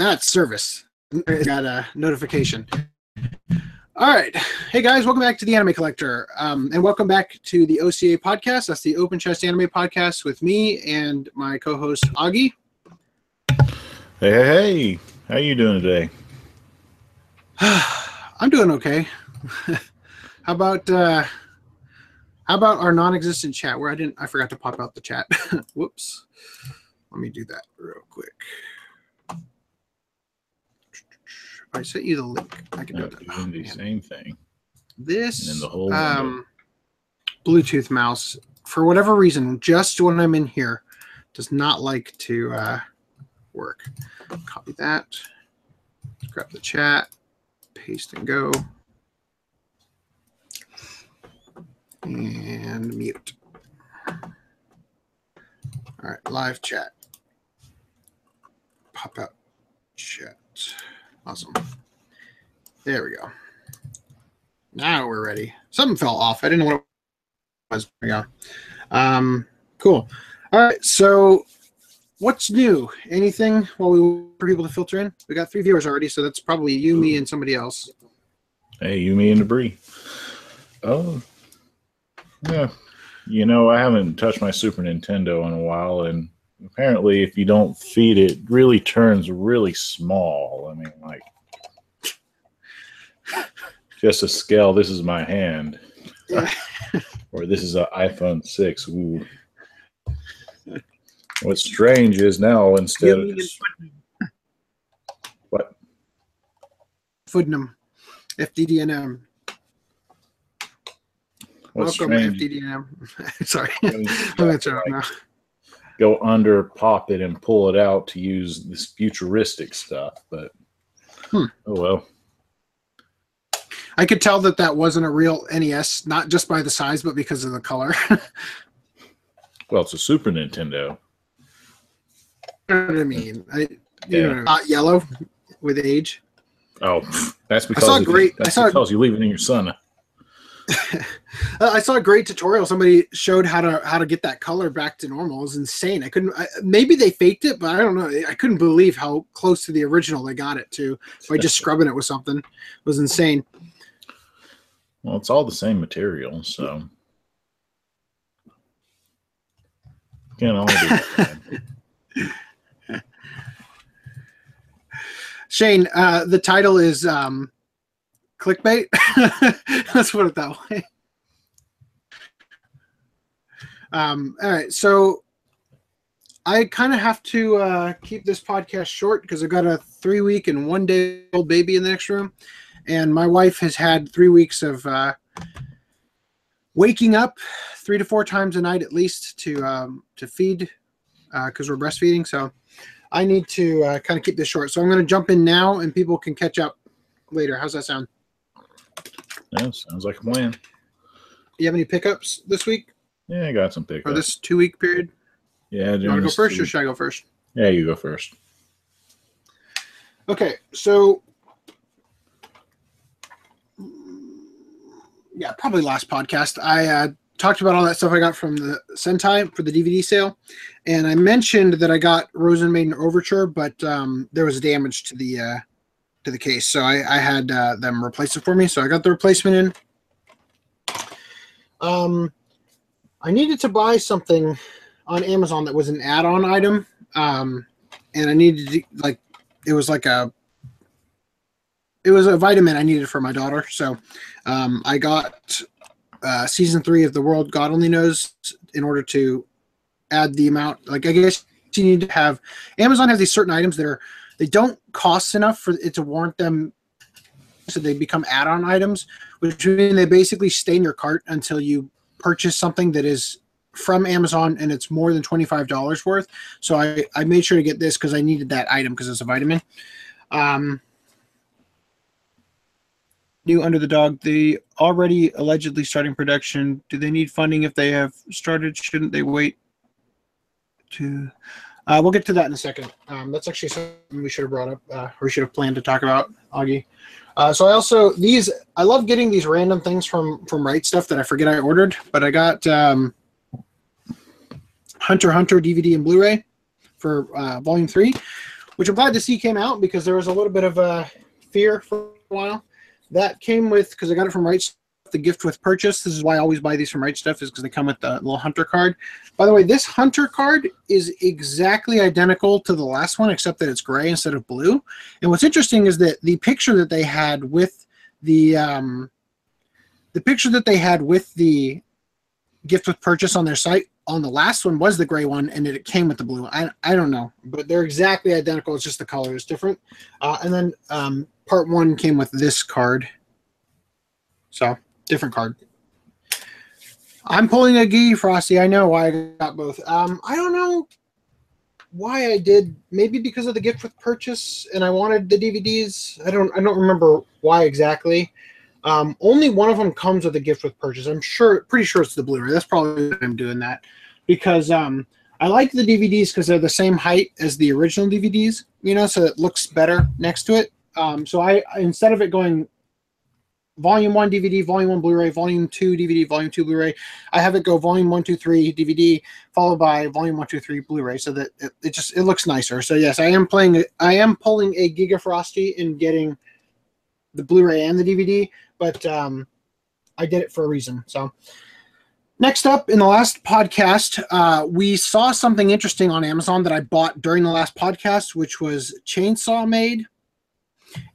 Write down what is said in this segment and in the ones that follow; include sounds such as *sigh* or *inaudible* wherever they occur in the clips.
that's service. Got a notification. All right. Hey guys, welcome back to the Anime Collector. Um, and welcome back to the OCA podcast. That's the Open Chest Anime podcast with me and my co-host Augie. Hey, hey, hey. How are you doing today? *sighs* I'm doing okay. *laughs* how about uh how about our non-existent chat where I didn't I forgot to pop out the chat. *laughs* Whoops. Let me do that real quick. I sent you the link. I can do doing the same thing. This And then the whole um, Bluetooth mouse, for whatever reason, just when I'm in here, does not like to uh, work. Copy that. Grab the chat, paste and go, and mute. All right, live chat. Pop out chat. Awesome. There we go. Now we're ready. Something fell off. I didn't know what it was. Go. Um, cool. All right. So, what's new? Anything while we wait for people to filter in? We got three viewers already, so that's probably you, me, and somebody else. Hey, you, me, and debris. Oh, yeah. You know, I haven't touched my Super Nintendo in a while, and apparently, if you don't feed it, it really turns really small. I mean, like, just a scale. This is my hand, Yeah. *laughs* or this is an iPhone six. Ooh. What's strange is now instead of what Foodnum, FDDNM. what's Welcome, strange FDDNM. *laughs* Sorry, I'm gonna turn off now. Go under, pop it, and pull it out to use this futuristic stuff. But Hmm. oh well. I could tell that that wasn't a real NES, not just by the size, but because of the color. *laughs* Well, it's a Super Nintendo. you know what I mean? I, Yeah. not yellow with age. Oh, that's because I saw if you- great- I saw because you leave it in your sun. I saw a great tutorial. Somebody showed how to how to get that color back to normal. It was insane. I couldn't. I, maybe they faked it, but I don't know. I couldn't believe how close to the original they got it to by just scrubbing it with something. It was insane. Well, it's all the same material, so can't all be that. *laughs* Shane, uh, the title is um, clickbait. *laughs* Let's put it that way. Um, all right, so I kind of have to uh, keep this podcast short because I've got a three week and one day old baby in the next room, and my wife has had three weeks of uh, waking up three to four times a night at least to um, to feed because we're breastfeeding. So I need to uh, kind of keep this short. So I'm going to jump in now, and people can catch up later. How's that sound? Yeah, sounds like a plan. You have any pickups this week Yeah, I got some or pickups. this two week period? yeah, Do You want to go first, or should I go first? yeah, you go first. Okay, so yeah, probably last podcast I uh, talked about all that stuff I got from the Sentai for the DVD sale, and I mentioned that I got Rosen Maiden Overture, but um, there was damage to the uh, to the case, so I, I had uh, them replace it for me. So I got the replacement in. Um, I needed to buy something on Amazon that was an add-on item, um, and I needed to, like it was like a it was a vitamin I needed for my daughter. So um, I got uh, season three of The World God Only Knows in order to add the amount. Like I guess you need to have Amazon has these certain items that are they don't cost enough for it to warrant them, so they become add-on items, which mean they basically stay in your cart until you purchase something that is from Amazon and it's more than twenty five dollars worth. So I I made sure to get this because I needed that item because it's a vitamin. Um, new Under the Dog, the already allegedly starting production. Do they need funding if they have started? Shouldn't they wait to? Uh, we'll get to that in a second. Um, that's actually something we should have brought up, uh, or we should have planned to talk about, Augie. Uh, so I also these I love getting these random things from from Right Stuf that I forget I ordered, but I got um, Hunter Hunter DVD and Blu-ray for uh, Volume Three, which I'm glad to see came out because there was a little bit of uh, fear for a while. That came with because I got it from Right the gift with purchase. This is why I always buy these from Right Stuf is because they come with the little hunter card. By the way, this hunter card is exactly identical to the last one except that it's gray instead of blue. And what's interesting is that the picture that they had with the um, the picture that they had with the gift with purchase on their site on the last one was the gray one and it came with the blue I, I don't know but they're exactly identical it's just the color is different uh, and then um, part one came with this card so different card i'm pulling a Gigi frosty i know why i got both um, i don't know why i did maybe because of the gift with purchase and i wanted the dvds i don't i don't remember why exactly um, only one of them comes with a gift with purchase. I'm sure, pretty sure it's the Blu-ray. That's probably why I'm doing that because um, I like the DVDs because they're the same height as the original DVDs. You know, so it looks better next to it. Um, so I instead of it going volume one DVD, volume one Blu-ray, volume two DVD, volume two Blu-ray, I have it go volume one, two, three DVD, followed by volume one, two, three Blu-ray, so that it, it just it looks nicer. So yes, I am playing. I am pulling a Giga Frosty and getting the Blu-ray and the DVD, but um, I did it for a reason. So next up in the last podcast, uh, we saw something interesting on Amazon that I bought during the last podcast, which was Chainsaw Maid.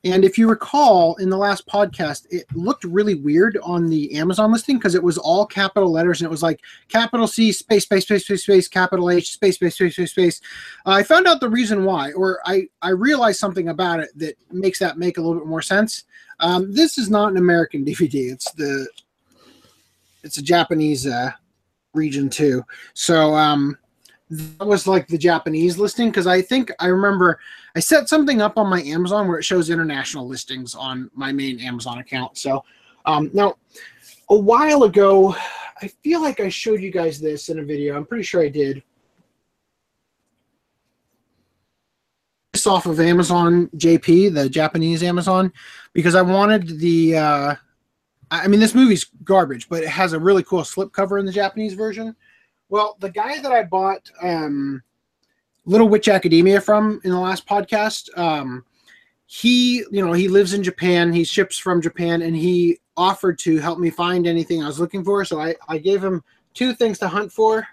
And if you recall, in the last podcast, it looked really weird on the Amazon listing because it was all capital letters and it was like capital C space space space space space capital H space space space space space. Uh, I found out the reason why, or I I realized something about it that makes that make a little bit more sense. Um, this is not an American *laughs* DVD; it's the it's a Japanese uh, region two. So um, that was like the Japanese listing because I think I remember I set something up on my Amazon where it shows international listings on my main Amazon account. So um, now, a while ago, I feel like I showed you guys this in a video. I'm pretty sure I did. This off of Amazon JP, the Japanese Amazon, because I wanted the. Uh, I mean, this movie's garbage, but it has a really cool slipcover in the Japanese version. Well, the guy that I bought um, Little Witch Academia from in the last podcast, um, he, you know, he lives in Japan. He ships from Japan, and he offered to help me find anything I was looking for. So I, I gave him two things to hunt for.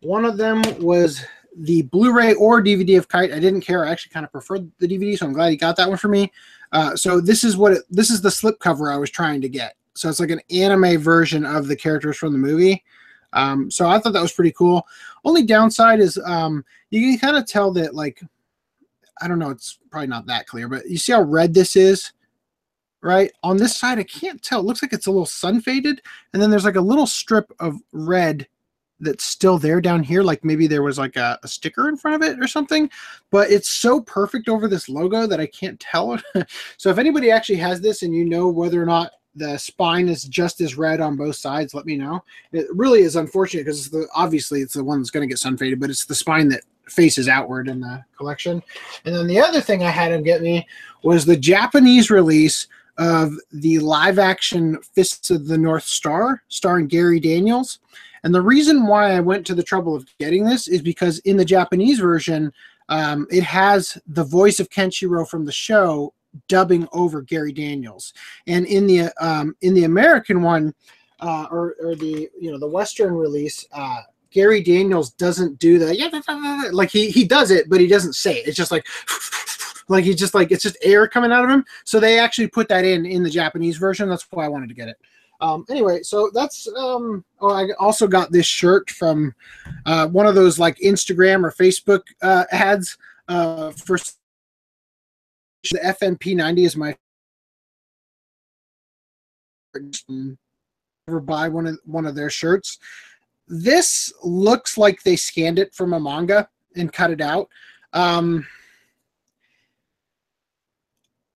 One of them was the Blu-ray or DVD of Kite. I didn't care. I actually kind of preferred the DVD, so I'm glad he got that one for me. Uh, so this is what it, this is the slipcover I was trying to get. So it's like an anime version of the characters from the movie. Um, so I thought that was pretty cool. Only downside is um, you can kind of tell that like I don't know, it's probably not that clear, but you see how red this is, right? On this side, I can't tell. It looks like it's a little sun faded, and then there's like a little strip of red that's still there down here. Like maybe there was like a, a sticker in front of it or something, but it's so perfect over this logo that I can't tell. *laughs* so if anybody actually has this and you know whether or not the spine is just as red on both sides, let me know. It really is unfortunate because the obviously it's the one that's going to get sun faded, but it's the spine that faces outward in the collection. And then the other thing I had him get me was the Japanese release of the live action Fists of the North Star, starring Gary Daniels. And the reason why I went to the trouble of getting this is because in the Japanese version, um, it has the voice of Kenshiro from the show dubbing over Gary Daniels. And in the um, in the American one, uh, or, or the you know the Western release, uh, Gary Daniels doesn't do that. yeah like he he does it, but he doesn't say it. It's just like *laughs* like he's just like it's just air coming out of him. So they actually put that in in the Japanese version. That's why I wanted to get it. Um, anyway, so that's um, oh, I also got this shirt from uh, one of those like Instagram or Facebook uh, ads uh, for the FNP 90 is my ever buy one of one of their shirts. This looks like they scanned it from a manga and cut it out. Um,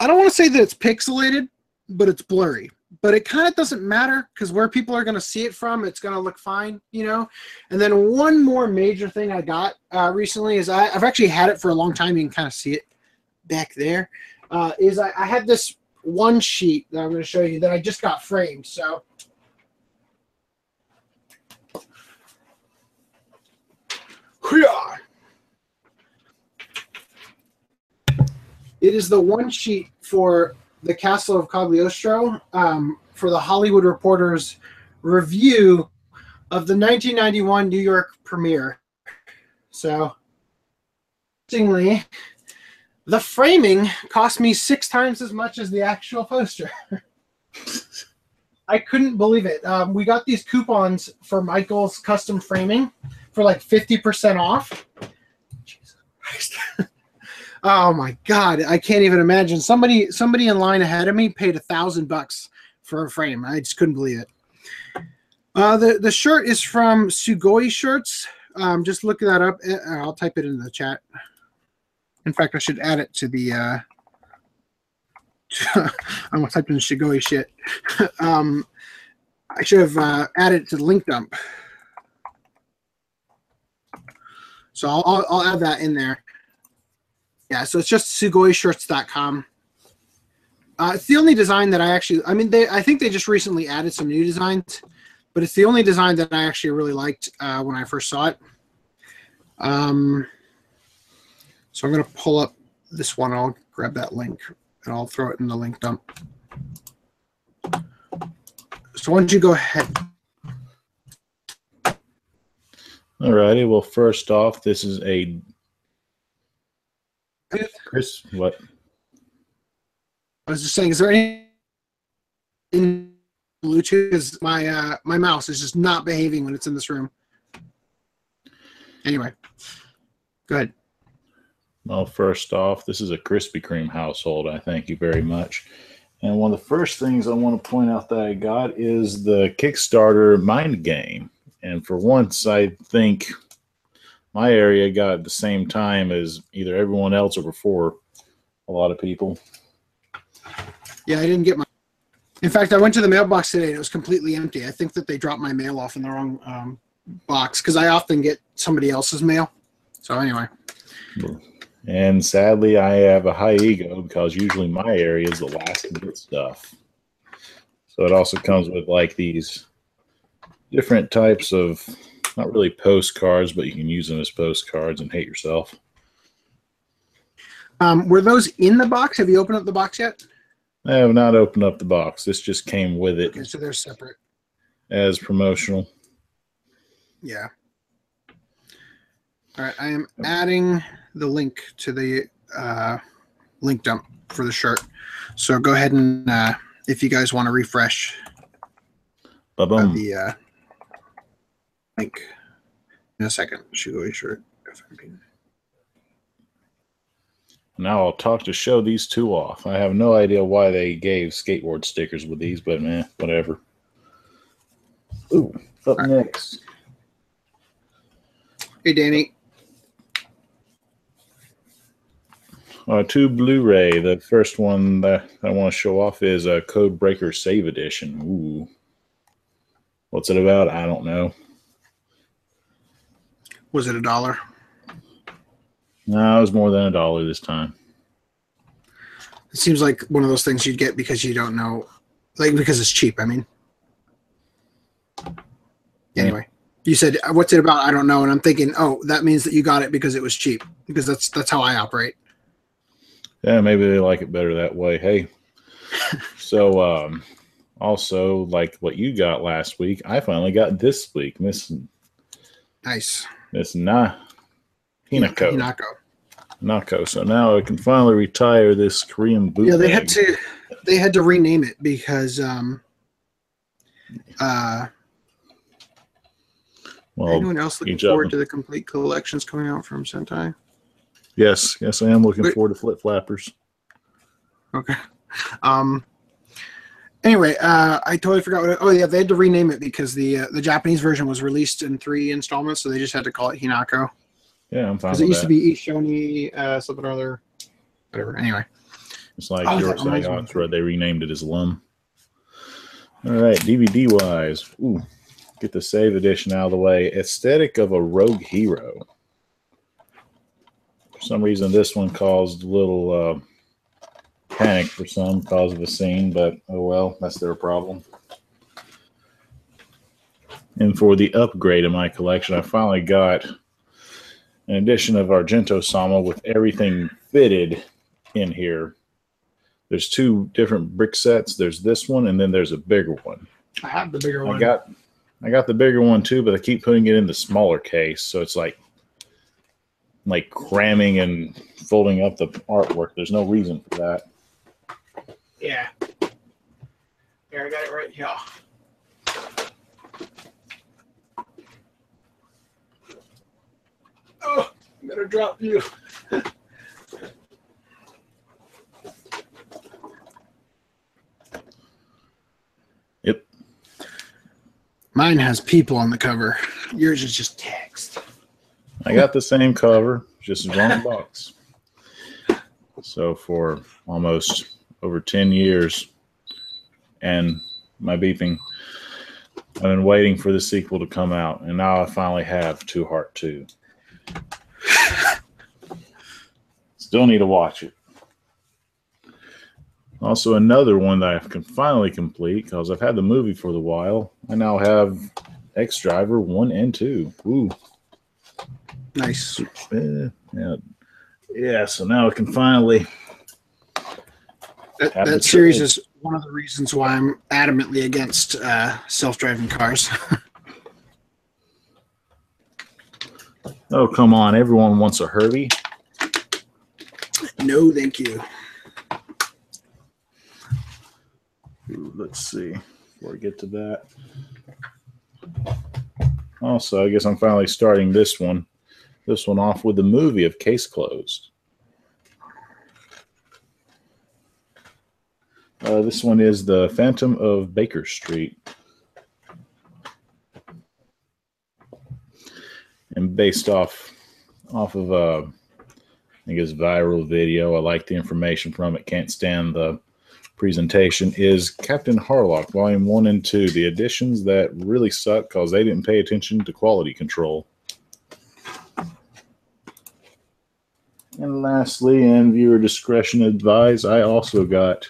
I don't want to say that it's pixelated, but it's blurry. But it kind of doesn't matter because where people are going to see it from, it's going to look fine, you know. And then one more major thing I got uh, recently is I, I've actually had it for a long time. You can kind of see it back there. Uh, is I, I had this one sheet that I'm going to show you that I just got framed. So. It is the one sheet for the Castle of Cagliostro um, for the Hollywood Reporter's review of the 1991 New York premiere. So, interestingly, the framing cost me six times as much as the actual poster. I couldn't believe it. Um, we got these coupons for Michael's custom framing for like 50% off. Jesus Christ. *laughs* oh my god, I can't even imagine. Somebody somebody in line ahead of me paid a thousand bucks for a frame. I just couldn't believe it. Uh, the the shirt is from Sugoi Shirts. Um, just look that up. Uh, I'll type it in the chat. In fact, I should add it to the. Uh, *laughs* I'm gonna type in Sugoi shit. *laughs* um, I should have uh, added it to the link dump. So I'll, I'll, I'll add that in there. Yeah, so it's just sugoishirts.com. Uh, it's the only design that I actually, I mean, they, I think they just recently added some new designs, but it's the only design that I actually really liked uh, when I first saw it. Um, so I'm going to pull up this one. I'll grab that link and I'll throw it in the link dump. So why don't you go ahead? All righty. Well, first off, this is a Chris. What? I was just saying, is there any in Bluetooth? Because my uh, my mouse is just not behaving when it's in this room. Anyway, go ahead. Well, first off, this is a Krispy Kreme household. I thank you very much. And one of the first things I want to point out that I got is the Kickstarter Mind Game. And for once, I think my area got at the same time as either everyone else or before a lot of people. Yeah, I didn't get my. In fact, I went to the mailbox today and it was completely empty. I think that they dropped my mail off in the wrong um, box because I often get somebody else's mail. So anyway. And sadly, I have a high ego because usually my area is the last to get stuff. So it also comes with like these different types of not really postcards, but you can use them as postcards and hate yourself. Um, were those in the box? Have you opened up the box yet? I have not opened up the box. This just came with it Okay, so they're separate. as promotional. Yeah. All right, I am adding the link to the uh, link dump for the shirt. So go ahead and uh, if you guys want to refresh uh, the uh, link in a second. should Sugoi shirt. Now I'll talk to show these two off. I have no idea why they gave skateboard stickers with these, but man, whatever. Ooh, up next. Hey, Danny. Uh, two Blu-ray. The first one that I want to show off is a Code Breaker Save Edition. Ooh, what's it about? I don't know. Was it a dollar? No, it was more than a dollar this time. It seems like one of those things you'd get because you don't know, like because it's cheap. I mean, anyway, you said "Uh, what's it about? I don't know, and I'm thinking, oh, that means that you got it because it was cheap. Because that's that's how I operate. Yeah, maybe they like it better that way. Hey, *laughs* so um, also like what you got last week, I finally got this week. Miss Nice. Miss Na Hinako. Hinako. Nako. So now I can finally retire this Korean bootleg. Yeah, they had to they had to rename it because um uh Well, anyone else looking forward to the complete collections coming out from Sentai? Yes, yes, I am looking Wait. forward to Flip Flappers. Okay. Um. Anyway, uh, I totally forgot what. It, oh yeah, they had to rename it because the uh, the Japanese version was released in three installments, so they just had to call it Hinako Yeah, I'm fine because it used that. to be Ishoni uh, something or other, whatever. Anyway, It's like Oh, your that reminds me. Saigon's where they renamed it as Lum. All right, DVD wise, ooh, get the save edition out of the way. Aesthetica of a rogue hero. For some reason, this one caused a little uh, panic for some because of the scene, but oh well, that's their problem. And for the upgrade in my collection, I finally got an edition of Argento Soma with everything fitted in here. There's two different brick sets. There's this one, and then there's a bigger one. I have the bigger one. I got I got the bigger one too, but I keep putting it in the smaller case, so it's like like cramming and folding up the artwork. There's no reason for that. yeah. Here, I got it right here. Oh, I'm gonna drop you. Yep. Mine has people on the cover. Yours is just text. I got the same cover, just the wrong box. So for almost over 10 years and my beeping, I've been waiting for the sequel to come out, and now I finally have To Heart 2. Still need to watch it. Also, another one that I can finally complete because I've had the movie for a while. I now have eX-Driver 1 and 2. Ooh. Nice. Yeah, yeah. So now I can finally. That, that series is one of the reasons why I'm adamantly against uh, self-driving cars. *laughs* Oh come on! Everyone wants a Herbie. no, thank you. Let's see. Before we get to that. Also, I guess I'm finally starting this one. This one off with the movie of Case Closed. Uh, this one is the Phantom of Baker Street. And based off off of uh I think it's viral video. I like the information from it. Can't stand the presentation is Captain Harlock, Volume 1 and 2, the editions that really suck because they didn't pay attention to quality control. And lastly, and viewer discretion advised, I also got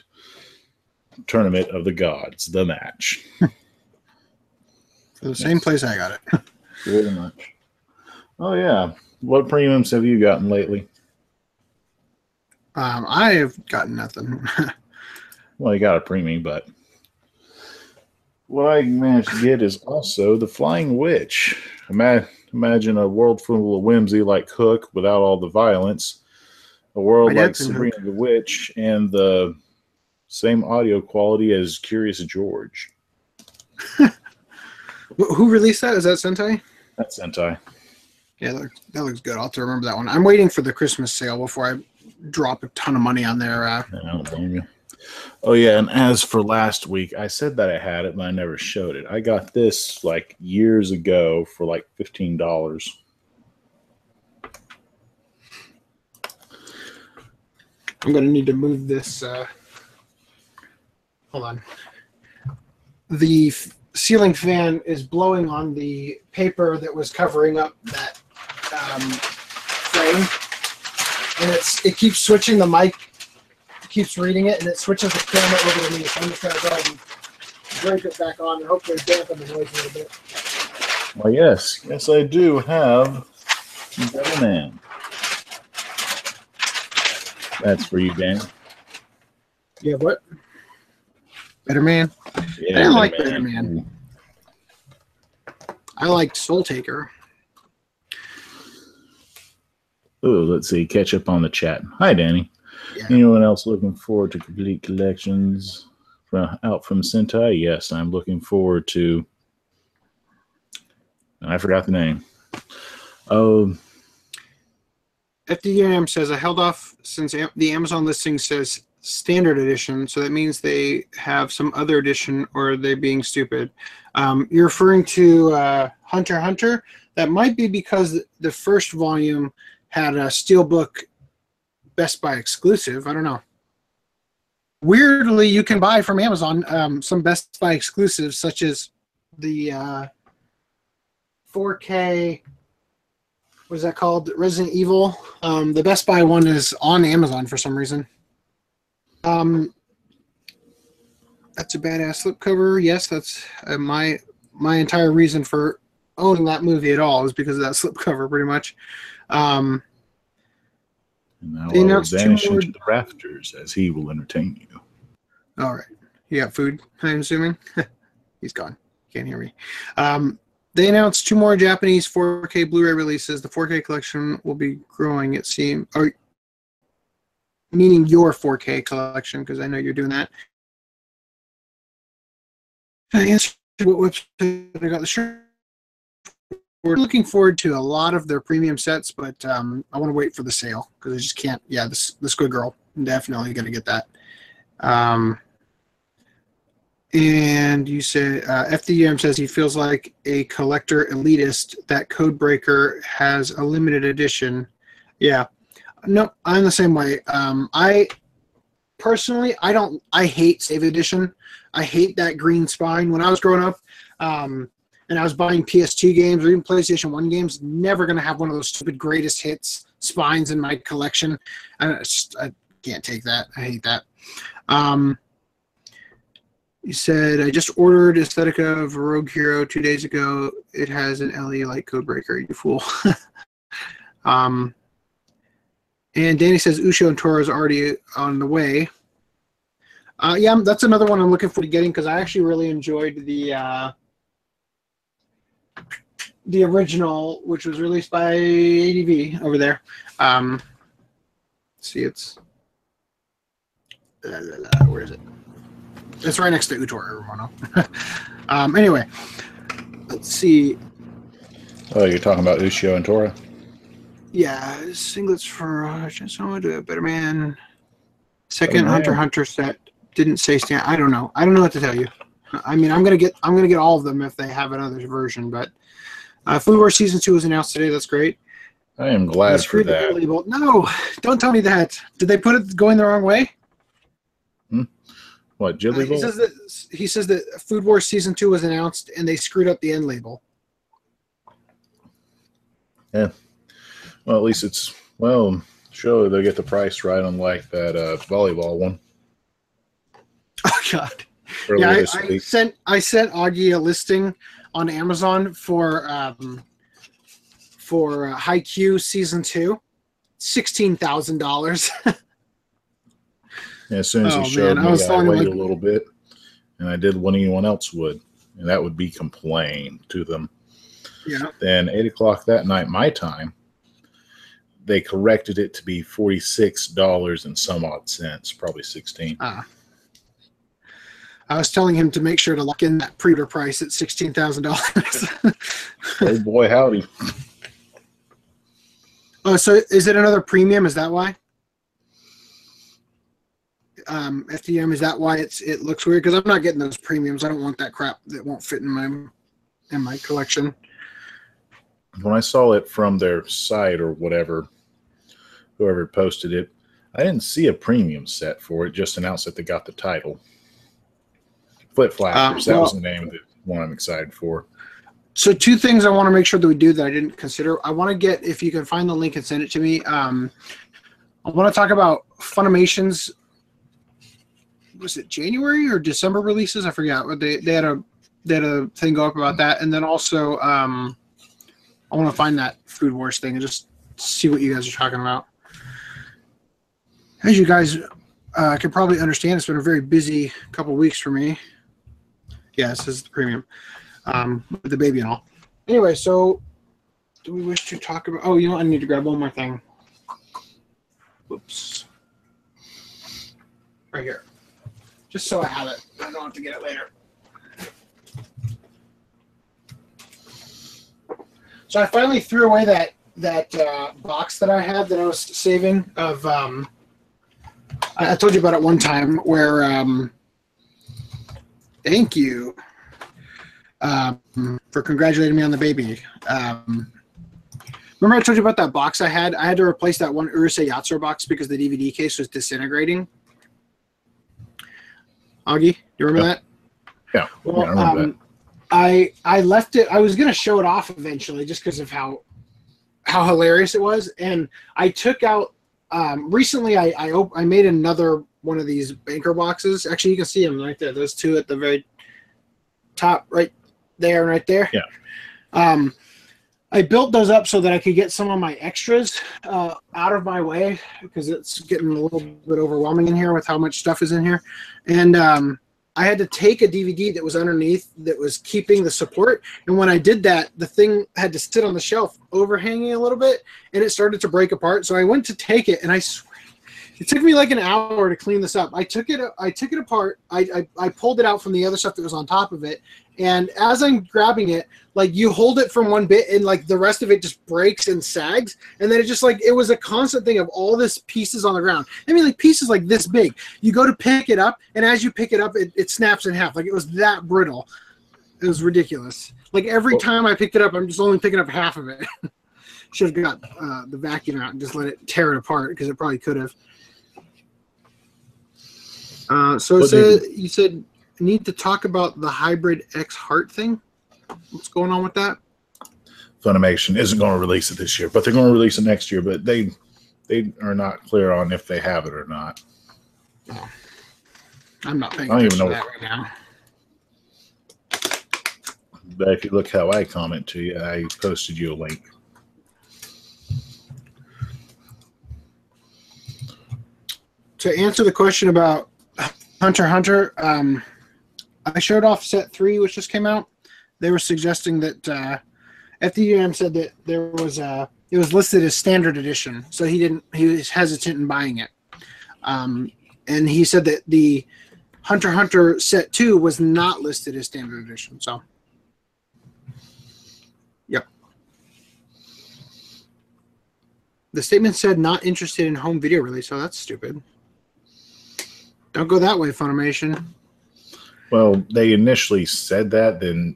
Tournament of the Gods, the match. *laughs* The same Yes. place I got it. Very much. Oh, yeah. What premiums have you gotten lately? Um, I have gotten nothing. *laughs* Well, you got a premium, but what I managed to get is also the Flying Witch. Ima- Imagine a world full of whimsy like Hook without all the violence, a world My like Sabrina the Witch, and the same audio quality as Curious George. *laughs* Who released that? Is that Sentai? That's Sentai. Yeah, that looks, that looks good. I'll have to remember that one. I'm waiting for the Christmas sale before I drop a ton of money on there. Uh, I don't blame you. Oh yeah, and as for last week, I said that I had it, but I never showed it. I got this like years ago for like fifteen dollars. I'm gonna need to move this. Uh, hold on. The ceiling fan is blowing on the paper that was covering up that um, frame, and it's it keeps switching the mic, keeps reading it, and it switches the camera over to me. So I'm just gonna go ahead and break it back on and hopefully dampen the noise a little bit. Well, yes, yes, I do have Betterman. That's for you, Dan. Yeah, what? Betterman. Yeah, I didn't like Betterman. I liked Soul Taker. Oh, let's see. Catch up on the chat. Hi, Danny. Yeah. Anyone else looking forward to complete collections from out from Sentai? Yes, I'm looking forward to. I forgot the name. Oh, FDM says I held off since the Amazon listing says standard edition, so that means they have some other edition, or are they being stupid? Um, you're referring to uh, Hunter Hunter. That might be because the first volume had a steelbook Best Buy exclusive. I don't know. Weirdly, you can buy from Amazon um, some Best Buy exclusives, such as the uh, 4K what is that called? Resident Evil. Um, the Best Buy one is on Amazon for some reason. Um, that's a badass slipcover. Yes, that's uh, my my entire reason for owning that movie at all is because of that slipcover, pretty much. Um, And I will vanish more- into the rafters as he will entertain you. All right. You got food, I'm assuming? *laughs* He's gone. Can't hear me. Um, they announced two more Japanese 4K Blu ray releases. The 4K collection will be growing, it seems. Or, meaning your 4K collection, because I know you're doing that. I what website I got the shirt. We're looking forward to a lot of their premium sets, but um, I want to wait for the sale because I just can't. Yeah, this this good girl. Definitely to get that. Um, and you said uh, FDM says he feels like a collector elitist. That Codebreaker has a limited edition. Yeah, no, I'm the same way. Um, I personally, I don't. I hate Save Edition. I hate that green spine. When I was growing up, um, and I was buying PS2 games or even PlayStation One games, never gonna have one of those stupid greatest hits spines in my collection. I, just, I can't take that. I hate that. Um, you said I just ordered Aesthetica of Rogue Hero two days ago. It has an LE light code breaker. You fool. *laughs* um, and Danny says Ushio and Tora is already on the way. Uh, yeah, that's another one I'm looking forward to getting because I actually really enjoyed the uh, the original, which was released by ADV over there. Um, see, it's la, la, la, where is it? It's right next to Utor Romano. *laughs* um, anyway, let's see. Oh, you're talking about Ushio and Tora? Yeah, singlets for uh, someone to a better man. Second Better Hunter Man. Hunter set didn't say stand. I don't know. I don't know what to tell you. I mean, I'm gonna get I'm gonna get all of them if they have another version. But uh, Food Wars season two was announced today. That's great. I am glad for that. label. No, don't tell me that. Did they put it going the wrong way? What, Uh, he says that he says that Food Wars season two was announced and they screwed up the end label. Yeah. Well, at least it's, well, surely they'll get the price right, unlike that uh, volleyball one *laughs* Oh God. earlier yeah, I, I sent I sent Augie a listing on Amazon for um, for uh, Q season two, sixteen thousand dollars. *laughs* And as soon as Oh, he showed man, I me, was I, waited like- a little bit, and I did what anyone else would, and that would be complain to them. yeah, Then eight o'clock that night, my time, they corrected it to be forty six dollars and some odd cents, probably sixteen. uh, I was telling him to make sure to lock in that pre-order price at sixteen thousand dollars. oh boy, howdy! *laughs* oh, so is it another premium? Is that why? Um, FDM is that why it's it looks weird? Because I'm not getting those premiums. I don't want that crap that won't fit in my in my collection. When I saw it from their site or whatever, whoever posted it, I didn't see a premium set for it. Just announced that they got the title. Flip Flappers. Um, that was the name of the one I'm excited for. So two things I want to make sure that we do that I didn't consider. I want to get if you can find the link and send it to me. Um, I want to talk about Funimation's was it January or December releases? I forgot. But they they had a they had a thing go up about that, and then also um, I want to find that Food Wars thing and just see what you guys are talking about. As you guys uh, can probably understand, it's been a very busy couple weeks for me. Yeah, this is the premium um, with the baby and all. Anyway, so do we wish to talk about? Oh, you know, what? I need to grab one more thing. Oops. Right here. Just so I have it. I don't have to get it later. So I finally threw away that that uh, box that I had that I was saving of. Um, I, I told you about it one time where. Um, thank you um, for congratulating me on the baby. Um, remember I told you about that box I had? I had to replace that one Urusei Yatsura box because the DVD case was disintegrating. Augie, do you remember that? Yeah, Well, yeah, I um, I I left it. I was gonna show it off eventually, just because of how how hilarious it was. And I took out um, recently. I I, op- I made another one of these banker boxes. Actually, you can see them right there. Those two at the very top, right there and right there. Yeah. Um, I built those up so that I could get some of my extras uh, out of my way because it's getting a little bit overwhelming in here with how much stuff is in here. And um, I had to take a DVD that was underneath that was keeping the support. And when I did that, the thing had to sit on the shelf overhanging a little bit and it started to break apart. So I went to take it and I swear it took me like an hour to clean this up. I took it I took it apart. I, I, I pulled it out from the other stuff that was on top of it. And as I'm grabbing it, like you hold it from one bit and like the rest of it just breaks and sags. And then it just like it was a constant thing of all this pieces on the ground. I mean like pieces like this big. You go to pick it up and as you pick it up it, it snaps in half. Like it was that brittle. It was ridiculous. Like every time I picked it up, I'm just only picking up half of it. *laughs* Should have got uh, the vacuum out and just let it tear it apart because it probably could have. Uh, so said, you said need to talk about the hybrid X Heart thing. What's going on with that? Funimation isn't going to release it this year, but they're going to release it next year. But they they are not clear on if they have it or not. I'm not paying I don't even know. that right now. But if you look how I comment to you, I posted you a link. To answer the question about Hunter Hunter, um, I showed off set three, which just came out. They were suggesting that uh, FDM said that there was a it was listed as standard edition, so he didn't he was hesitant in buying it. Um, and he said that the Hunter Hunter set two was not listed as standard edition. So, yep. The statement said not interested in home video release, so that's stupid. Don't go that way, Funimation. Well, they initially said that, then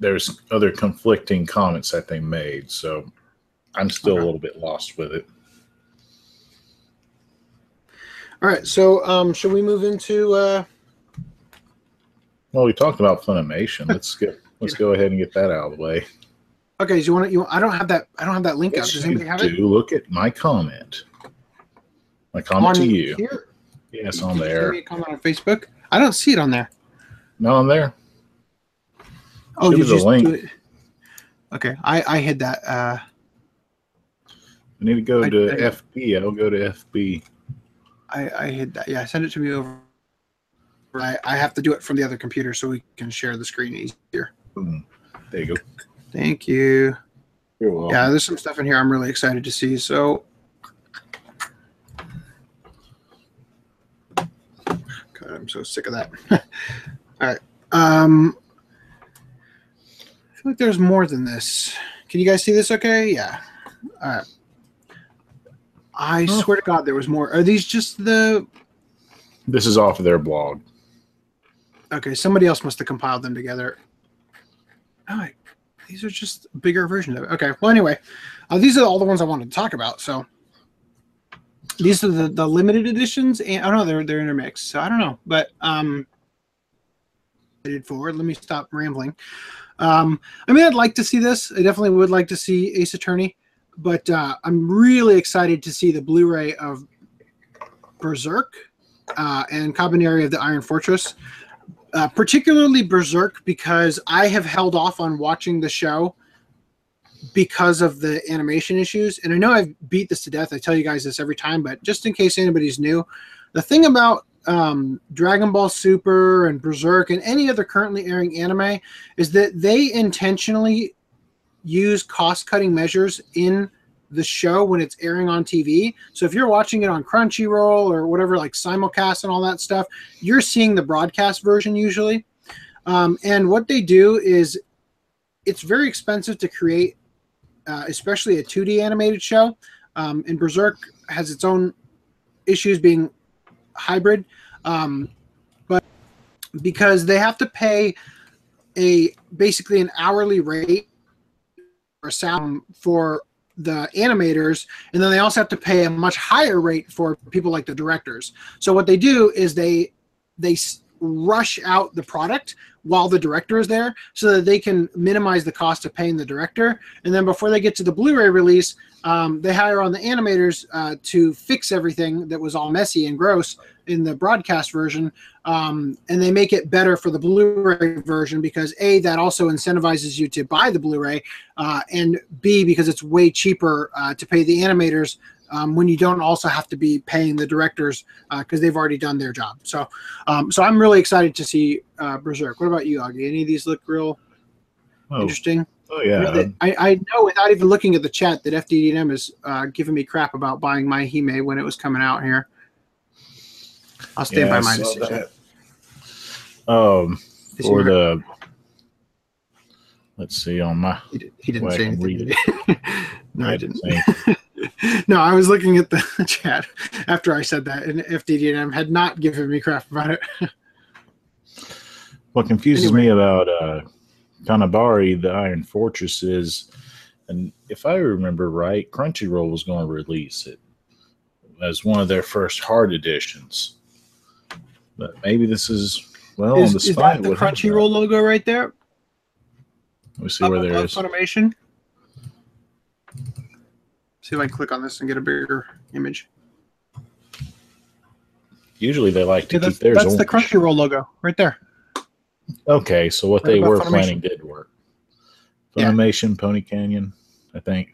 there's other conflicting comments that they made. So I'm still Okay. a little bit lost with it. All right, so um, should we move into? Uh, Well, we talked about Funimation. *laughs* Let's get let's go ahead and get that out of the way. okay, do you want to? You, I don't have that. I don't have that link up. Yes, Does you anybody have do it? look at my comment. My comment to you. Here? Yes, on you there. a comment on Facebook. I don't see it on there. No, on there. Oh, Give you link. do it? Okay, I I hid that. Uh, I need to go I- to I- FB. I'll go to FB. I I hid that. Yeah, send it to me over. I I have to do it from the other computer so we can share the screen easier. Boom. There you go. Thank you. You're welcome. Yeah, there's some stuff in here I'm really excited to see. So, God, I'm so sick of that. *laughs* All right. Um, I feel like there's more than this. Can you guys see this? Okay. Yeah. All right. I Oh. swear to God, there was more. Are these just the? This is off of their blog. Okay, somebody else must have compiled them together. All right. These are just a bigger version of it. Okay. Well, anyway, uh, these are all the ones I wanted to talk about. So these are the, the limited editions, and I don't know they're they're intermixed. So I don't know, but um, headed forward. Let me stop rambling. Um, I mean, I'd like to see this. I definitely would like to see Ace Attorney, but uh, I'm really excited to see the Blu-ray of Berserk uh, and Kabaneri of the Iron Fortress uh, particularly Berserk because I have held off on watching the show because of the animation issues. And I know I've beat this to death. I tell you guys this every time, but just in case anybody's new, the thing about um, Dragon Ball Super and Berserk and any other currently airing anime is that they intentionally use cost cutting measures in the show when it's airing on TV. So if you're watching it on Crunchyroll or whatever, like simulcast and all that stuff, you're seeing the broadcast version usually. Um, and what they do is it's very expensive to create, uh, especially a 2D animated show. Um, and Berserk has its own issues being hybrid, um, but because they have to pay a basically an hourly rate or sound for the animators and then they also have to pay a much higher rate for people like the directors so what they do is they they rush out the product while the director is there so that they can minimize the cost of paying the director. And then before they get to the Blu ray release, um, they hire on the animators uh, to fix everything that was all messy and gross in the broadcast version. Um, and they make it better for the Blu ray version because A, that also incentivizes you to buy the Blu ray, uh, and B, because it's way cheaper uh, to pay the animators um, when you don't also have to be paying the directors because uh, they've already done their job. So, um, so I'm really excited to see uh, Berserk. What about you, Augie? Any of these look real oh. interesting? Oh yeah, I, I, know without even looking at the chat that FDDM is uh, giving me crap about buying my Hime when it was coming out here. I'll stand yeah, by my decision. That. Um, for the let's see on my he, did, he *laughs* didn't say anything. no, I, I didn't. *laughs* no, I was looking at the *laughs* chat after I said that, and FDDM had not given me crap about it. what confuses anyway. me about uh, Kabaneri, the Iron Fortress, is, and if I remember right, Crunchyroll was going to release it as one of their first hard editions. But maybe this is well is, on the spot. Is that the Crunchyroll logo right there? Let me see Up where there is. Funimation. See if I can click on this and get a bigger image. Usually they like to yeah, keep theirs. That's orange. the Crunchyroll logo right there. Okay, so what they were Funimation. planning did work. Funimation, yeah. Pony Canyon, I think.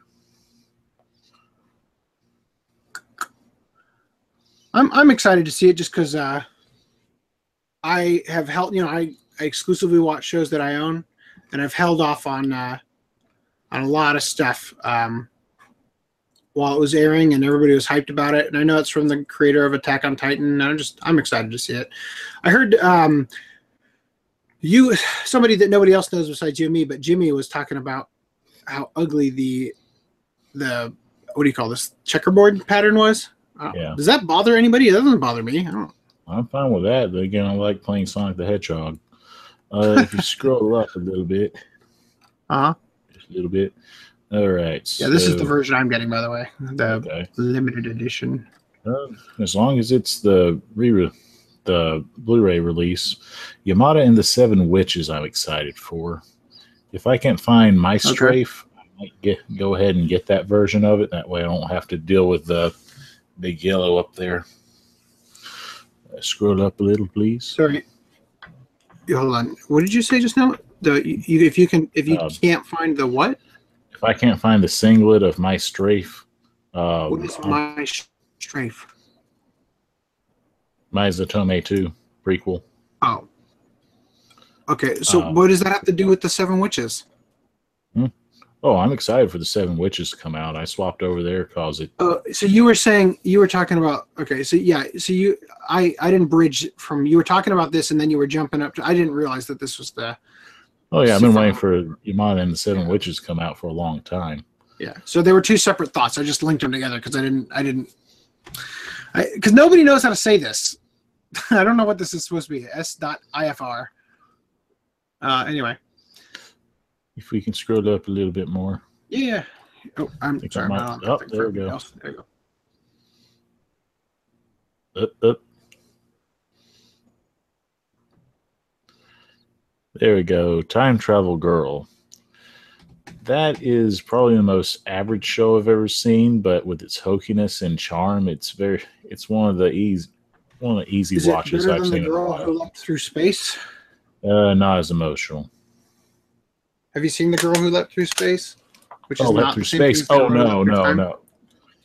I'm I'm excited to see it just because uh, I have held you know I, I exclusively watch shows that I own, and I've held off on uh, on a lot of stuff. Um, while it was airing and everybody was hyped about it. And I know it's from the creator of Attack on Titan. And I'm just I'm excited to see it. I heard um, you somebody that nobody else knows besides you and me, but Jimmy was talking about how ugly the the what do you call this checkerboard pattern was. Uh, yeah. Does that bother anybody? It doesn't bother me. I don't. I'm fine with that. But again, I like playing Sonic the Hedgehog. Uh, if you *laughs* scroll up a little bit, uh huh, just a little bit, all right. Yeah, this is the version I'm getting, by the way. The okay. limited edition. Uh, as long as it's the re the Blu-ray release, Yamada and the Seven Witches, I'm excited for. If I can't find my strafe, okay. I might get go ahead and get that version of it. That way, I don't have to deal with the big yellow up there. Uh, scroll up a little, please. Sorry. Hold on. What did you say just now? The you, if you can if you uh, can't find the what? If I can't find the singlet of my strafe, uh, what is my strafe? My Zatome 2 prequel. Oh. Okay, so uh, what does that have to do with the Seven Witches? Hmm? Oh, I'm excited for the Seven Witches to come out. I swapped over there because it. Uh, so you were saying you were talking about okay, so yeah, so you I I didn't bridge from you were talking about this and then you were jumping up to I didn't realize that this was the Oh yeah, I've been waiting for Yamada and the Seven Witches to come out for a long time. Yeah, so they were two separate thoughts. I just linked them together because I didn't, I didn't, because nobody knows how to say this. *laughs* I don't know what this is supposed to be. S.ifr. Uh, anyway, if we can scroll up a little bit more. Yeah. Oh, I'm sorry. Might, oh, there we go. There you go. Up, up. There we go. Time Travel Girl. That is probably the most average show I've ever seen, but with its hokiness and charm, it's very it's one of the easy one of the easy is watches I've seen. The girl who leapt through space. Uh, not as emotional. Have you seen the girl who leapt through space? Which oh, leapt through space. Oh no, no, time? no.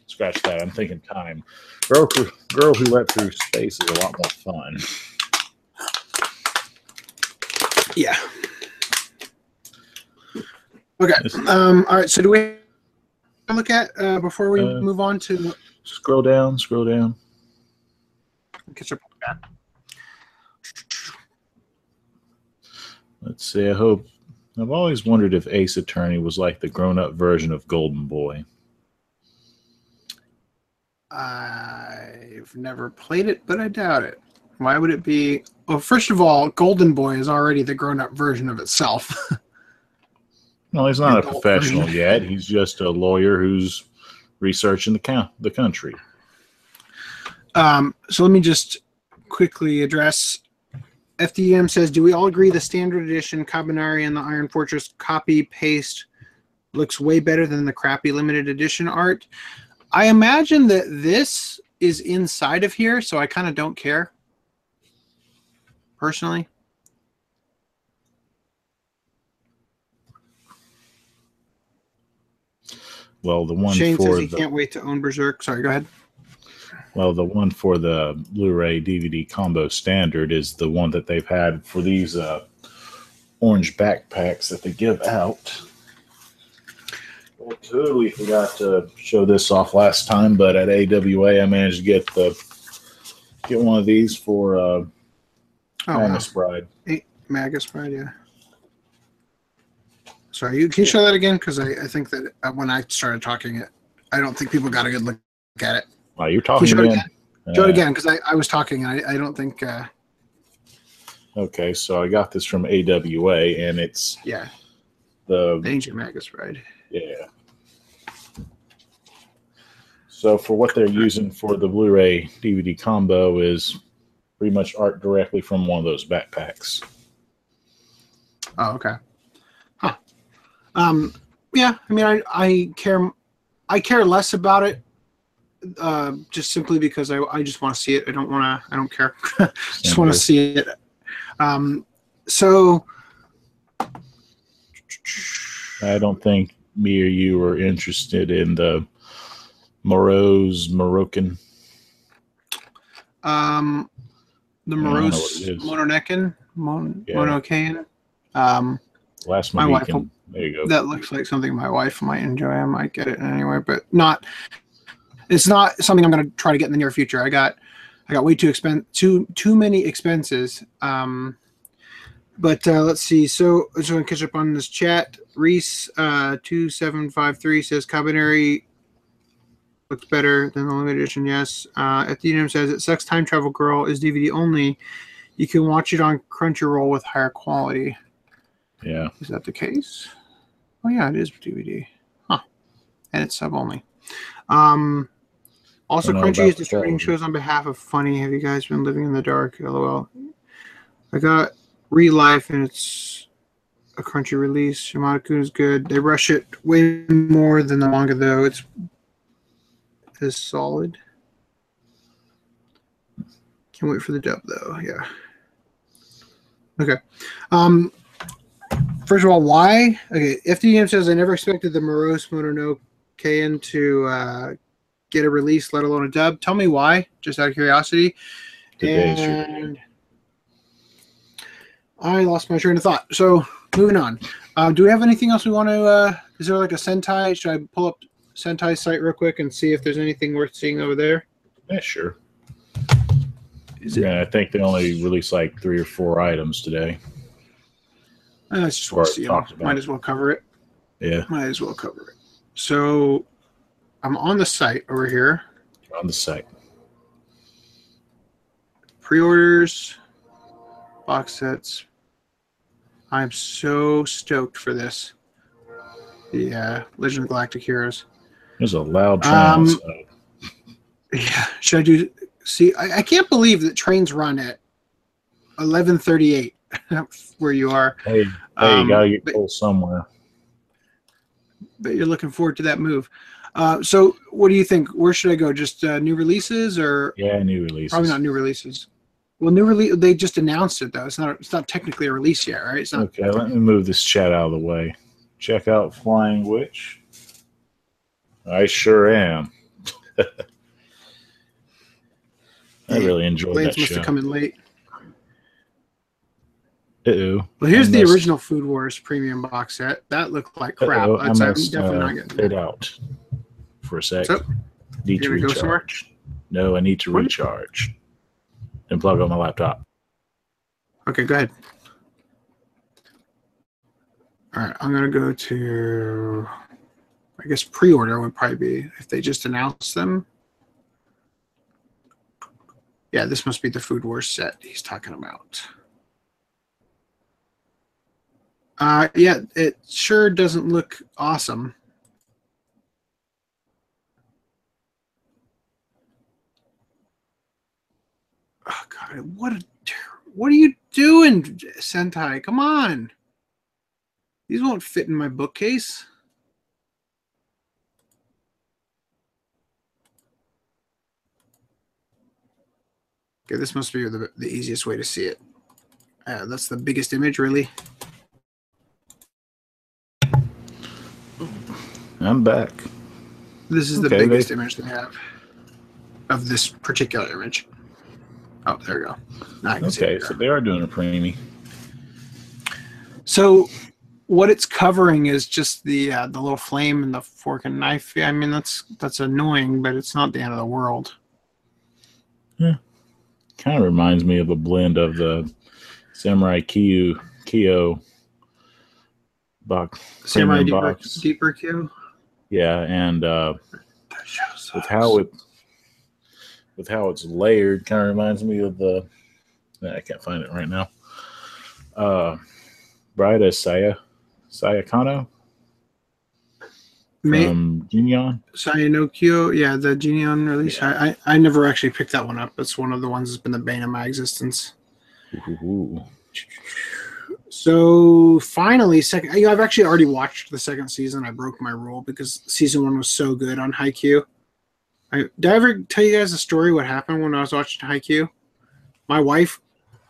Scratch that. I'm thinking time. Girl, girl who leapt through space is a lot more fun. Yeah. Okay. Um, all right. So do we look at uh, before we uh, move on to scroll down? Scroll down. Catch up. Let's see. I hope. I've always wondered if Ace Attorney was like the grown-up version of Golden Boy. I've never played it, but I doubt it. Why would it be? Well, first of all, Golden Boy is already the grown-up version of itself. *laughs* no, he's not a professional version. yet. He's just a lawyer who's researching the count the country. Um, so let me just quickly address FDM says, "Do we all agree the standard edition Kabaneri and the Iron Fortress copy paste looks way better than the crappy limited edition art?" I imagine that this is inside of here, so I kind of don't care personally. Well, the one Shane for says he the can't wait to own Berserk. Sorry, go ahead. well, the one for the Blu-ray DVD combo standard is the one that they've had for these uh, orange backpacks that they give out. I totally forgot to show this off last time, but at AWA I managed to get the get one of these for uh, Oh, wow. Magnus Bride. Magus Bride, yeah. Sorry, you can you show that again? Because I, I think that uh, when I started talking it, I don't think people got a good look at it. Wow, you're talking show it again. again? Show it Uh, again because I, I was talking and I, I don't think, uh, Okay, so I got this from AWA, and it's yeah, the the Ancient Magus Bride. Yeah. So for what they're using for the Blu-ray DVD combo is pretty much art directly from one of those backpacks. Oh, okay. Huh. Um, yeah, I mean, I, I care, I care less about it, uh, just simply because I, I just want to see it. I don't want to, I don't care. *laughs* just want to see it. Um, so I don't think me or you are interested in the Moreau's Moroccan. Um, the Morose what it is. Mononekin, Mon, Yeah. Monocaine. Um, Last My wife Mohican. There you go. that looks like something my wife might enjoy. I might get it anyway, but not. It's not something I'm going to try to get in the near future. I got, I got way too expen too too many expenses. Um, but uh, let's see. So I just want to catch up on this chat. Reese uh, two seven five three says Kabaneri looks better than the limited edition. Yes. Uh, Athenium says it sucks. Time Travel Girl is DVD only. You can watch it on Crunchyroll with higher quality. Yeah. Is that the case? Oh yeah, it is DVD. Huh. And it's sub only. Um also Crunchy is distributing shows on behalf of Funny. Have you guys been living in the dark? LOL. I got ReLIFE and it's a Crunchy release. Shimada is good. They rush it way more than the manga though. It's is solid. Can't wait for the dub though. Yeah. Okay. Um First of all, why? Okay, FDM says I never expected the Morose Mononoke to uh, get a release, let alone a dub. Tell me why, just out of curiosity. And I lost my train of thought. So moving on. Uh, do we have anything else we want to? Uh, is there like a Sentai? Should I pull up Sentai site real quick and see if there's anything worth seeing over there? Yeah, sure. Is Yeah, I think they only released like three or four items today. I just Or want to see. 'em. talked about. Might as well cover it. Yeah, Might as well cover it. So I'm on the site over here. on the site. pre-orders, box sets. I'm so stoked for this. The uh, Legend of Galactic Heroes. There's a loud train Um. Yeah, should I do? See, I, I can't believe that trains run at 11:38 *laughs* where you are. Hey, hey, um, you gotta get but- somewhere. But you're looking forward to that move. Uh, so, what do you think? Where should I go? Just uh, new releases, or Yeah, new releases. probably not new releases? Well, new release. They just announced it though. It's not. It's not technically a release yet, right? It's not. Okay, let me move this chat out of the way. Check out Flying Witch. I sure am. *laughs* I really enjoyed Lance that must show. have come in late. Uh-oh. Well, here's I the missed- original Food Wars premium box set. That looked like crap. Uh-oh, I I'm must, definitely uh, not getting that. out for a sec. So, need to recharge. No, I need to What? recharge and plug on my laptop. Okay, go ahead. All right, I'm gonna go to. I guess pre-order would probably be if they just announced them. Yeah, this must be the Food Wars set he's talking about. Uh, yeah, it sure doesn't look awesome. Oh god, what a What are you doing, Sentai? Come on. These won't fit in my bookcase. Okay, this must be the, the easiest way to see it. Uh, that's the biggest image, really. I'm back. This is the Okay, they- biggest image they have of this particular image. Oh, there we go. Now I can see Okay, so they are doing a preemie. So, what it's covering is just the uh, the little flame and the fork and knife. Yeah, I mean that's that's annoying, but it's not the end of the world. Kind of reminds me of a blend of the Samurai Kyo Kyo box. Samurai deeper, box. deeper Q. Yeah, and uh, with how it with how it's layered, kind of reminds me of the. I can't find it right now. Uh, Brida Saya Sayakano May, from Jinyon. Sayanokyo, yeah, the Geneon release. Yeah. I, I I never actually picked that one up. It's one of the ones that's been the bane of my existence. Ooh. So finally, second. You know, I've actually already watched the second season. I broke my rule because season one was so good on Haikyuu. I did I ever tell you guys a story what happened when I was watching Haikyuu? My wife,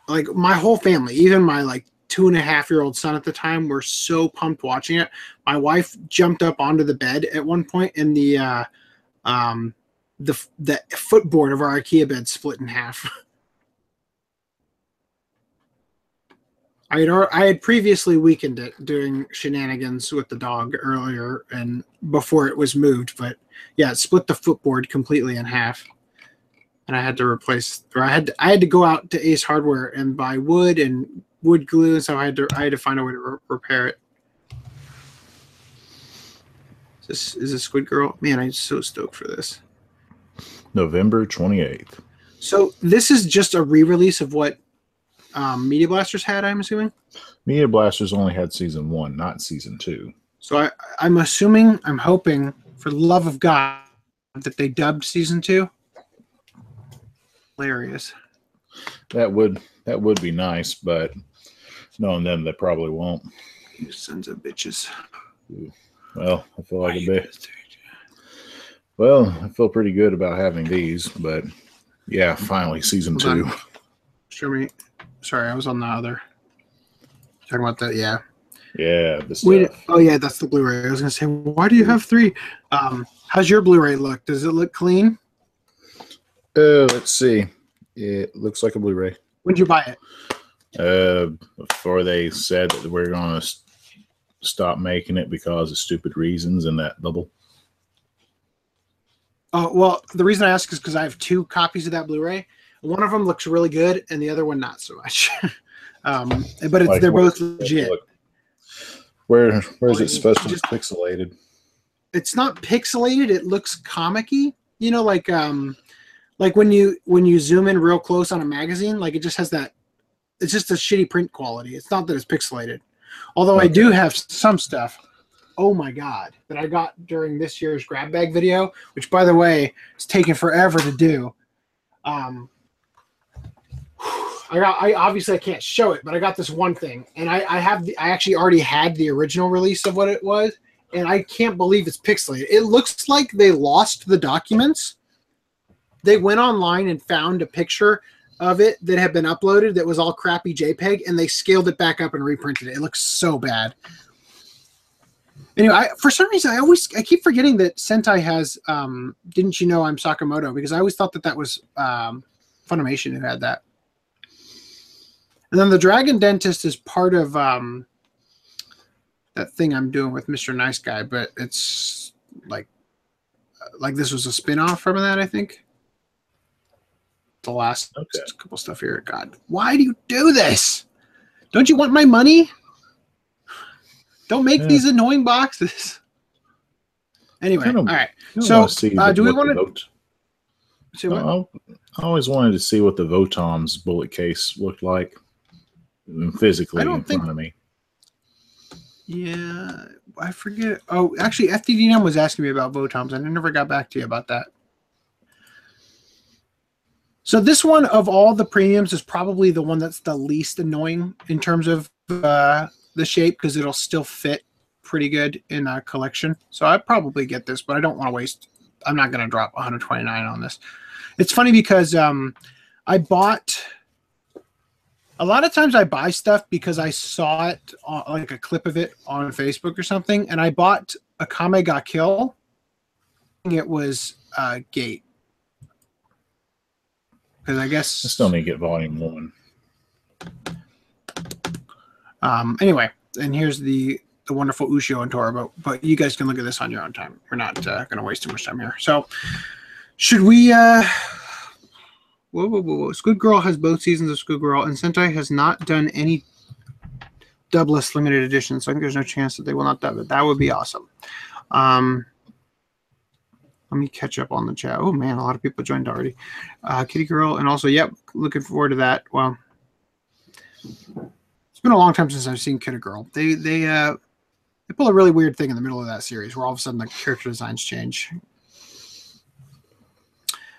like my whole family, even my like two and a half year old son at the time, were so pumped watching it. My wife jumped up onto the bed at one point, and the uh, um, the the footboard of our IKEA bed split in half. *laughs* I had I had previously weakened it doing shenanigans with the dog earlier and before it was moved, but yeah, it split the footboard completely in half, and I had to replace or I had to, I had to go out to Ace Hardware and buy wood and wood glue so I had to I had to find a way to re- repair it. Is this is this Squid Girl? Man, I'm so stoked for this. November twenty eighth. So this is just a re-release of what um, Media Blasters had, I'm assuming. Media Blasters only had season one, not season two. So I, I'm assuming, I'm hoping, for the love of God, that they dubbed season two. Hilarious. That would that would be nice, but knowing them, they probably won't. You sons of bitches. Well, I feel like a bit. guys do it? Well, I feel pretty good about having these, but yeah, finally season Hold two. on. Show me. Sorry, I was on the other. Talking about that, yeah. Yeah, Wait. Oh yeah, that's the Blu-ray. I was gonna say, why do you have three? Um, how's your Blu-ray look? Does it look clean? Uh, let's see. It looks like a Blu-ray. When did you buy it? Uh, before they said that we're going to stop making it because of stupid reasons and that bubble. Oh well, the reason I ask is because I have two copies of that Blu-ray. One of them looks really good, and the other one not so much. *laughs* um, but it's, Like they're both legit. Look. Where where is it supposed to be pixelated? It's not pixelated. It looks comic-y. You know, like um, like when you when you zoom in real close on a magazine, like it just has that. It's just a shitty print quality. It's not that it's pixelated. Although I do have some stuff. Oh my god, that I got during this year's grab bag video, which by the way, it's taken forever to do. Um, *sighs* I got. I obviously I can't show it, but I got this one thing, and I, I have. The, I actually already had the original release of what it was, and I can't believe it's pixelated. It looks like they lost the documents. They went online and found a picture of it that had been uploaded that was all crappy JPEG, and they scaled it back up and reprinted it. It looks so bad. Anyway, I, for some reason, I always I keep forgetting that Sentai has. Um, didn't you know I'm Sakamoto? Because I always thought that that was um, Funimation who had that. And then the Dragon Dentist is part of um, that thing I'm doing with Mr. Nice Guy, but it's like like this was a spin-off from that, I think. The last Okay. couple stuff here. God, why do you do this? Don't you want my money? Don't make Yeah. these annoying boxes. Anyway, Kinda- all right. So, uh, do we wanna- Vot- See what? No, I always wanted to see what the Votoms bullet case looked like mm, physically in think- front of me. Yeah, I forget. Oh, actually, FDDM was asking me about Votoms, and I never got back to you about that. So this one of all the premiums is probably the one that's the least annoying in terms of uh, the shape because it'll still fit pretty good in a collection. So I probably get this, but I don't want to waste. I'm not going to drop 129 on this. It's funny because um, I bought a lot of times I buy stuff because I saw it on, like a clip of it on Facebook or something, and I bought Akame ga Kill. It was uh, Gate because I guess I still need to get volume one. Um, anyway, and here's the the wonderful Ushio and Tora, but but you guys can look at this on your own time. We're not uh, going to waste too much time here. So, should we? Uh, whoa, whoa, whoa, whoa! Squid Girl has both seasons of Squid Girl, and Sentai has not done any dubless limited edition. So I think there's no chance that they will not dub it. That would be awesome. Um, let me catch up on the chat. Oh man, a lot of people joined already. Uh, Kitty Girl, and also, yep, looking forward to that. Well, it's been a long time since I've seen Kitty Girl. They they uh they pull a really weird thing in the middle of that series where all of a sudden the character designs change.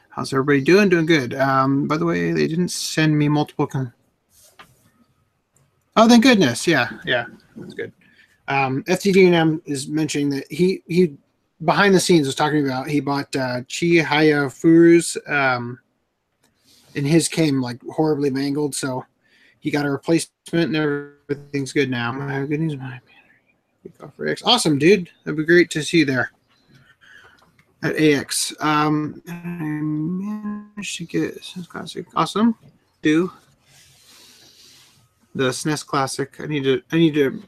How's everybody doing? Doing good. Um, by the way, they didn't send me multiple. Con- oh, thank goodness. Yeah, yeah, that's good. Um, FTD&M is mentioning that he he behind the scenes was talking about he bought uh, Chihayafuru's. Um, and his came like horribly mangled, so he got a replacement and everything's good now. Good news, my X. Awesome, dude. That'd be great to see you there at AX. Um, I managed to get SNES Classic. Awesome. Do the SNES Classic. I need to. I need to.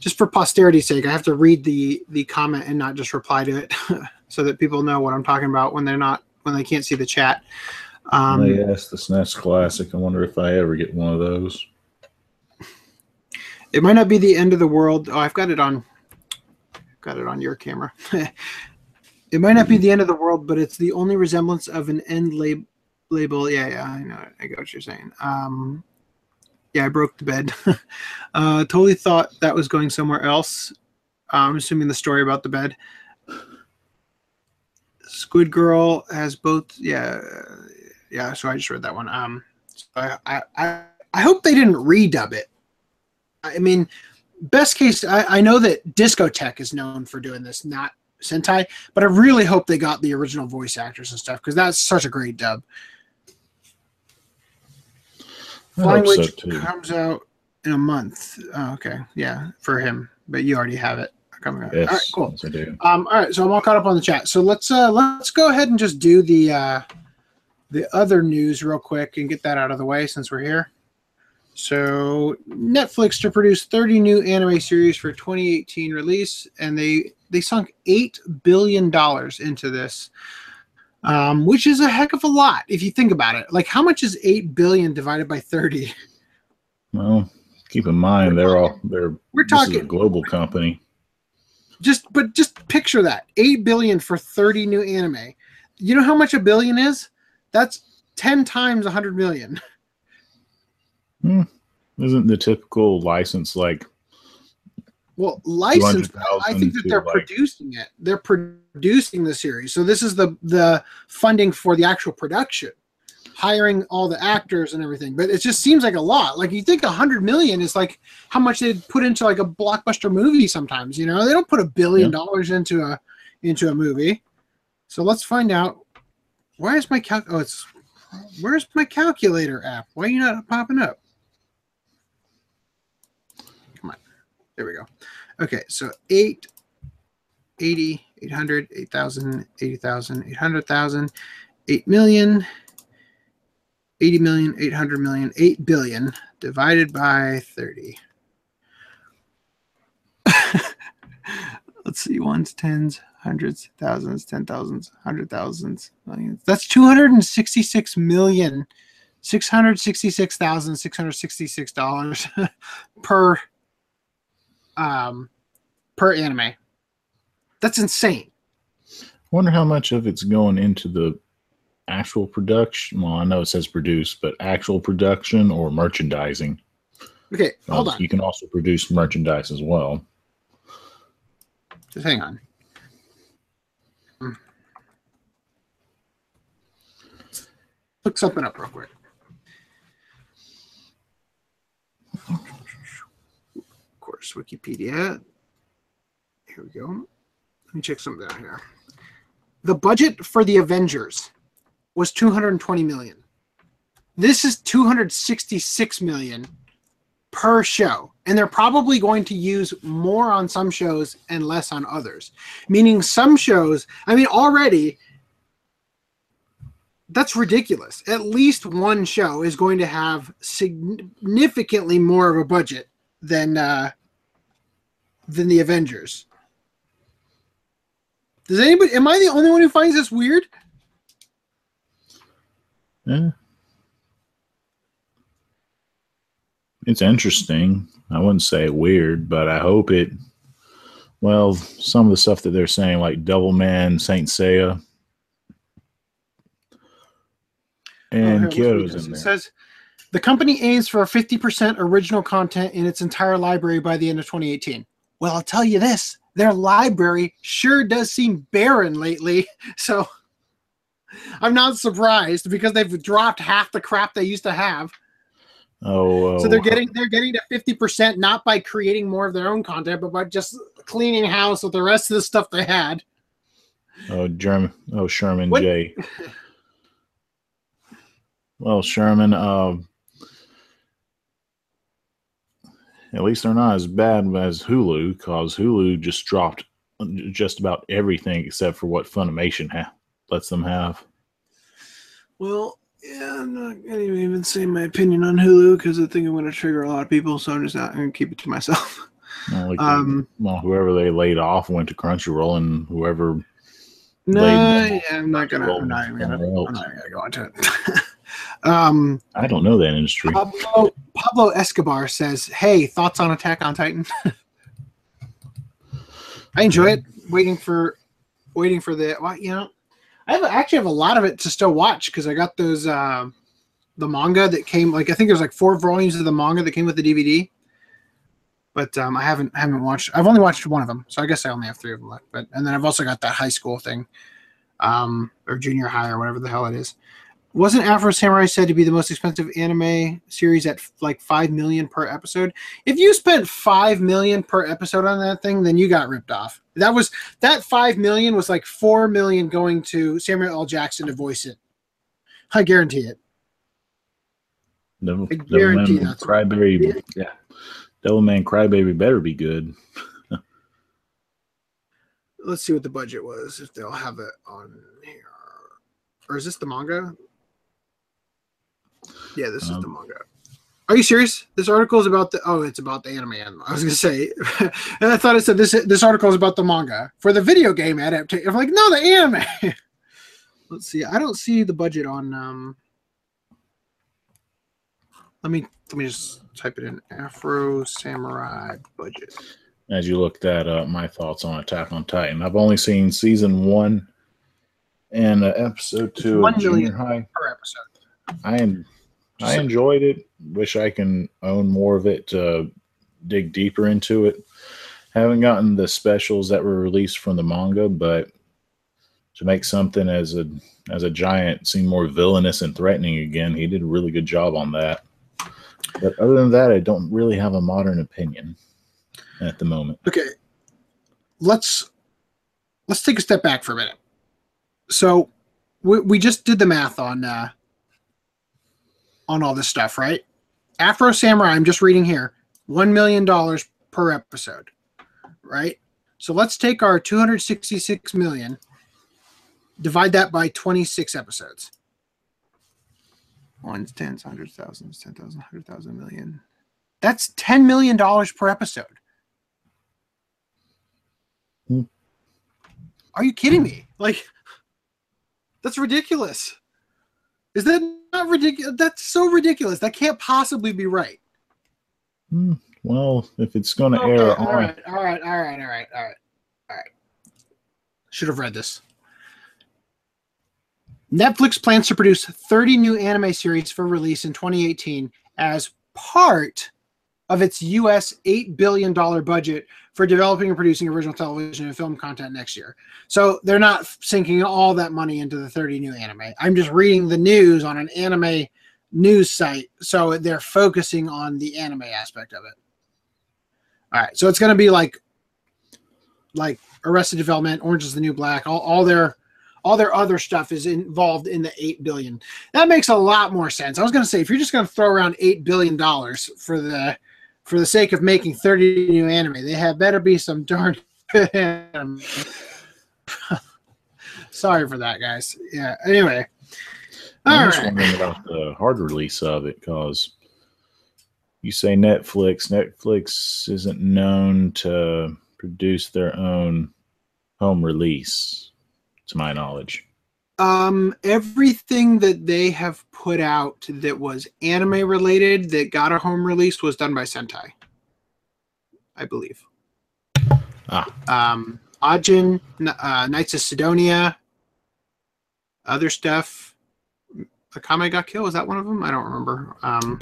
Just for posterity's sake, I have to read the the comment and not just reply to it, *laughs* so that people know what I'm talking about when they're not when they can't see the chat. Um, they asked the SNES Classic. I wonder if I ever get one of those. It might not be the end of the world. Oh, I've got it on. Got it on your camera. *laughs* it might not be the end of the world, but it's the only resemblance of an end lab- label. Yeah, yeah, I know. I get what you're saying. Um, yeah, I broke the bed. *laughs* uh, totally thought that was going somewhere else. I'm assuming the story about the bed. Squid Girl has both. Yeah, yeah. So I just read that one. Um, so I, I, I hope they didn't redub it. I mean, best case, I, I know that Discotek is known for doing this, not Sentai, but I really hope they got the original voice actors and stuff because that's such a great dub. Flying so, Witch comes out in a month. Oh, okay, yeah, for him, but you already have it coming out. Yes, All right, cool. yes, I do. Um, all right, so I'm all caught up on the chat. So let's uh let's go ahead and just do the uh the other news real quick and get that out of the way since we're here. So Netflix to produce 30 new anime series for 2018 release, and they they sunk eight billion dollars into this, um, which is a heck of a lot if you think about it. Like, how much is eight billion divided by 30? Well, keep in mind they're all they're We're this is a talking global company. just but just picture that eight billion for 30 new anime. You know how much a billion is? That's 10 times a 100 million. Hmm. Isn't the typical license like Well, licensed. I think that they're like- producing it. They're producing the series. So this is the the funding for the actual production, hiring all the actors and everything. But it just seems like a lot. Like you think a hundred million is like how much they'd put into like a blockbuster movie. Sometimes you know they don't put a billion Yeah. dollars into a into a movie. So let's find out. Why is my calc? Oh, it's where's my calculator app? Why are you not popping up? Come on. There we go. Okay, so 8, 80, 800, 8,000, 80,000, 800,000, 8 million, 80 million, 800 million, 8 billion divided by 30. Let's see, ones, tens, hundreds, thousands, ten thousands, hundred thousands, millions. That's 266 million, 666,666 dollars *laughs* per um per anime. That's insane. wonder how much of it's going into the actual production. Well, I know it says produce, but actual production or merchandising. Okay, hold Uh, on. You can also produce merchandise as well. Just hang on. look something up real quick. Wikipedia. Here we go. Let me check something out here. The budget for the Avengers was 220 million. This is 266 million per show. And they're probably going to use more on some shows and less on others. Meaning some shows, I mean, already that's ridiculous. At least one show is going to have significantly more of a budget than uh, than the Avengers. Does anybody? Am I the only one who finds this weird? Yeah. It's interesting. I wouldn't say weird, but I hope it. Well, some of the stuff that they're saying, like Devilman, Saint Seiya, and Oh, here, Kyoto's let's read this. in It says the company aims for a 50% original content in its entire library by the end of 2018. Well, I'll tell you this their library sure does seem barren lately. *laughs* So I'm not surprised because they've dropped half the crap they used to have. Oh, So they're getting they're getting to 50% not by creating more of their own content, but by just cleaning house with the rest of the stuff they had. oh, German, oh, Sherman What- J. *laughs* Well, Sherman, uh, at least they're not as bad as Hulu, because Hulu just dropped just about everything except for what Funimation ha- lets them have. Well, yeah, I'm not gonna even say my opinion on Hulu because I think I'm gonna trigger a lot of people, so I'm just not gonna keep it to myself. *laughs* Well, like, Um, well, whoever they laid off went to Crunchyroll, and whoever no, yeah, I'm not gonna. I'm not gonna. I'm not gonna go into it. *laughs* um, I don't know that industry. Pablo Escobar says, "Hey, thoughts on Attack on Titan?" *laughs* I enjoy it. Waiting for, waiting for the. Well, you know, I have actually have a lot of it to still watch because I got those um the manga that came. Like I think there's like four volumes of the manga that came with the DVD. But um, I haven't haven't watched. I've only watched one of them, so I guess I only have three of them left. But and then I've also got that high school thing, um, or junior high or whatever the hell it is. Wasn't Afro Samurai said to be the most expensive anime series at like five million per episode? If you spent five million per episode on that thing, then you got ripped off. That was that five million was like four million going to Samuel L. Jackson to voice it. I guarantee it. Devil, I guarantee Devilman that's Crybaby, yeah, Devilman Crybaby better be good. Let's see what the budget was if they'll have it on here. Or is this the manga? Yeah, this is Um, the manga. Are you serious? This article is about the oh, it's about the anime. I was gonna say, *laughs* and I thought it said this this article is about the manga for the video game adaptation. I'm like, no, the anime. *laughs* Let's see. I don't see the budget on. um Let me let me just type it in. Afro Samurai budget. As you look that up, my thoughts on Attack on Titan. I've only seen season one and uh, episode two one of Junior million. High. per episode. I en- I enjoyed it. Wish I can own more of it to dig deeper into it. Haven't gotten the specials that were released from the manga, but to make something as a as a giant seem more villainous and threatening again, he did a really good job on that. But other than that, I don't really have a modern opinion at the moment. Okay. Let's let's take a step back for a minute. So we, we just did the math on uh on all this stuff, right? Afro Samurai, I'm just reading here, one million dollars per episode. Right? So let's take our 266 million, divide that by 26 episodes. One's tens, hundreds, thousands, ten thousand, hundred thousand, million. That's ten million dollars per episode. Hmm. Are you kidding me? Like, that's ridiculous. Is that not ridiculous? That's so ridiculous. That can't possibly be right. Hmm, Well, if it's going to Okay, air all on, right, all right, all right, all right, all right, all right. Should have read this. Netflix plans to produce 30 new anime series for release in 2018 as part of its US $8 billion budget for developing and producing original television and film content next year. So they're not sinking all that money into the 30 new anime. I'm just reading the news on an anime news site. So they're focusing on the anime aspect of it. All right. So it's going to be like, like Arrested Development, Orange is the New Black, all, all their all their other stuff is involved in the 8 billion that makes a lot more sense i was going to say if you're just going to throw around 8 billion dollars for the for the sake of making 30 new anime they had better be some darn good anime. *laughs* sorry for that guys yeah anyway I'm all just right wondering about the hard release of it because you say Netflix. Netflix isn't known to produce their own home release, to my knowledge. Um everything that they have put out that was anime related that got a home release was done by sentai i believe Ah. um ajin uh, knights of sidonia other stuff Akame ga Kill is that one of them i don't remember um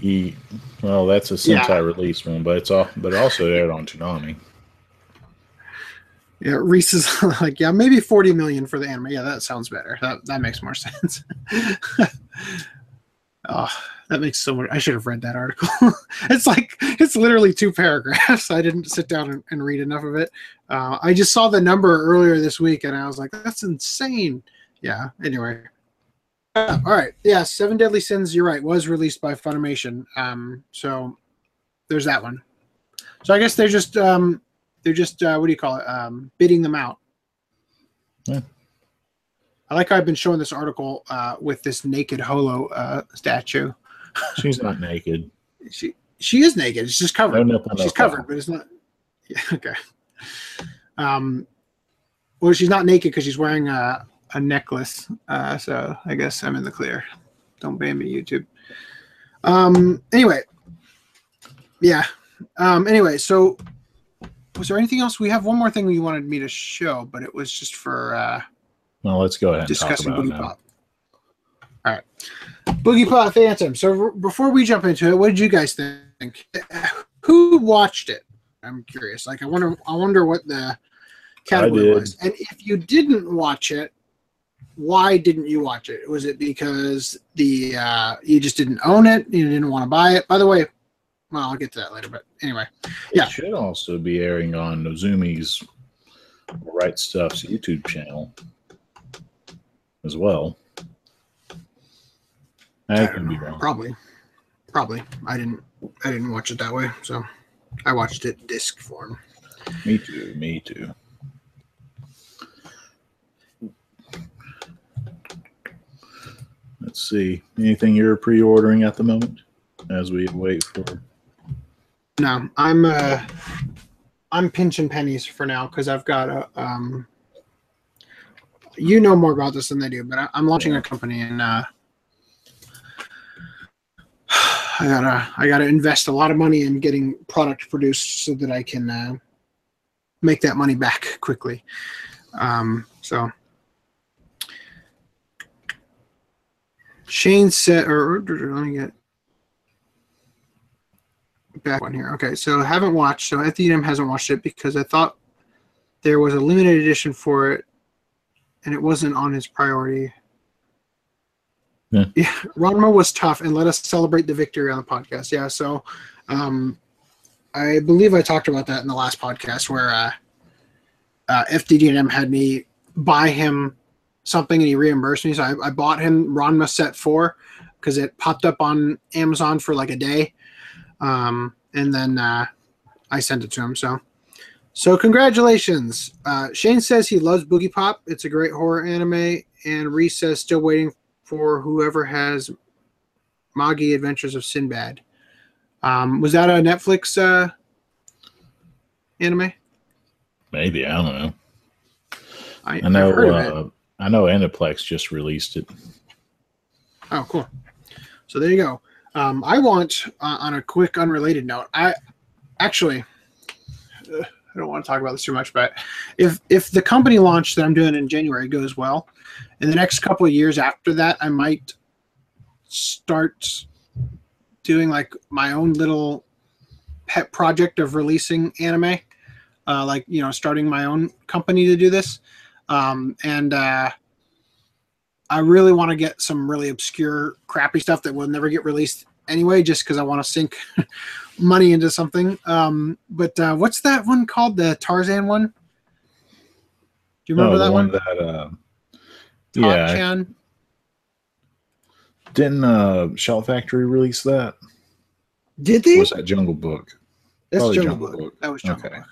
Ye- well, that's a Yeah. Sentai release one, but it's all, but also aired on Toonami. Yeah reese is *laughs* like yeah maybe 40 million for the anime. Yeah that sounds better. That, that makes more *laughs* sense. Oh that makes so much i should have read that article. *laughs* It's like it's literally two paragraphs. I didn't sit down and, and read enough of it. Uh, i just saw the number earlier this week and i was like that's insane. Yeah anyway. Uh, all right. Yeah seven deadly sins you're right was released by funimation. Um so there's that one. So i guess they're just um they're just uh, what do you call it? Um bidding them out. Yeah. i like how i've been showing this article uh with this naked holo uh statue. She's not *laughs* naked. she she is naked. It's just covered. No no she's covered but it's not *laughs* yeah okay. Um well she's not naked because she's wearing a, a necklace uh so i guess i'm in the clear. Don't ban me youtube. Um anyway. Yeah. Um anyway so was there anything else? We have one more thing you wanted me to show but it was just for uh Well, let's go ahead and talk discussing about boogie now. pop. All right. Boogie pop phantom. So before we jump into it what did you guys think? Who watched it? I'm curious. Like i wonder i wonder what the category was. And if you didn't watch it why didn't you watch it? Was it because the uh you just didn't own it? You didn't want to buy it? By the way well i'll get to that later but anyway Yeah. It should also be airing on Nozomi's Right Stuf's YouTube channel as well. I could be wrong. probably probably i didn't i didn't watch it that way so i watched it disc form Me too. Me too. Let's see. Anything you're pre-ordering at the moment as we wait for? No, I'm uh I'm pinching pennies for now because I've got a um you know more about this than they do, but I, I'm launching a company and uh *sighs* I gotta I gotta invest a lot of money in getting product produced so that I can uh, make that money back *laughs* quickly. Um so Shane said or let me get back one here. Okay, so I haven't watched. So Ethereum hasn't watched it because I thought there was a limited edition for it, and it wasn't on his priority. Yeah. yeah *laughs* Ranma was tough, and let us celebrate the victory on the podcast. Yeah, so um, I believe I talked about that in the last podcast where uh, uh, FDDM had me buy him something and he reimbursed me. So I, I bought him Ranma Set 4 because it popped up on Amazon for like a day um, and then uh, I sent it to him. So, so congratulations. Uh, Shane says he loves Boogie Pop. It's a great horror anime, and Reese says still waiting for whoever has Magi Adventures of Sinbad. Um, was that a Netflix uh, anime? Maybe I don't know. I, I know. Heard of it. Uh, I know. Aniplex just released it. Oh, cool. So there you go. Um, I want, uh, on a quick, unrelated note, I actually, uh, I don't want to talk about this too much, but if if the company launch that I'm doing in January goes well, in the next couple of years after that, I might start doing like my own little pet project of releasing anime, uh, like you know, starting my own company to do this, um, and uh, I really want to get some really obscure, crappy stuff that will never get released anyway, just because I want to sink *laughs* money into something. Um, but uh, what's that one called? The Tarzan one? Do you remember Oh, that one? That, uh, yeah, Tarzan? didn't uh, Shout Factory release that? Did they? Or was that Jungle Book? That's probably Jungle, Jungle Book. Book. That was Jungle Okay. Book.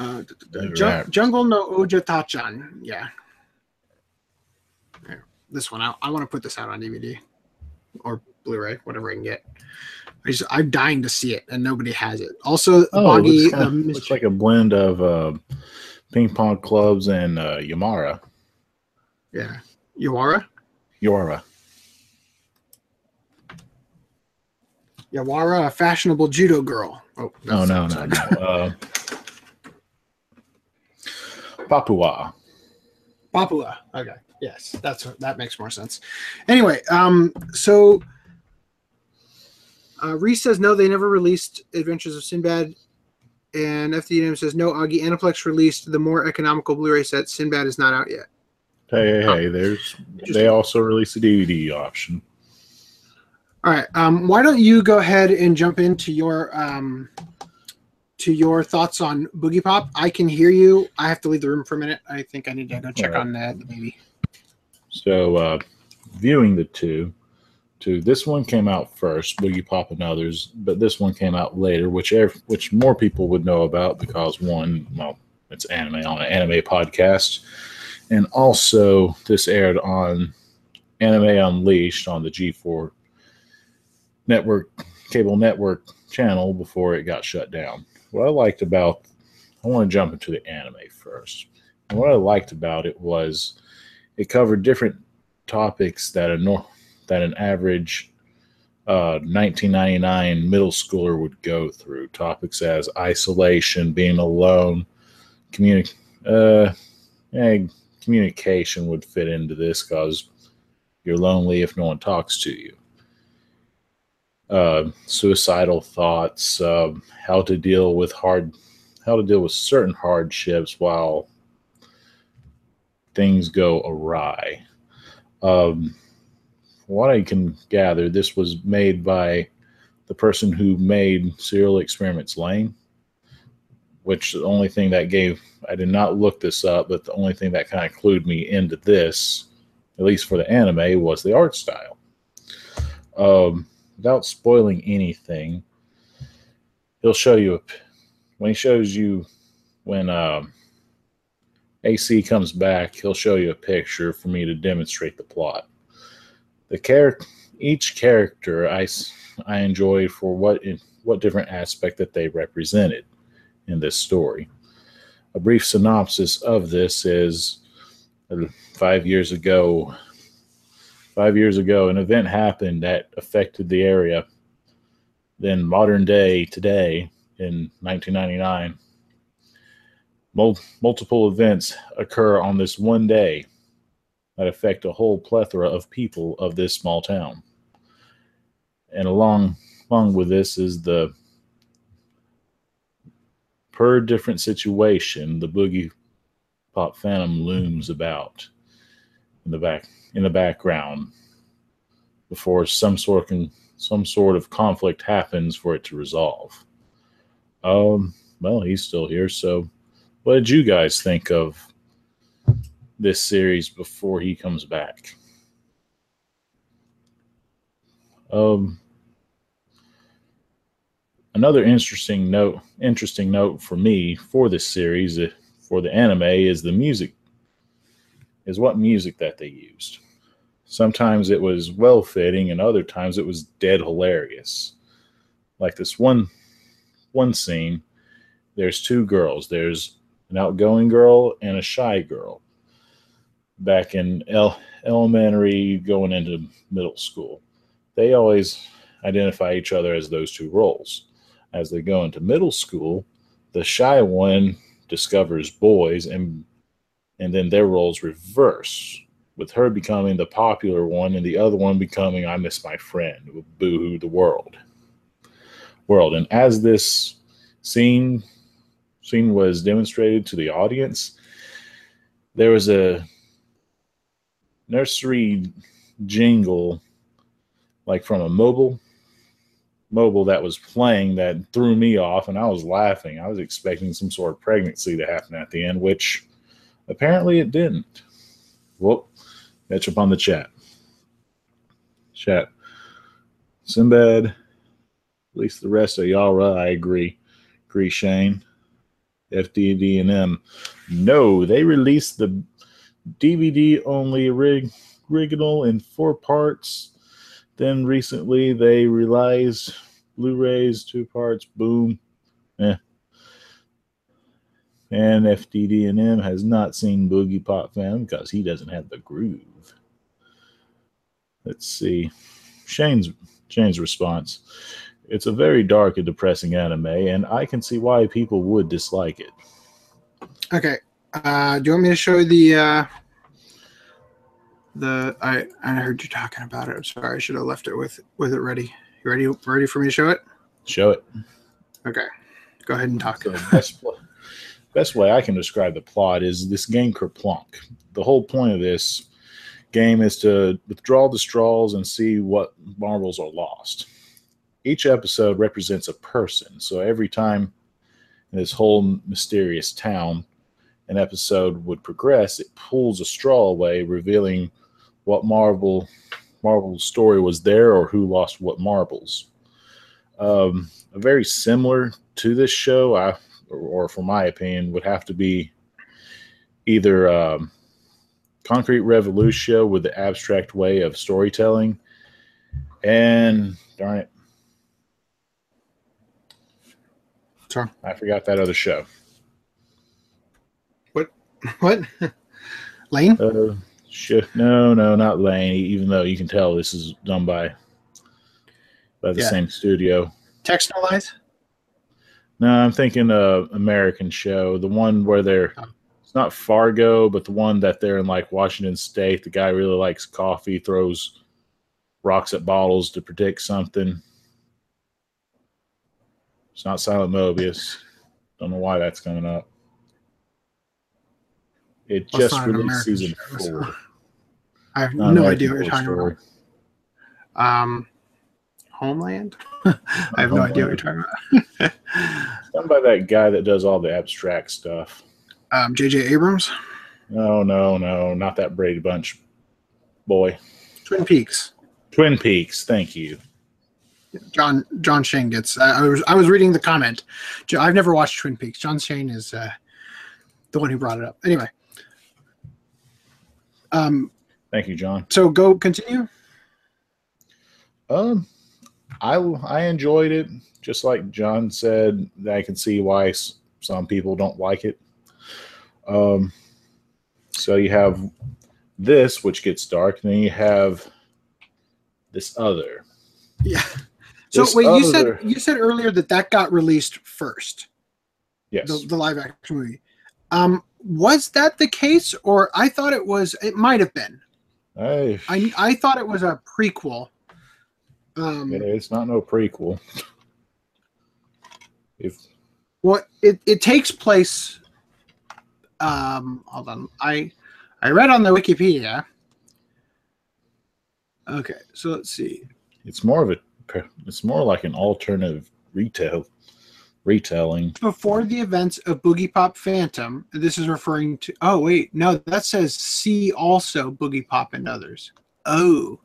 Uh. Jungle no Ojatachan. Yeah. This one. I, I want to put this out on DVD or Blu-ray, whatever I can get. I just, I'm dying to see it, and nobody has it. Also, Oh, Boggy. it looks, um, looks like a blend of uh, ping pong clubs and uh, Yamara. yeah, Yawara. Yora. Yawara, a fashionable judo girl. Oh No, no, no, no. *laughs* Uh, Papua. Papua. Okay. Yes, that's that makes more sense. Anyway, um, so uh, Reese says no, they never released Adventures of Sinbad, and FDM says no. Augie Aniplex released the more economical Blu-ray set. Sinbad is not out yet. Hey, hey, hey! There's. They also released a DVD option. All right. Um, why don't you go ahead and jump into your um, to your thoughts on Boogie Pop? I can hear you. I have to leave the room for a minute. I think I need to go check right. on uh, the baby. So, uh, viewing the two, two. This one came out first, Boogie Pop and others, but this one came out later, which ev- which more people would know about because one, well, it's anime on an anime podcast, and also this aired on Anime Unleashed on the G4 network cable network channel before it got shut down. What I liked about, I want to jump into the anime first. And what I liked about it was it covered different topics that a nor- that an average uh, 1999 middle schooler would go through. Topics as isolation, being alone, communi- uh, eh, communication would fit into this because you're lonely if no one talks to you. Uh, suicidal thoughts, uh, how to deal with hard, how to deal with certain hardships while things go awry. Um, what I can gather, this was made by the person who made Serial Experiments Lain, which the only thing that gave, I did not look this up, but the only thing that kind of clued me into this, at least for the anime, was the art style. Um, without spoiling anything, he'll show you, when he shows you, when, um, AC comes back, he'll show you a picture for me to demonstrate the plot. The character, each character, I I enjoyed for what in, what different aspect that they represented in this story. A brief synopsis of this is uh, five years ago. Five years ago, an event happened that affected the area. Then, modern day, today, in 1999, mul- multiple events occur on this one day that affect a whole plethora of people of this small town. And along along with this is the per different situation, the boogie pop phantom looms about in the back in the background before some sort of some sort of conflict happens for it to resolve. Um, well, he's still here, so what did you guys think of this series before he comes back? Um, another interesting note, interesting note for me for this series, uh, for the anime, is the music. Is what music that they used. Sometimes it was well fitting, and other times it was dead hilarious. Like this one, one scene. There's two girls. There's an outgoing girl and a shy girl back in el- elementary going into middle school. They always identify each other as those two roles. As they go into middle school, the shy one discovers boys and and then their roles reverse with her becoming the popular one and the other one becoming I Miss My Friend, Boo Hoo the World. World. And as this scene scene was demonstrated to the audience, there was a nursery jingle like from a mobile mobile that was playing that threw me off and I was laughing. I was expecting some sort of pregnancy to happen at the end, which apparently it didn't. Whoop. Catch up on the chat. Chat. Sinbad. At least the rest of y'all, I agree. Agree, Shane. FDD and M. No, they released the DVD only rig, original in four parts. Then recently they realized Blu-rays, two parts, boom. Eh. And FDD and M has not seen Boogie Pop Fan because he doesn't have the groove. Let's see. Shane's Shane's response. It's a very dark and depressing anime, and I can see why people would dislike it. Okay. Uh, do you want me to show you the uh, the I I heard you talking about it. I'm sorry. I should have left it with with it ready. You ready ready for me to show it? Show it. Okay. Go ahead and talk. So best, best way I can describe the plot is this game Kerplunk. The whole point of this game is to withdraw the straws and see what marbles are lost. Each episode represents a person. So every time in this whole mysterious town, an episode would progress, it pulls a straw away, revealing what marble Marvel's story was there or who lost what marbles. Um, very similar to this show, I or, or for my opinion, would have to be either um, Concrete Revolution with the abstract way of storytelling, and darn it, Sorry. I forgot that other show. What? What? *laughs* Lain? Uh, shit. No, no, not Lain. Even though you can tell this is done by by the Yeah. same studio. Texhnolyze? No, I'm thinking uh American show, the one where they're Oh. it's not Fargo, but the one that they're in like Washington State. The guy really likes coffee, throws rocks at bottles to predict something. It's not Silent Mobius. Don't know why that's coming up. It just released American season four. *laughs* I have Not no American idea what you're talking Story. about. Um, Homeland? *laughs* I have no idea what you're talking about. *laughs* Done by that guy that does all the abstract stuff. um, J.J. Abrams? No, no, no, not that Brady Bunch boy. Twin Peaks. Twin Peaks. Thank you. John John Shane gets. Uh, I was I was reading the comment. I've never watched Twin Peaks. John Shane is uh, the one who brought it up. Anyway, um, Thank you, John. so go continue. Um, I I enjoyed it. Just like John said, I can see why some people don't like it. Um, so you have this, which gets dark, and then you have this other. Yeah. So This wait, you said you said earlier that that got released first, Yes, the, the live action movie. Um, was that the case, or I thought it was? It might have been. I, I I thought it was a prequel. Um, yeah, it's not no prequel. If Well, it, it takes place. Um, hold on. I I read on the Wikipedia. Okay, so let's see. it's more of a, it's more like an alternative retail retelling. Before the events of Boogie Pop Phantom, this is referring to. Oh wait, no, that says see also Boogie Pop and others. Oh,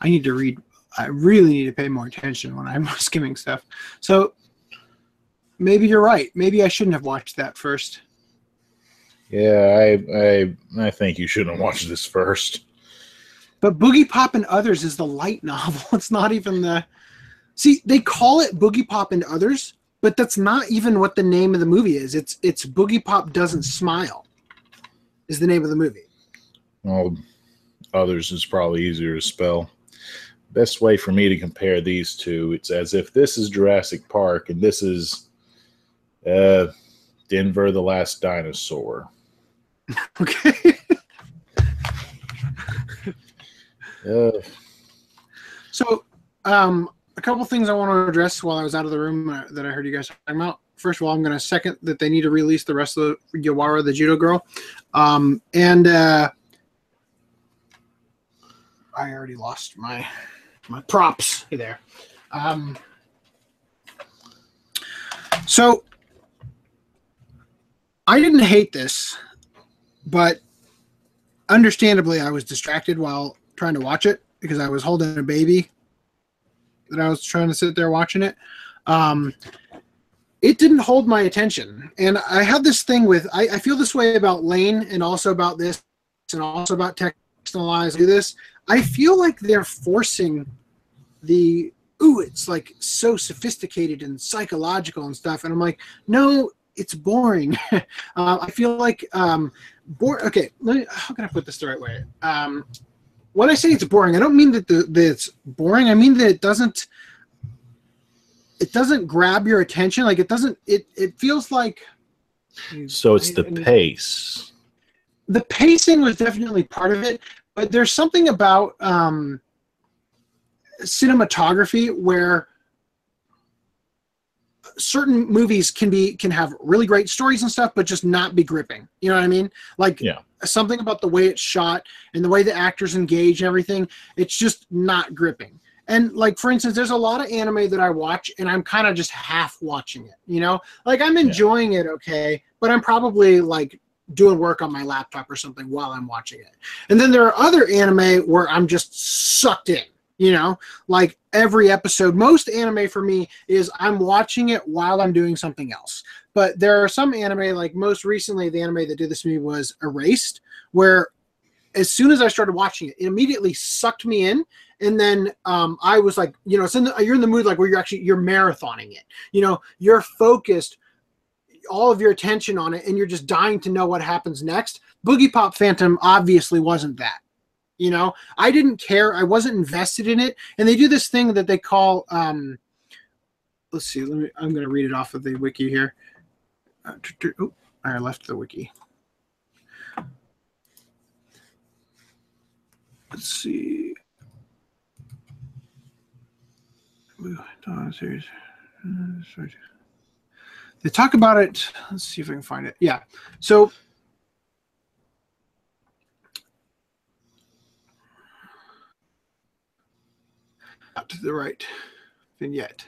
I need to read. I really need to pay more attention when I'm *laughs* skimming stuff. So maybe you're right. Maybe I shouldn't have watched that first. Yeah, I I I think you shouldn't watch this first. But Boogie Pop and Others is the light *laughs* novel. It's not even the. See, they call it Boogie Pop and Others, but that's not even what the name of the movie is. It's it's Boogie Pop Doesn't Smile. Is the name of the movie. Well, others is probably easier to spell. Best way for me to compare these two, it's as if this is Jurassic Park and this is uh, Denver the Last Dinosaur. *laughs* Okay. So, um, a couple things I want to address while I was out of the room uh, that I heard you guys talking about. First of all, I'm going to second that they need to release the rest of the Yawara, the judo girl. Um, and uh, I already lost my my props there. Um, so I didn't hate this, but understandably, I was distracted while trying to watch it because I was holding a baby that I was trying to sit there watching it. Um, it didn't hold my attention. And I have this thing with, I, I feel this way about Lain and also about this and also about Texhnolyze do this. I feel like they're forcing the, ooh, it's like so sophisticated and psychological and stuff. And I'm like, no, it's boring. *laughs* uh, I feel like, um, bore, okay, me, how can I put this the right way? Um, when I say it's boring, I don't mean that, the, that it's boring. I mean that it doesn't it doesn't grab your attention. Like it doesn't. It it feels like. so it's the pace. The pacing was definitely part of it, but there's something about um, cinematography where certain movies can be can have really great stories and stuff, but just not be gripping. You know what I mean? Like Yeah. something about the way it's shot and the way the actors engage and everything. It's just not gripping. And like for instance, there's a lot of anime that I watch and I'm kind of just half watching it. You know, like I'm enjoying it okay, but I'm probably like doing work on my laptop or something while I'm watching it. And then there are other anime where I'm just sucked in. You know, like every episode, most anime for me is I'm watching it while I'm doing something else. But there are some anime, like most recently, the anime that did this to me was Erased, where as soon as I started watching it, it immediately sucked me in. And then um, I was like, you know, it's in the, you're in the mood like where you're actually you're marathoning it. You know, you're focused, all of your attention on it, and you're just dying to know what happens next. Boogie Pop Phantom obviously wasn't that. You know, I didn't care. I wasn't invested in it. And they do this thing that they call, um, let's see. Let me. I'm going to read it off of the wiki here. Uh, oh, I left the wiki. Let's see. They talk about it. Let's see if I can find it. Yeah. So out to the right vignette.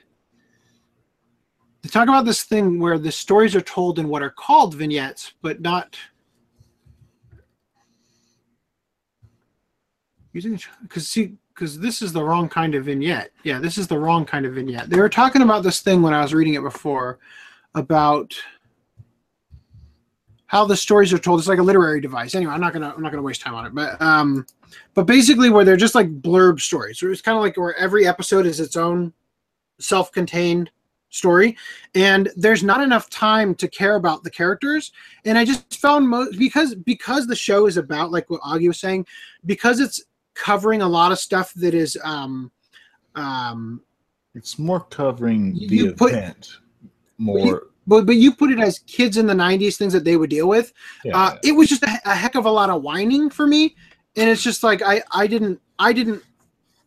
They talk about this thing where the stories are told in what are called vignettes, but not using because see because this is the wrong kind of vignette. Yeah, this is the wrong kind of vignette. They were talking about this thing when I was reading it before about how the stories are told. It's like a literary device. Anyway, I'm not gonna I'm not gonna waste time on it. But um, but basically where they're just like blurb stories. So it's kind of like where every episode is its own self-contained story and there's not enough time to care about the characters and i just found most because because the show is about like what augie was saying because it's covering a lot of stuff that is um um It's more covering You- the you put- event. More. but but you put it as kids in the 90s things that they would deal with yeah, uh, it was just a, a heck of a lot of whining for me and it's just like i i didn't i didn't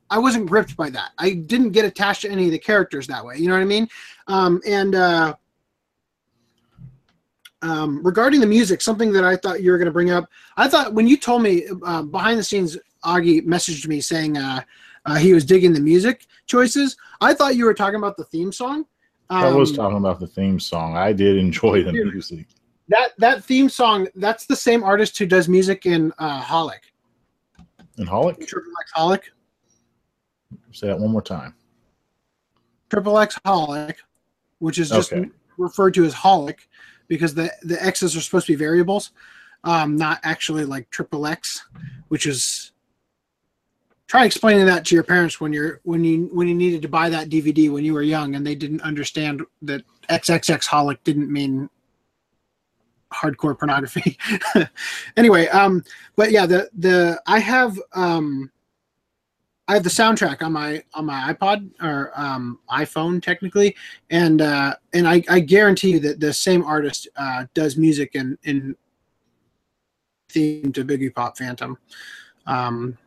i wasn't gripped by that i didn't get attached to any of the characters that way you know what i mean um and uh um, regarding the music, something that I thought you were going to bring up, I thought when you told me uh, behind the scenes, Augie messaged me saying uh, uh, he was digging the music choices. I thought you were talking about the theme song. I was Um, talking about the theme song. I did enjoy the music. that that theme song. That's the same artist who does music in uh, Holic, And Holic, Triple X Holic. say that one more time. triple X holic, which is just Okay. referred to as holic because the the x's are supposed to be variables, um, not actually like triple X, which is try explaining that to your parents when you're when you when you needed to buy that DVD when you were young and they didn't understand that XXX holic didn't mean hardcore pornography. *laughs* anyway, um, but yeah, the the I have um I have the soundtrack on my on my iPod or um, iPhone technically, and uh, and I, I guarantee you that the same artist uh, does music in in theme to Boogie Pop Phantom. Um,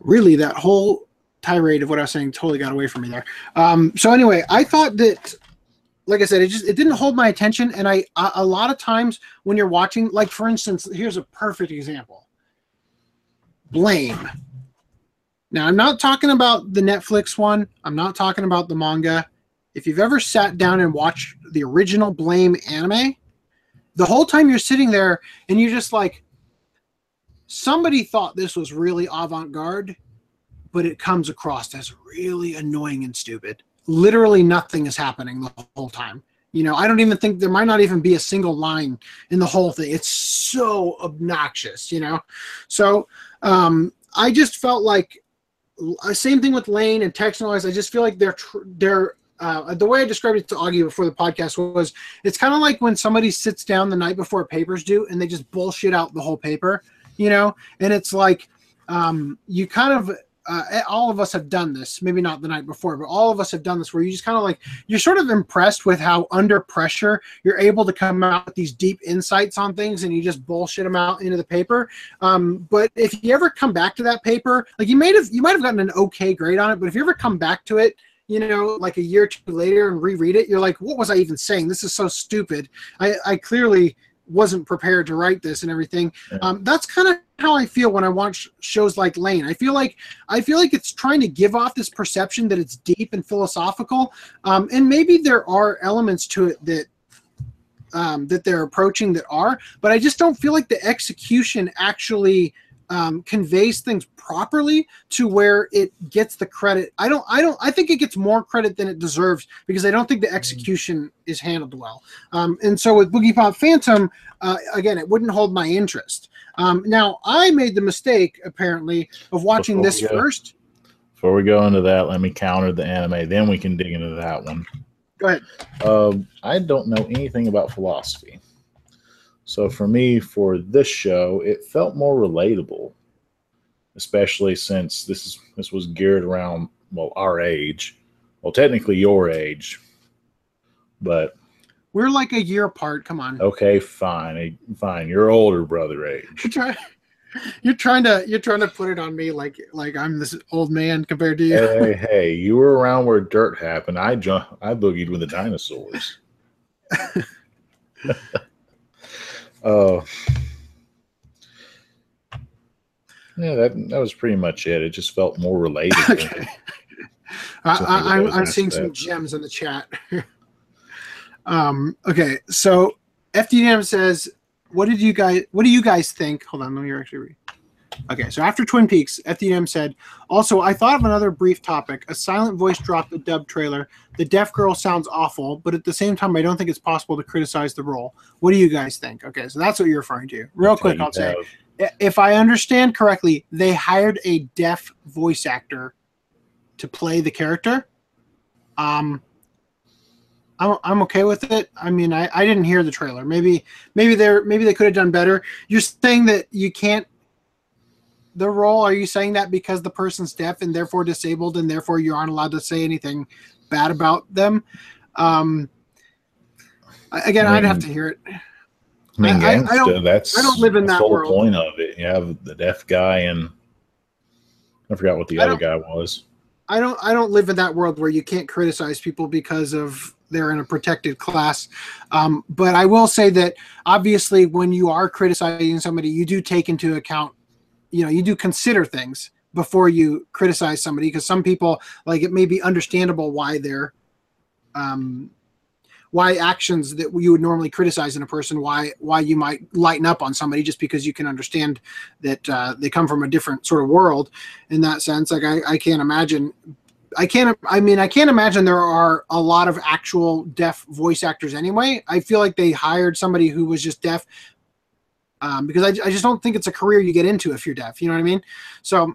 really that whole tirade of what I was saying totally got away from me there. Um, so anyway, I thought that, like I said, it just it didn't hold my attention, and I a, a lot of times when you're watching, like for instance, here's a perfect example. Blame. Now I'm not talking about the Netflix one. I'm not talking about the manga. If you've ever sat down and watched the original Blame anime, the whole time you're sitting there and you're just like, somebody thought this was really avant-garde but it comes across as really annoying and stupid. Literally nothing is happening the whole time. You know, I don't even think there might not even be a single line in the whole thing. It's so obnoxious, you know. So um, I just felt like uh, same thing with Lain and Texhnolyze. I just feel like they're tr- they're uh, the way I described it to Augie before the podcast was it's kind of like when somebody sits down the night before papers due and they just bullshit out the whole paper, you know, and it's like um, you kind of uh, all of us have done this maybe not the night before but all of us have done this where you just kind of like you're sort of impressed with how under pressure you're able to come out with these deep insights on things and you just bullshit them out into the paper. Um, but if you ever come back to that paper like you may have you might have gotten an okay grade on it but if you ever come back to it you know like a year or two later and reread it you're like what was i even saying? This is so stupid. I i clearly wasn't prepared to write this and everything. Yeah. Um, that's kind of how I feel when I watch shows like Lain. I feel like I feel like it's trying to give off this perception that it's deep and philosophical, um, and maybe there are elements to it that um, that they're approaching that are, but I just don't feel like the execution actually um, conveys things properly to where it gets the credit. I don't. I don't. I think it gets more credit than it deserves because I don't think the mm-hmm. execution is handled well. Um, and so with Boogie Pop Phantom, uh, again, it wouldn't hold my interest. Um, now I made the mistake apparently of watching before this first. Before we go into that, let me counter the anime. Then we can dig into that one. Go ahead. Uh, I don't know anything about philosophy. So for me, for this show, it felt more relatable, especially since this is this was geared around well our age, well technically your age, but we're like a year apart. Come on. Okay, fine, fine. You're older brother age. You're trying, you're trying to you're trying to put it on me like like I'm this old man compared to you. Hey, hey, you were around where dirt happened. I jump, I boogied with the dinosaurs. *laughs* Oh. yeah, that that was pretty much it. It just felt more related. okay. *laughs* I, am I'm seeing some gems in the chat. *laughs* um, okay, so FDM says, "What did you guys? What do you guys think?" Hold on, let me actually read. Okay, so after Twin Peaks, FDM said, also, I thought of another brief topic. A silent voice dropped the dub trailer. The deaf girl sounds awful, but at the same time, I don't think it's possible to criticize the role. What do you guys think? Okay, so that's what you're referring to. Real quick, I'll say, if I understand correctly, they hired a deaf voice actor to play the character. Um, I'm, I'm okay with it. I mean, I, I didn't hear the trailer. Maybe maybe they're maybe they could have done better. You're saying that you can't the role? Are you saying that because the person's deaf and therefore disabled, and therefore you aren't allowed to say anything bad about them? Um, again, I would have to hear it. I mean, I, I, don't, that's I don't live in that whole world. point of it. You have the deaf guy, and I forgot what the other guy was. I don't. I don't live in that world where you can't criticize people because of they're in a protected class. Um, but I will say that obviously, when you are criticizing somebody, you do take into account you know you do consider things before you criticize somebody because some people like it may be understandable why they're um why actions that you would normally criticize in a person why why you might lighten up on somebody just because you can understand that uh, they come from a different sort of world in that sense like I, I can't imagine I can't I mean I can't imagine there are a lot of actual deaf voice actors anyway. I feel like they hired somebody who was just deaf um, because I, I just don't think it's a career you get into if you're deaf. You know what I mean? So,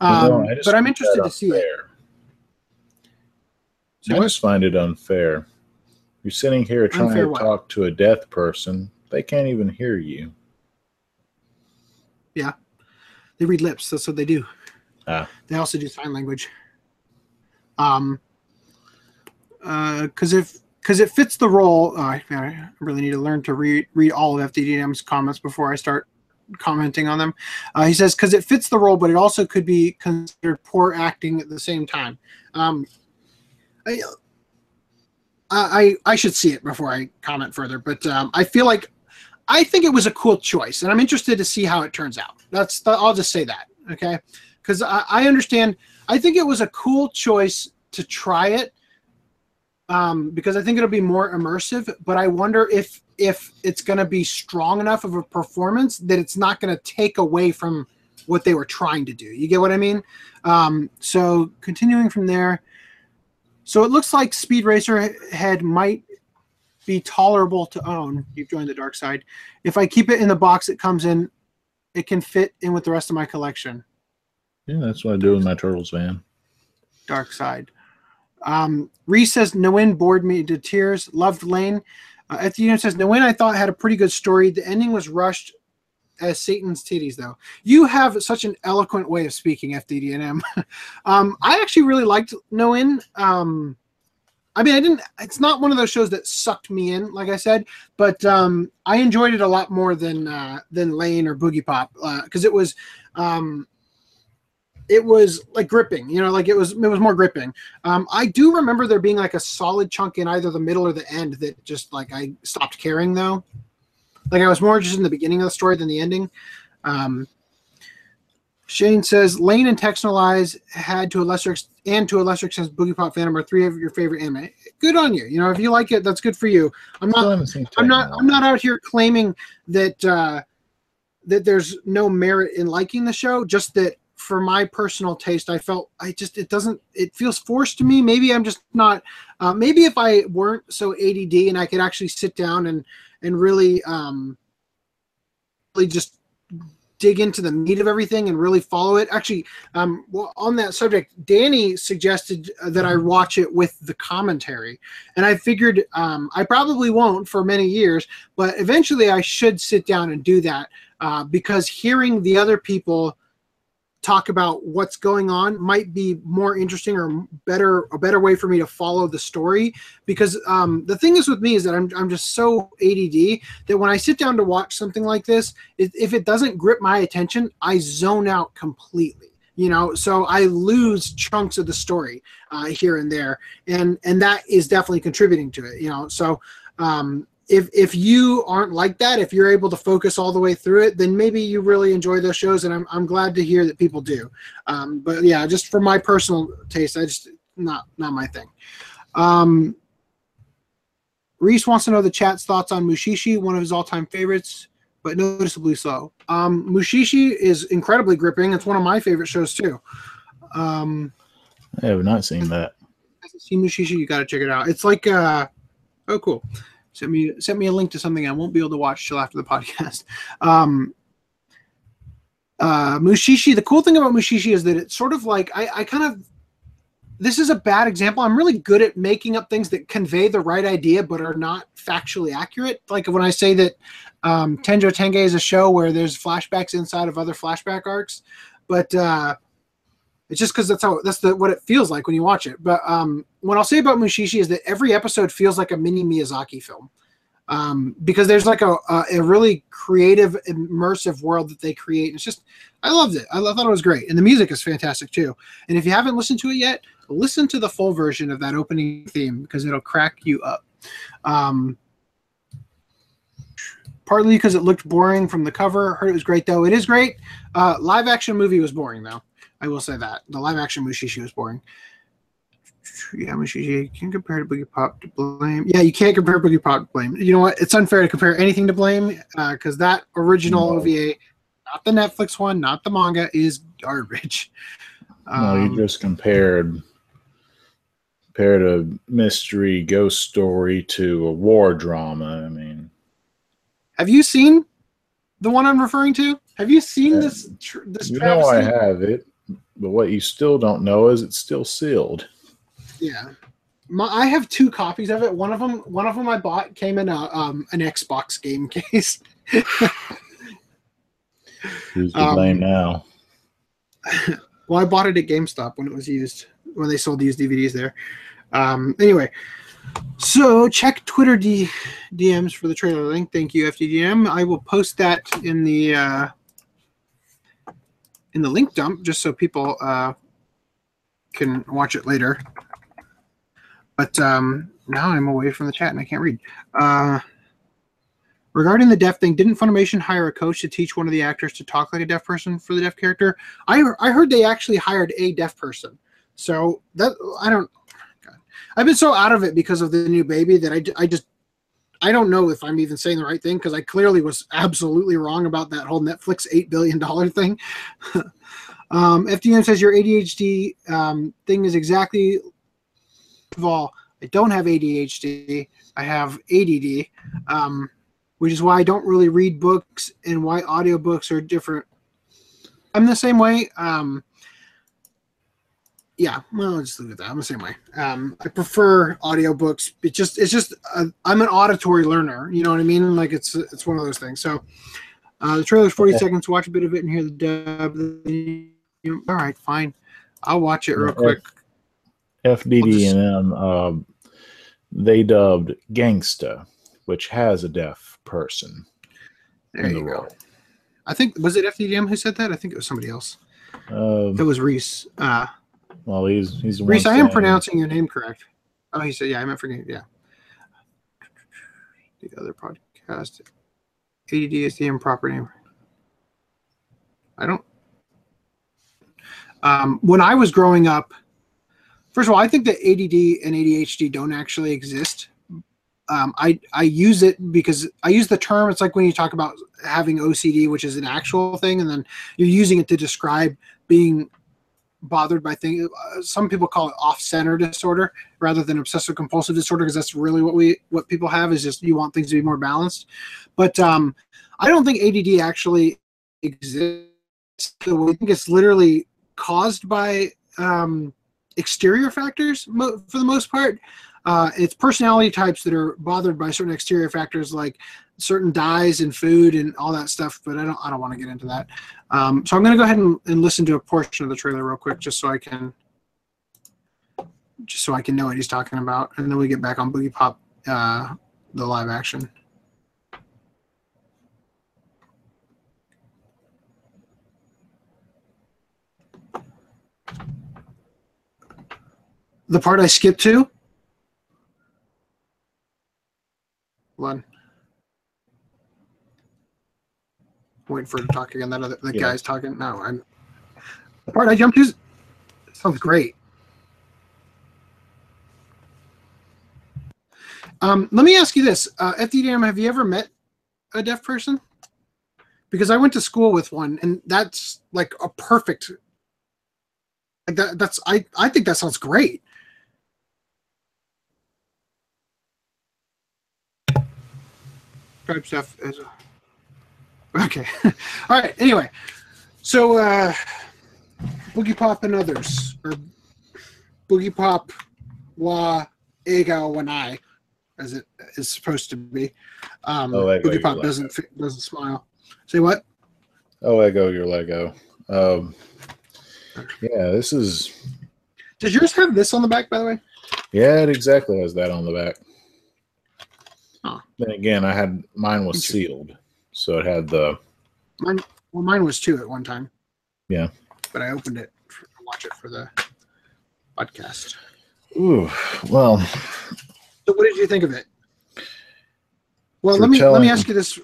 um, no, but I'm interested to see it. So I just find it unfair. You're sitting here trying unfair to what? talk to a deaf person. They can't even hear you. Yeah. They read lips. That's what they do. Ah. They also do sign language. Um, because uh, if because it fits the role. Uh, I really need to learn to read read all of FDDM's comments before I start commenting on them. Uh, he says because it fits the role, but it also could be considered poor acting at the same time. Um, I, I I should see it before I comment further, but um, I feel like I think it was a cool choice, and I'm interested to see how it turns out. That's the, I'll just say that, okay? Because I, I understand. I think it was a cool choice to try it um, because I think it'll be more immersive. But I wonder if if it's going to be strong enough of a performance that it's not going to take away from what they were trying to do. You get what I mean? Um, so continuing from there, so it looks like Speed Racer Head might be tolerable to own. You've joined the dark side. If I keep it in the box it comes in, it can fit in with the rest of my collection. Yeah, that's what I do with my Turtles van. Dark side. Um, Reese says, Nguyen bored me to tears. Loved Lain. Uh, FDDM says, Nguyen I thought had a pretty good story. The ending was rushed as Satan's titties, though. You have such an eloquent way of speaking, FDDNM. *laughs* um, I actually really liked Nguyen. Um, I mean, I didn't. It's not one of those shows that sucked me in, like I said, but um, I enjoyed it a lot more than uh, than Lain or Boogie Pop because uh, it was um, it was like gripping, you know, like it was it was more gripping. Um, I do remember there being like a solid chunk in either the middle or the end that just like I stopped caring though. Like I was more interested in the beginning of the story than the ending. Um, Shane says Lain and Texhnolyze had to a lesser extent, and to a lesser extent Boogie Pop Phantom are three of your favorite anime. Good on you. You know, if you like it, that's good for you. I'm not. I'm not. I'm not out here claiming that uh, that there's no merit in liking the show. Just that for my personal taste, I felt I just it doesn't. It feels forced to me. Maybe I'm just not. Uh, maybe if I weren't so ADD and I could actually sit down and and really um, really just dig into the meat of everything and really follow it. Actually, um, well, on that subject, Danny suggested that I watch it with the commentary, and I figured um, I probably won't for many years, but eventually I should sit down and do that uh, because hearing the other people talk about what's going on might be more interesting or better a better way for me to follow the story. Because um, the thing is with me is that I'm, I'm just so ADD that when I sit down to watch something like this if it doesn't grip my attention I zone out completely you know? So I lose chunks of the story uh, here and there. And and that is definitely contributing to it you know? So um, if if you aren't like that, if you're able to focus all the way through it, then maybe you really enjoy those shows, and I'm I'm glad to hear that people do. Um, but yeah, just for my personal taste, I just not not my thing. Um, Reese wants to know the chat's thoughts on Mushishi, one of his all-time favorites, but noticeably slow. Um, Mushishi is incredibly gripping. It's one of my favorite shows too. Um, I have not seen that. Seen Mushishi? You got to check it out. It's like, uh, oh, cool send me send me a link to something I won't be able to watch till after the podcast. Um, uh, Mushishi. The cool thing about Mushishi is that it's sort of like I, I kind of this is a bad example. I'm really good at making up things that convey the right idea but are not factually accurate. Like when I say that um, Tenjo Tenge is a show where there's flashbacks inside of other flashback arcs, but uh, it's just because that's how that's the what it feels like when you watch it. But um, what I'll say about Mushishi is that every episode feels like a mini Miyazaki film. Um, because there's like a, a, a really creative, immersive world that they create. It's just, I loved it. I thought it was great, and the music is fantastic too. And if you haven't listened to it yet, listen to the full version of that opening theme because it'll crack you up. Um, partly because it looked boring from the cover. Heard it was great though. It is great. Uh, live action movie was boring though. I will say that the live action Mushishi was boring. Yeah, Mushishi can't compare to Boogie Pop to Blame. Yeah, you can't compare Boogie Pop to Blame. You know what? It's unfair to compare anything to Blame because uh, that original no. OVA, not the Netflix one, not the manga, is garbage. No, you um, just compared compared a mystery ghost story to a war drama. I mean, have you seen the one I'm referring to? Have you seen uh, this? Tr- this you know I have it. But what you still don't know is it's still sealed. Yeah. My, I have two copies of it. One of them, one of them I bought came in a um, an Xbox game *laughs* case. Who's to um, blame now? *laughs* well, I bought it at GameStop when it was used when they sold used DVDs there. Um, anyway, so check Twitter D- DMs for the trailer link. Thank you, FDDM. I will post that in the uh, in the link dump just so people uh, can watch it later. But um, now I'm away from the chat and I can't read. Uh, regarding the deaf thing, didn't Funimation hire a coach to teach one of the actors to talk like a deaf person for the deaf character? I I heard they actually hired a deaf person. So that I don't. God. I've been so out of it because of the new baby that I, I just I don't know if I'm even saying the right thing because I clearly was absolutely wrong about that whole Netflix eight billion dollar thing. *laughs* um, FDM says your ADHD um, thing is exactly. Of all, I don't have ADHD. I have ADD, um, which is why I don't really read books and why audiobooks are different. I'm the same way. Um, yeah, well, I'll just leave it at that. I'm the same way. Um, I prefer audiobooks. It just, it's just, uh, I'm an auditory learner. You know what I mean? Like it's, it's one of those things. So, uh, the trailer's 40 Okay. seconds. Watch a bit of it and hear the dub. All right, fine. I'll watch it real quick. FDD and M, um, they dubbed Gangsta, which has a deaf person There in you the go. role. I think was it FDDM who said that? I think it was somebody else. Um, It was Reese. Uh, well, he's he's Reese, I am pronouncing your name correct. Oh, he said, yeah, I meant forgetting. Yeah. The other podcast. ADD is the improper name. I don't. Um, when I was growing up, first of all, I think that ADD and ADHD don't actually exist. Um, I I use it because I use the term. It's like when you talk about having OCD, which is an actual thing, and then you're using it to describe being bothered by things. Uh, some people call it off-center disorder rather than obsessive compulsive disorder because that's really what we what people have is just you want things to be more balanced. But um, I don't think ADD actually exists. So I think it's literally caused by um, exterior factors for the most part. Uh, it's personality types that are bothered by certain exterior factors like certain dyes and food and all that stuff. But I don't I don't want to get into that. Um, so I'm going to go ahead and, and listen to a portion of the trailer real quick, just so I can, just so I can know what he's talking about, and then we get back on Boogie Pop, uh, the live action. The part I skipped to. One. Waiting for her to talk again. That other the Yeah. guy's talking. No, I'm. The part I jumped to sounds great. Um, let me ask you this, uh, At the FDDM, have you ever met a deaf person? Because I went to school with one, and that's like a perfect. That, that's I. I think that sounds great. Tribe stuff is. Okay. *laughs* All right. Anyway, so uh, Boogie Pop and others, or Boogie Pop Wa Ega I, as it is supposed to be. Um, Oh, Ego, Boogie Pop doesn't doesn't smile. Say what? Oh, Lego, your Lego. Um, yeah, this is Does yours have this on the back, by the way? yeah, it exactly has that on the back. Huh. Then again, I had mine was sealed, so it had the Mine, well, mine was two at one time. Yeah. But I opened it to watch it for the podcast. ooh. Well, So, what did you think of it? Well, let me let me ask you this.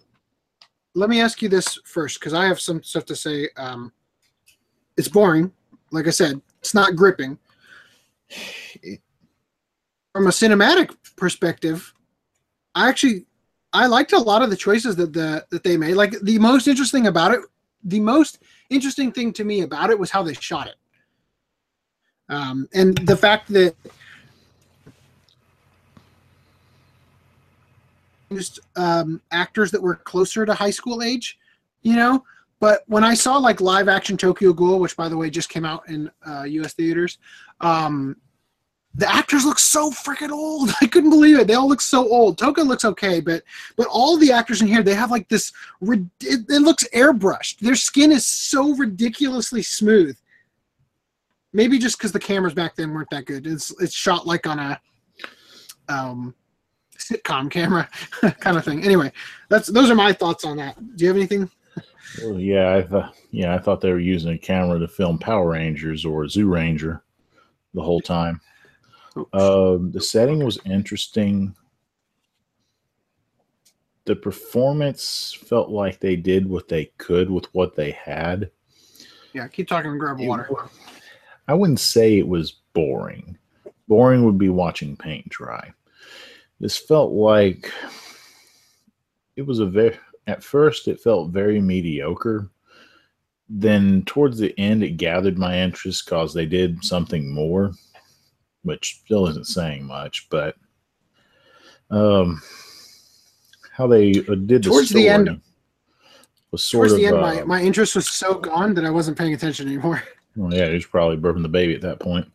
Let me ask you this first, because I have some stuff to say. Um, it's boring, like I said. It's not gripping. From a cinematic perspective, I actually I liked a lot of the choices that the that they made. Like the most interesting about it, the most interesting thing to me about it was how they shot it, um, and the fact that just um, actors that were closer to high school age, you know. But when I saw like live action Tokyo Ghoul, which by the way just came out in uh, U.S. theaters, um, the actors look so freaking old. *laughs* I couldn't believe it. They all look so old. Touka looks okay, but but all the actors in here they have like this. It, it looks airbrushed. Their skin is so ridiculously smooth. Maybe just because the cameras back then weren't that good. It's it's shot like on a um, sitcom camera *laughs* kind of thing. Anyway, that's those are my thoughts on that. Do you have anything? Well, yeah, I yeah, I thought they were using a camera to film Power Rangers or Zyuranger the whole time. Um, the setting was interesting. The performance felt like they did what they could with what they had. Yeah, keep talking and grab It water. I wouldn't say it was boring. Boring would be watching paint dry. This felt like it was a very, at first, it felt very mediocre. Then towards the end, it gathered my interest because they did something more, which still isn't saying much, but um, how they uh, did the Towards the end- was sort Towards of the end, uh, my, my interest was so gone that I wasn't paying attention anymore. *laughs* Well, yeah, he was probably burping the baby at that point.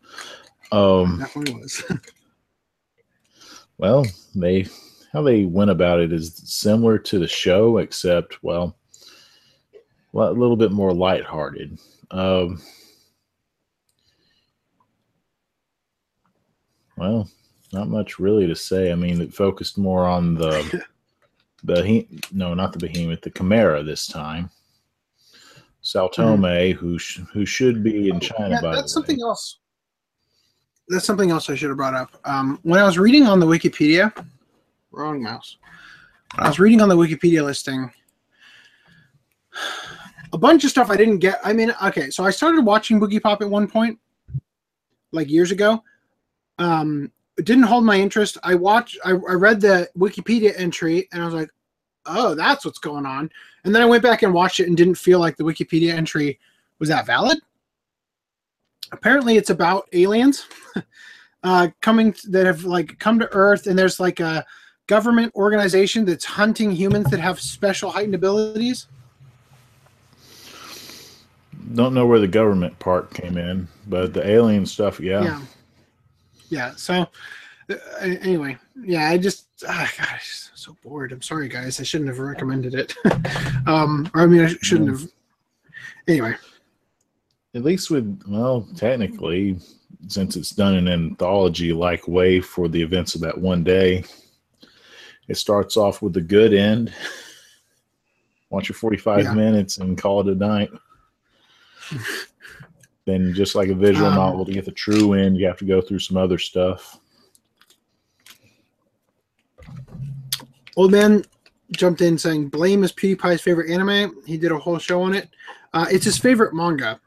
Um, Definitely was. *laughs* well, they how they went about it is similar to the show, except well, well a little bit more lighthearted. Um, well, not much really to say. I mean, it focused more on the *laughs* the no, not the behemoth, the chimera this time. Saltome, who sh- who should be in China Yeah, by that's the way. something else. That's something else I should have brought up. Um, when I was reading on the Wikipedia, wrong mouse. I was reading on the Wikipedia listing, a bunch of stuff I didn't get. I mean, okay, so I started watching Boogie Pop at one point, like years ago. Um, it didn't hold my interest. I watched, I, I read the Wikipedia entry, and I was like, "Oh, that's what's going on." And then I went back and watched it, and didn't feel like the Wikipedia entry was that valid apparently it's about aliens *laughs* uh coming that have like come to earth and there's like a government organization that's hunting humans that have special heightened abilities Don't know where the government part came in, but the alien stuff, yeah. yeah yeah so uh, anyway yeah i just ah, God, I'm so bored i'm sorry guys i shouldn't have recommended it *laughs* um or i mean i shouldn't have anyway At least with well, technically, since it's done in an anthology like way for the events of that one day, it starts off with the good end. Watch your 45 Yeah. minutes and call it a night. *laughs* then just like a visual Um, novel to get the true end, you have to go through some other stuff. Old man jumped in saying Blame is PewDiePie's favorite anime. He did a whole show on it. Uh, it's his favorite manga.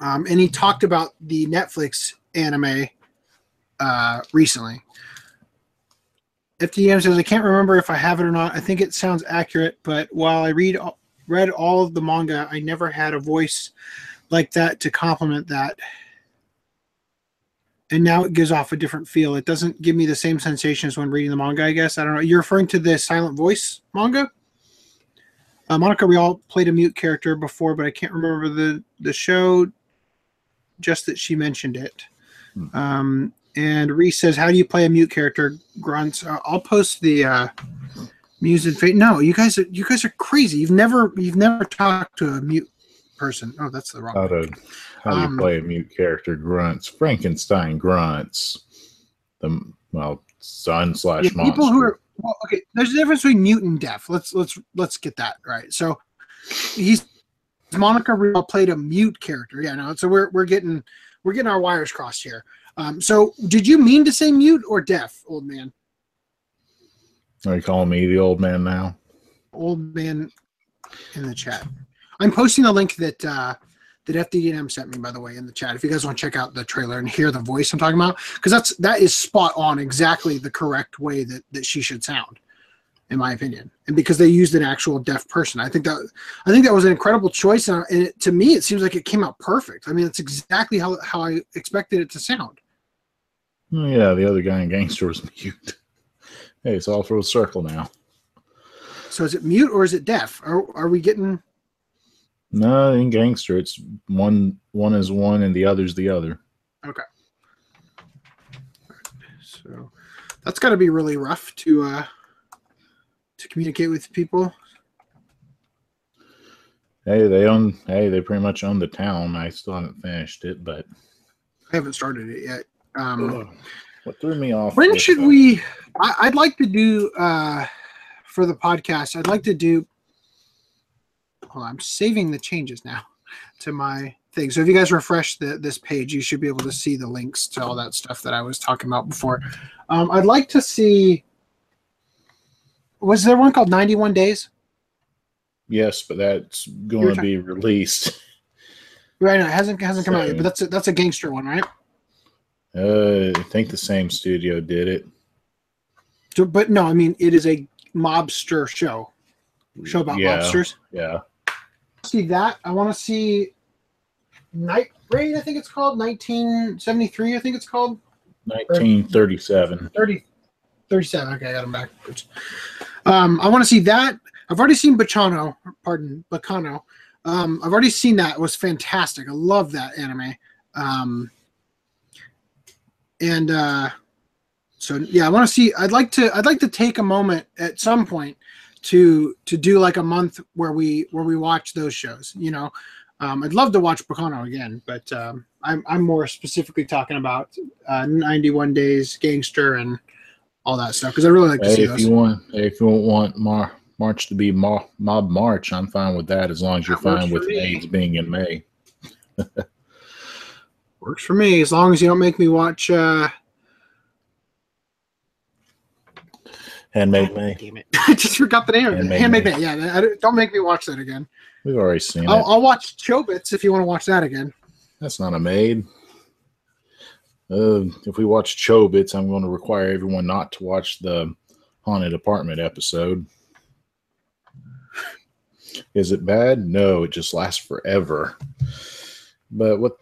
Um, and he talked about the Netflix anime uh, recently. FDM says I can't remember if I have it or not. I think it sounds accurate, but while I read read all of the manga, I never had a voice like that to complement that. And now it gives off a different feel. It doesn't give me the same sensation as when reading the manga. I guess I don't know. You're referring to the Silent Voice manga. Uh, Monica, we all played a mute character before, but I can't remember the the show. Just that she mentioned it. Hmm. Um, and Reese says, "How do you play a mute character?" Grunts. Uh, I'll post the uh, music. Fa- no, you guys, are, you guys are crazy. You've never, you've never talked to a mute person. Oh, that's the wrong. How to how do you Um, play a mute character? Grunts, Frankenstein grunts, the well son slash Yeah, monster. people who are well, okay. There's a difference between mute and deaf. Let's let's let's get that right. So he's Monica Real played a mute character. Yeah, no. So we're we're getting we're getting our wires crossed here. Um, so did you mean to say mute or deaf, old man? Are you calling me the old man now? Old man in the chat. I'm posting the link that uh, that FDDM sent me, by the way, in the chat. If you guys want to check out the trailer and hear the voice I'm talking about, because that's that is spot on, exactly the correct way that that she should sound, in my opinion. And because they used an actual deaf person, I think that I think that was an incredible choice. And, it, to me, it seems like it came out perfect. I mean, it's exactly how how I expected it to sound. Yeah, the other guy in Gangsta was *laughs* mute. Hey, it's all full circle now. So is it mute or is it deaf? Are are we getting? No, in Gangsta, it's one one is one and the other's the other. Okay. So that's got to be really rough to uh to communicate with people. Hey, they own. Hey, they pretty much own the town. I still haven't finished it, but I haven't started it yet. Um, Ugh. What threw me off? when should uh, we? I, I'd like to do uh for the podcast. I'd like to do on, I'm saving the changes now *laughs* to my thing. So if you guys refresh the, this page, you should be able to see the links to all that stuff that I was talking about before. Um, I'd like to see. Was there one called 91 Days? Yes, but that's going to be released. *laughs* Right now, it hasn't hasn't come out yet, but that's a, that's a gangster one, right? Uh, I think the same studio did it. So, but no, I mean it is a mobster show, show about Yeah. mobsters. Yeah. See that? I want to see Night Raid. I think it's called 1973. I think it's called 1937. 30, 37. Okay, I got them backwards. Um, I want to see that. I've already seen Baccano. Pardon, Baccano. Um, I've already seen that. It was fantastic. I love that anime. Um, and uh, so yeah, I want to see. I'd like to. I'd like to take a moment at some point to to do like a month where we where we watch those shows. You know, um, I'd love to watch Baccano again, but um, I'm I'm more specifically talking about uh, 91 Days, Gangsta, and all that stuff because I really like to see if those. you want, if you want Mar- March to be Mo- Mob March, I'm fine with that as long as you're That fine with me. AIDS being in May. *laughs* Works for me as long as you don't make me watch. Uh, Hand Maid May. damn it! *laughs* I just forgot the name of it. Hand Maid May. May. Yeah, I don't- don't make me watch that again. We've already seen I'll, it. I'll watch Chobits if you want to watch that again. That's not a maid. Uh, if we watch Chobits, I'm going to require everyone not to watch the haunted apartment episode. Is it bad? No, it just lasts forever. But what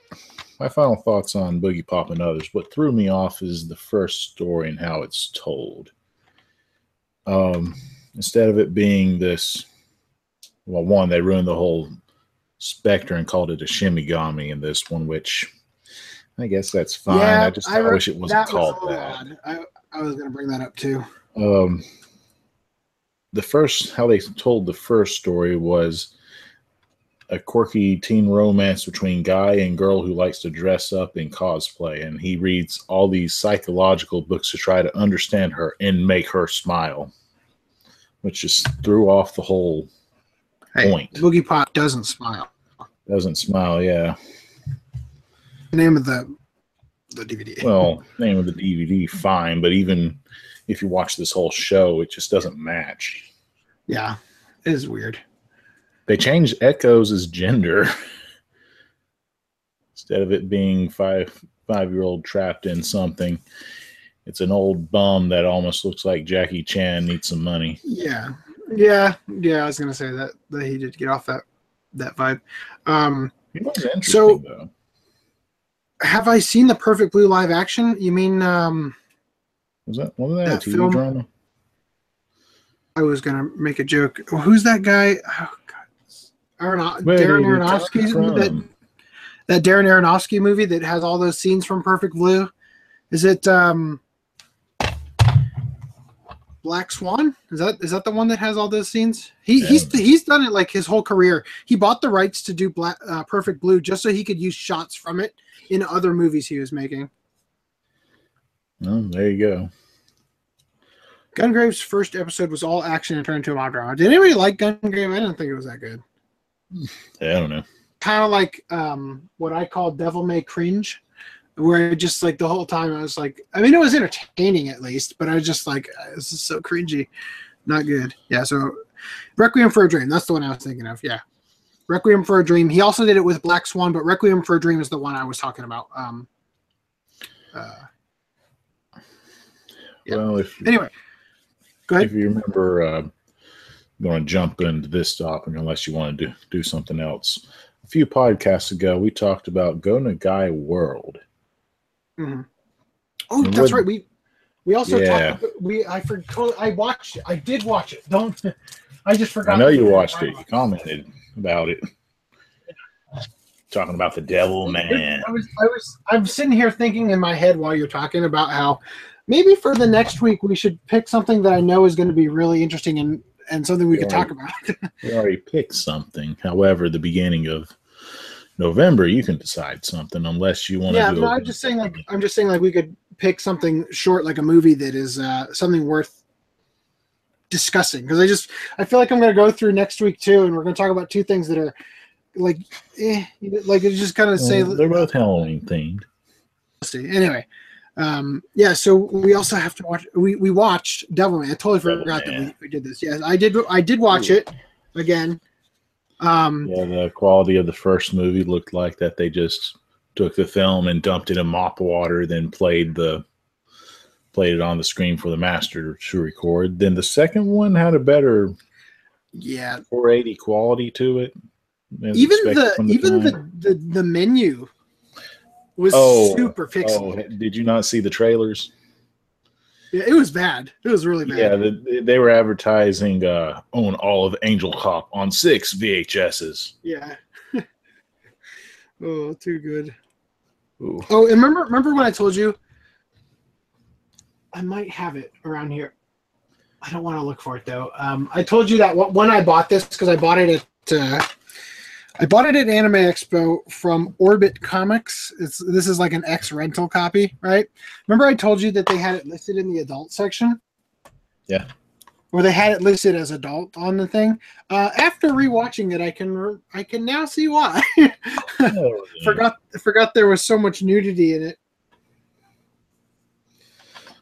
my final thoughts on Boogie Pop and others, what threw me off is the first story and how it's told. Um, instead of it being this, well, one, they ruined the whole Spectre and called it a Shinigami in this one, which I guess that's fine. Yeah, I just I I, wish it wasn't that called little that. odd. I, I was going to bring that up too. Um, the first, how they told the first story was a quirky teen romance between guy and girl who likes to dress up in cosplay, and he reads all these psychological books to try to understand her and make her smile, which just threw off the whole point. Boogie Pop doesn't smile. Doesn't smile, yeah. The name of the the DVD. Well, *laughs* name of the DVD, fine, but even if you watch this whole show, it just doesn't match. yeah, it is weird. They changed Echo's gender *laughs* instead of it being five five year old trapped in something. It's an old bum that almost looks like Jackie Chan needs some money. Yeah, yeah, yeah. I was going to say that that he did get off that that vibe. Um, It was interesting So- though. have I seen the Perfect Blue live action? You mean um, Was that wasn't that, that a TV film- drama? I was gonna make a joke. Who's that guy? Oh Arono- Darren did you Aronofsky. That that Darren Aronofsky movie that has all those scenes from Perfect Blue. Is it um, Black Swan? Is that is that the one that has all those scenes? He he's Yeah. he's done it like his whole career. He bought the rights to do Black uh, Perfect Blue just so he could use shots from it in other movies he was making. Oh, there you go. Gungrave's first episode was all action and turned into a mob drama. Did anybody like Gungrave? I didn't think it was that good. I don't know. kind of like um, what I call devil may cringe, where just like the whole time I was like, I mean, it was entertaining at least, but I was just like, "Uh, this is so cringy, not good. Yeah, so Requiem for a Dream, that's the one I was thinking of. Yeah, Requiem for a Dream. He also did it with Black Swan, but Requiem for a Dream is the one I was talking about. Um, uh, Yeah. Well, if anyway, go ahead. if you remember, uh, going to jump into this topic unless you want to do, do something else. A few podcasts ago, we talked about Go to Nagai World. Mhm. Oh, And that's right. We we also Yeah. talked. About, we I forgot. I watched. I did watch it. Don't. *laughs* I just forgot. I know you watched it. You commented about it. Talking about the devil man. I was, I was, I'm sitting here thinking in my head while you're talking about how maybe for the next week we should pick something that I know is going to be really interesting and and something we could Right. talk about. *laughs* We already picked something. However, the beginning of November, you can decide something unless you want to yeah, do no, I'm just saying like I'm just saying like we could pick something short like a movie that is uh, something worth discussing because I just I feel like I'm going to go through next week too, and we're going to talk about two things that are like, eh, like it's just kind of say they're both Halloween themed. see. Anyway, um, yeah. So we also have to watch. We we watched Devil Devilman. I totally forgot that we, we did this. Yes, I did. I did watch it again. Um, Yeah, the quality of the first movie looked like that they just took the film and dumped it in mop water, then played the played it on the screen for the master to record. Then the second one had a better yeah. 480 quality to it. Even the even time. the, the the menu was Oh, super Oh, did you not see the trailers? Yeah, it was bad. It was really bad. Yeah, the, they were advertising uh, own all of Angel Cop on six VHSs. Yeah. *laughs* oh, too good. Ooh. Oh, and remember remember when I told you I might have it around here. I don't want to look for it though. Um, I told you that wh- when I bought this because I bought it at uh, I bought it at Anime Expo from Orbit Comics. It's this is like an X rental copy, right? Remember I told you that they had it listed in the adult section? Yeah. Or they had it listed as adult on the thing. Uh, after rewatching it, I can re- I can now see why. *laughs* forgot forgot there was so much nudity in it.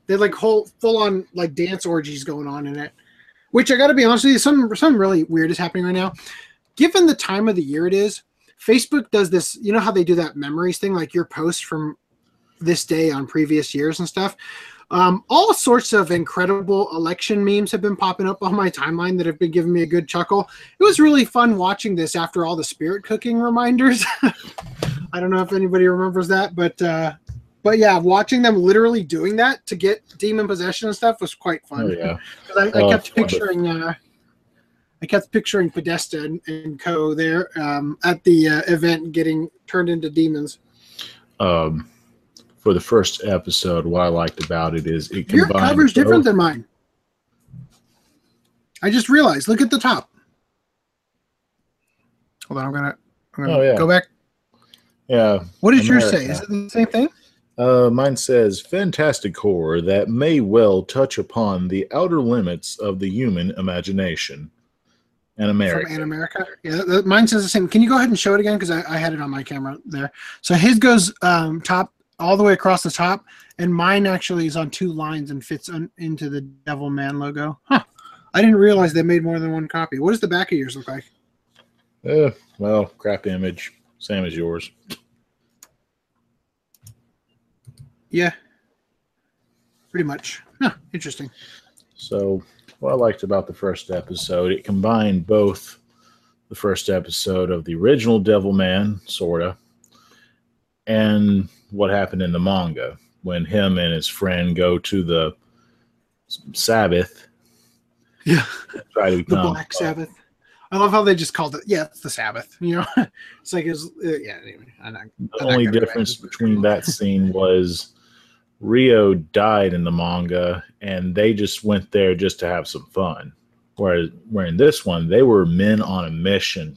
They had like whole full on like dance orgies going on in it. Which I gotta be honest with you, some something really weird is happening right now. Given the time of the year it is, Facebook does this, you know how they do that memories thing, like your posts from this day on previous years and stuff. Um, all sorts of incredible election memes have been popping up on my timeline that have been giving me a good chuckle. It was really fun watching this after all the spirit cooking reminders. *laughs* I don't know if anybody remembers that, but uh, but yeah, watching them literally doing that to get demon possession and stuff was quite fun. Oh yeah. *laughs* I, I Oh, kept picturing uh, I kept picturing Podesta and, and Co. there um, at the uh, event getting turned into demons. Um, for the first episode, what I liked about it is it Your cover's different than mine. I just realized. Look at the top. Hold on, I'm gonna, I'm gonna Oh, yeah. go back. yeah. What does yours say? Is it the same thing? Uh, mine says fantastic horror that may well touch upon the outer limits of the human imagination. And America. From An America. Yeah, mine says the same. Can you go ahead and show it again? Because I, I had it on my camera there. So his goes um, top all the way across the top, and mine actually is on two lines and fits un, into the Devilman logo. Huh. I didn't realize they made more than one copy. What does the back of yours look like? Uh, well, crap image, same as yours. Yeah. Pretty much. Huh, interesting. So, what I liked about the first episode, it combined both the first episode of the original Devilman, sorta, and what happened in the manga when him and his friend go to the Sabbath. Yeah. *laughs* Try to The Black Sabbath. I love how they just called it. Yeah, it's the Sabbath. *laughs* You know, it's like it's uh, yeah. Anyway, I'm not, The I'm only difference between that scene was Ryo died in the manga, and they just went there just to have some fun. Whereas, where in this one, they were men on a mission.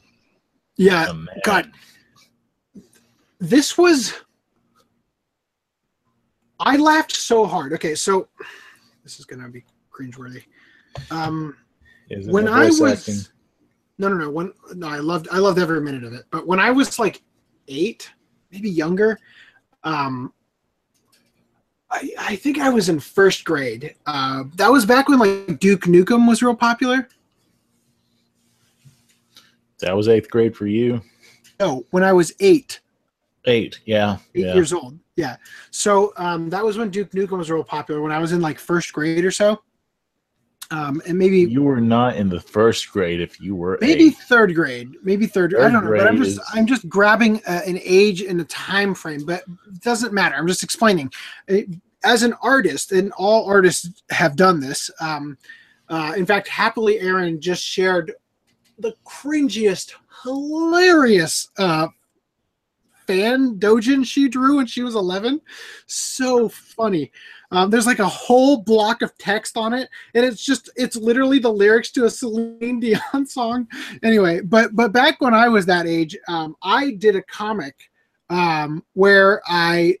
yeah. God, this was. I laughed so hard. Okay, so this is gonna be cringeworthy. Um, Is it when I was acting? no, no, no. When no, I loved, I loved every minute of it. But when I was like eight, maybe younger, um, I, I think I was in first grade. Uh, that was back when like Duke Nukem was real popular. that was eighth grade for you. No, when I was eight. Eight, yeah, eight yeah. years old. Yeah. So um, that was when Duke Nukem was real popular. When I was in like first grade or so, um, and maybe You were not in the first grade if you were maybe eight. third grade, maybe third. I don't know, but I'm just is- I'm just grabbing uh, an age and a time frame, but it doesn't matter. I'm just explaining. It- as an artist, and all artists have done this. Um, uh, in fact, happily, Aaron just shared the cringiest, hilarious uh, fan dojin she drew when she was 11. So funny. Um, there's like a whole block of text on it, and it's just it's literally the lyrics to a Celine Dion *laughs* song. Anyway, but but back when I was that age, um, I did a comic um, where I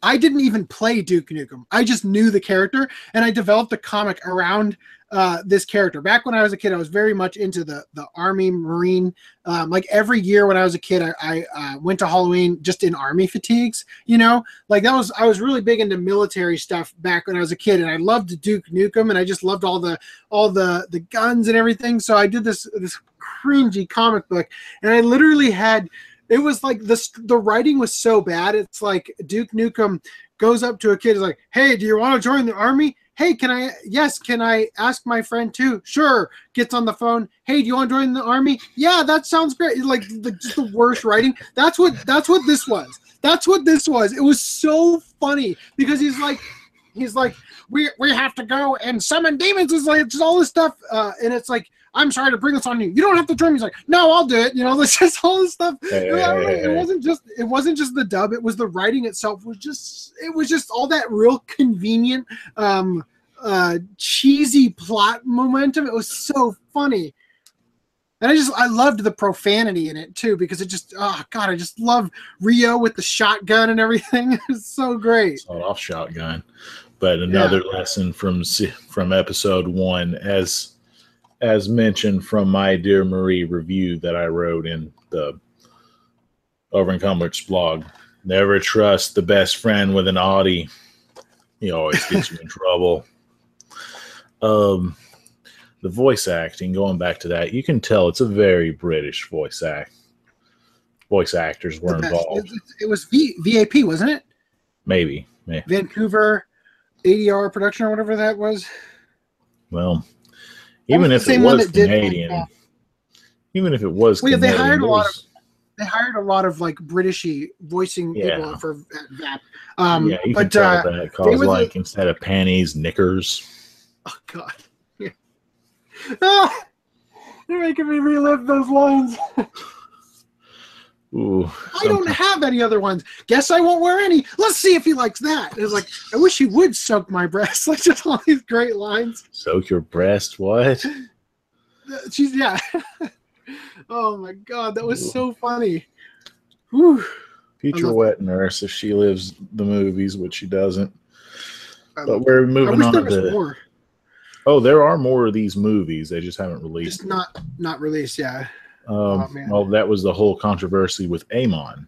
I didn't even play Duke Nukem. I just knew the character, and I developed a comic around uh, this character. Back when I was a kid, I was very much into the the Army Marine. Um, like every year when I was a kid, I, I uh, went to Halloween just in Army fatigues. You know, like that was I was really big into military stuff back when I was a kid, and I loved Duke Nukem, and I just loved all the all the the guns and everything. So I did this this cringy comic book, and I literally had it was like the the writing was so bad. It's like Duke Nukem goes up to a kid, is like, "Hey, do you want to join the army?" Hey, can I? Yes, can I ask my friend too? Sure. Gets on the phone. Hey, do you want to join the army? Yeah, that sounds great. Like the, just the worst writing. That's what that's what this was. That's what this was. It was so funny because he's like, he's like, we we have to go and summon demons. It's like it's all this stuff, uh, and it's like I'm sorry to bring this on you. You don't have to join me. He's like, no, I'll do it. You know, *laughs* it's just all this stuff. Hey, hey, hey, it wasn't just it wasn't just the dub. It was the writing itself. Was just it was just all that real convenient, um, uh, cheesy plot momentum. It was so funny. And I just I loved the profanity in it too because it just oh god I just love Ryo with the shotgun and everything. *laughs* It's so great. Sawed off shotgun. But another lesson from from episode one, as as mentioned from my dear Marie review that I wrote in the over in Cumberland's blog. Never trust the best friend with an Audi. He always gets you in *laughs* trouble. Um, the voice acting, going back to that, you can tell it's a very British voice act. Voice actors were involved. It, was v, VAP, wasn't it? Maybe, yeah. Vancouver ADR production or whatever that was. Well, even if it was did, Canadian, uh, even if it was, Well, yeah, they Canadian, hired a lot was- They hired a lot of like Britishy voicing Yeah. people for that. Um, yeah, you but can tell uh, that cause were the- like instead of panties, knickers. oh god, yeah. *laughs* Ah, you're making me relive those lines. *laughs* Ooh, I don't have any other ones. Guess I won't wear any. Let's see if he likes that. It's like I wish he would soak my breast. *laughs* Like just all these great lines. soak your breast. What? She's yeah. *laughs* oh my god, that was so funny. Whew. Future wet nurse if she lives the movies, which she doesn't. I, But we're moving on to. more. Oh, there are more of these movies. They just haven't released. Just not not released. Yeah. Um, Oh, well, that was the whole controversy with Amon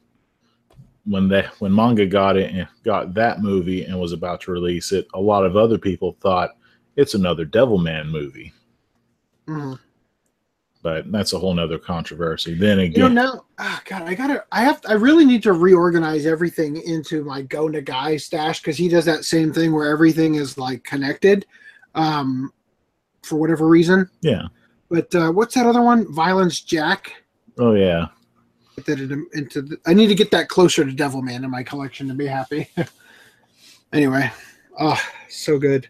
when they when manga got it and got that movie and was about to release it. A lot of other people thought it's another Devilman movie, Mhm. but that's a whole nother controversy. Then again, You know now, oh god, I gotta, I have, I really need to reorganize everything into my Go Nagai stash because he does that same thing where everything is like connected, um, for whatever reason. yeah, But uh, what's that other one? Violence Jack. oh yeah, that into, into the, I need to get that closer to Devilman in my collection to be happy. *laughs* anyway, oh, so good.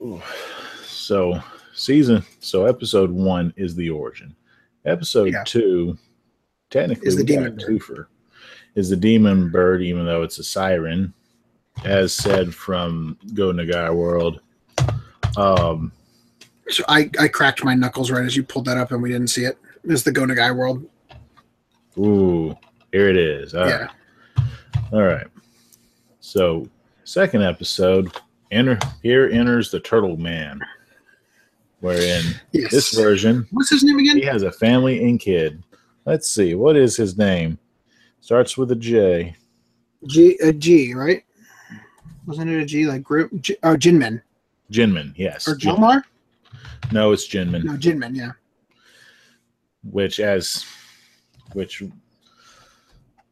Ooh. So season so episode one is the origin. Episode Yeah. two, technically Is the we got a demon twofer. Is the demon bird, even though it's a siren, as said from Go Nagai World. Um So I, I cracked my knuckles right as you pulled that up and we didn't see it. It's the Go Nagai world. ooh, here it is. All yeah. right. All right. So second episode, enter here enters the turtle man. Wherein Yes. this version What's his name again? He has a family and kid. Let's see. What is his name? Starts with a J. G a G, right? Wasn't it a G like group? G, oh, Jinmen Jinmen. Yes. or Jomar? No, it's Jinmen. No, Jinmen. Yeah. Which as which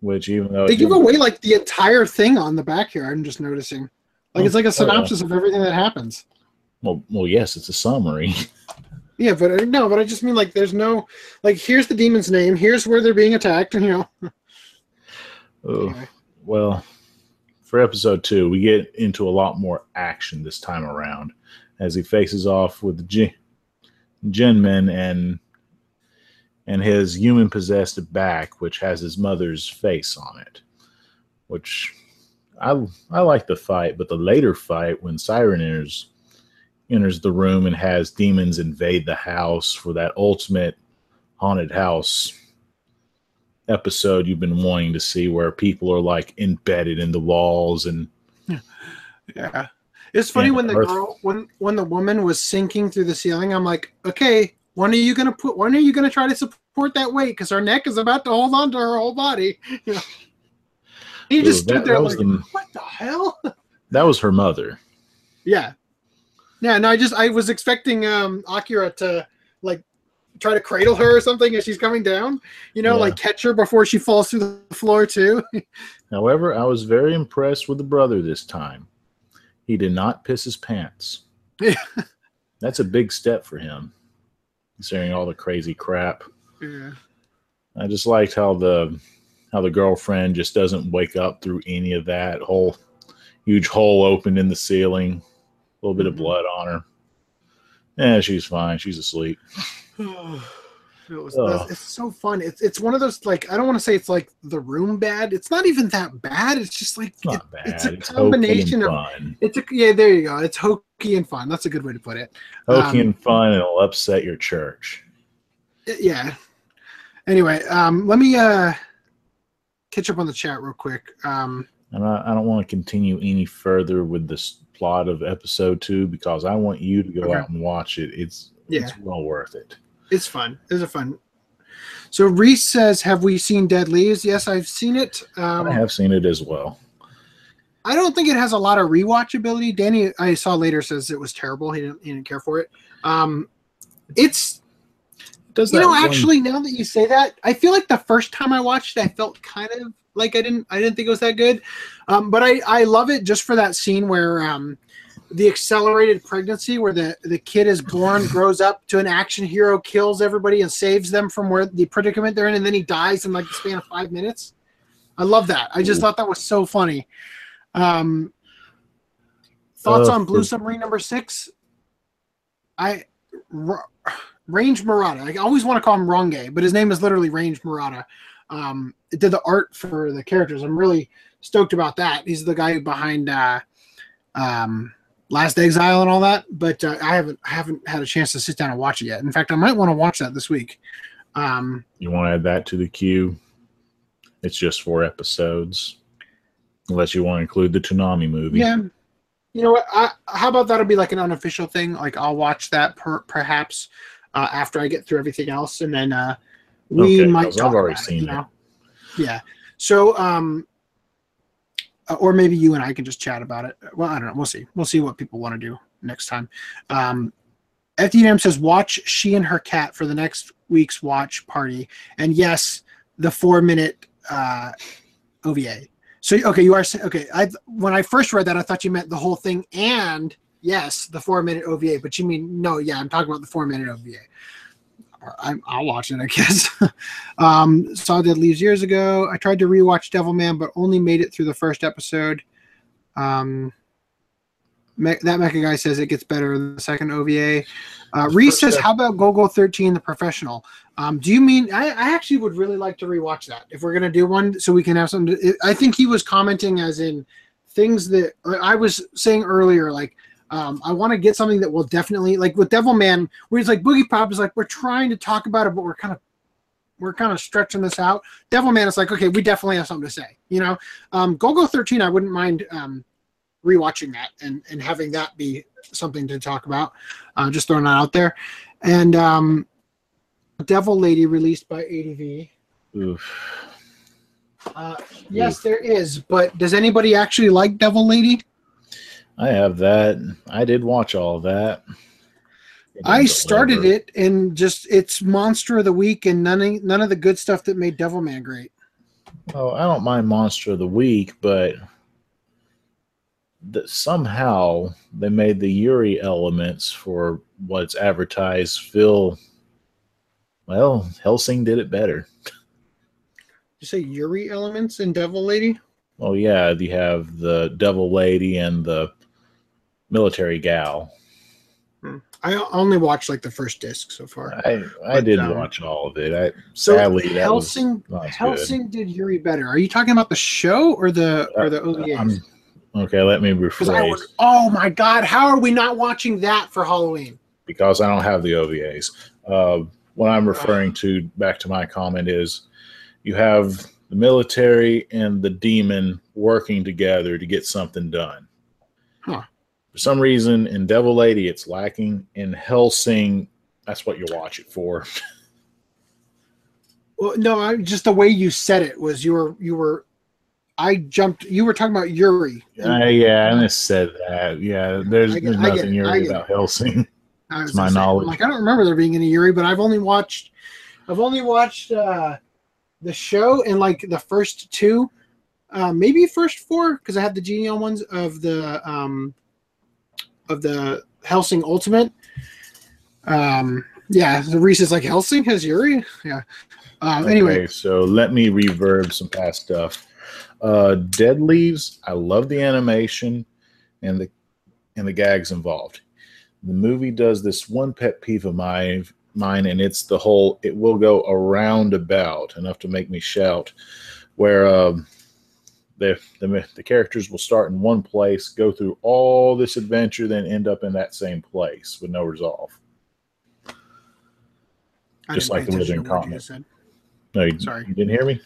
which even though They give away like the entire thing on the back here. I'm just noticing. Like it's like a Oh, synopsis of everything that happens. well, well, yes, it's a summary. *laughs* Yeah, but uh, no, but I just mean like there's no like here's the demon's name. Here's where they're being attacked. and *laughs* You know. Oh, Anyway. well, for episode two, we get into a lot more action this time around as he faces off with Jin, and and his human possessed back, which has his mother's face on it. Which I I like the fight, but the later fight when Siren enters enters the room and has demons invade the house for that ultimate haunted house episode you've been wanting to see where people are like embedded in the walls and *laughs* Yeah. It's funny when the Earth- girl when when the woman was sinking through the ceiling. I'm like, okay, when are you gonna put? When are you gonna try to support that weight? Because her neck is about to hold on to her whole body. *laughs* You know? He just stood that- there that like, the- what the hell? *laughs* That was her mother. Yeah. Yeah, no, I just I was expecting um Akira to like try to cradle her or something as she's coming down. You know, Yeah. like catch her before she falls through the floor too. *laughs* However, I was very impressed with the brother this time. He did not piss his pants. *laughs* That's a big step for him, considering all the crazy crap. yeah. I just liked how the how the girlfriend just doesn't wake up through any of that whole huge hole opened in the ceiling, a little bit of Mhm. blood on her. Yeah, she's fine. She's asleep. *sighs* *sighs* *sighs* It was, that's- it's so fun. It's it's one of those like I don't want to say it's like the room bad. It's not even that bad. It's just like It's not it- bad. it's a It's, combination of fun. it's a yeah. There you go. It's hokey and fun. That's a good way to put it. Hokey um, and fun, and it'll upset your church. yeah. Anyway, um, let me uh catch up on the chat real quick. Um, And I, I don't want to continue any further with this plot of episode two because I want you to go Okay. out and watch it. It's Yeah. it's well worth it. It's fun. It's a fun. So Reese says, "Have we seen Dead Leaves?" Yes, I've seen it. Um, I have seen it as well. I don't think it has a lot of rewatchability. Danny, I saw later says it was terrible. He didn't, he didn't care for it. Um, it's Does you know one- actually now that you say that, I feel like the first time I watched it, I felt kind of like I didn't I didn't think it was that good. Um, but I I love it just for that scene where um, the accelerated pregnancy where the the kid is born, *laughs* grows up to an action hero, kills everybody and saves them from where the predicament they're in, and then he dies in like the span of five minutes. I love that. I just Ooh. thought that was so funny. Um, thoughts Uh, on Blue Submarine number six? I R- Range Murata. I always want to call him Ronge, but his name is literally Range Murata. Um, it did the art for the characters. I'm really stoked about that. He's the guy behind uh, um, Last Exile and all that. But uh, I haven't I haven't had a chance to sit down and watch it yet. In fact, I might want to watch that this week. Um, You want to add that to the queue? It's just four episodes, unless you want to include the Toonami movie. Yeah. You know what? I, how about that'll be like an unofficial thing? Like I'll watch that per, perhaps uh, after I get through everything else, and then uh, we Okay, might I've already seen it. You it. Yeah. So, um, uh, or maybe you and I can just chat about it. Well, I don't know. We'll see. We'll see what people want to do next time. Um, FDM says watch she and her cat for the next week's watch party, and yes, the four minute uh, OVA. So okay, you are okay. I when I first read that, I thought you meant the whole thing, and yes, the four minute OVA. But you mean no? Yeah, I'm talking about the four minute OVA. I'm, I'll watch it, I guess. *laughs* um, saw Dead Leaves years ago. I tried to rewatch Devilman, but only made it through the first episode. Um, Me- that Mecha guy says it gets better in the second OVA. Uh, Reese says, "How about Golgo 13, the professional?" Um, do you mean I, I actually would really like to rewatch that if we're gonna do one, so we can have some. I think he was commenting as in things that I was saying earlier, like um, I want to get something that will definitely like with Devilman, where he's like Boogie Pop is like we're trying to talk about it, but we're kind of we're kind of stretching this out. Devilman is like okay, we definitely have something to say, you know. Um, Golgo 13, I wouldn't mind um, rewatching that and and having that be something to talk about. Uh, just throwing that out there, and um, Devil Lady released by ADV. Oof. Uh, yes, there is, but does anybody actually like Devil Lady? I have that. I did watch all of that. I started deliver. it and just it's monster of the week and none of, none of the good stuff that made Devilman great. Oh, I don't mind Monster of the Week, but that somehow they made the Yuri elements for what's advertised feel well, Hellsing did it better. You say Yuri elements in Devil Lady? Oh yeah, you have the devil lady and the military gal. I only watched like the first disc so far. I I But, didn't um, watch all of it. I So sadly that Hellsing as good. Hellsing did Yuri better. Are you talking about the show or the or the OVAs? Okay, let me rephrase was, oh my god, how are we not watching that for Halloween? because I don't have the OVAs. Uh, what I'm referring to back to my comment is you have the military and the demon working together to get something done. Huh. For some reason, in Devil Lady, it's lacking. In Hellsing, that's what you watch it for. *laughs* Well, no, I, just the way you said it was you were you were. I jumped. You were talking about Yuri. Uh, yeah, I just said that. Yeah, there's, get- there's nothing Yuri about *laughs* was It's my gonna say, I'm knowledge. Like I don't remember there being any Yuri, but I've only watched, I've only watched uh, the show and like the first two, uh, maybe first four because I had the Geneon ones of the um, of the Hellsing Ultimate. Um, yeah, the Reese is like Hellsing has Yuri. Yeah. Um, Anyway, so let me reverb some past stuff. Uh, Dead Leaves. I love the animation and the and the gags involved. The movie does this one pet peeve of mine, mine, and it's the whole. It will go around about enough to make me shout. Where um, the, the the characters will start in one place, go through all this adventure, then end up in that same place with no resolve. I just like the attention Wizard to you Comet. said. No, you, Sorry. you didn't hear me.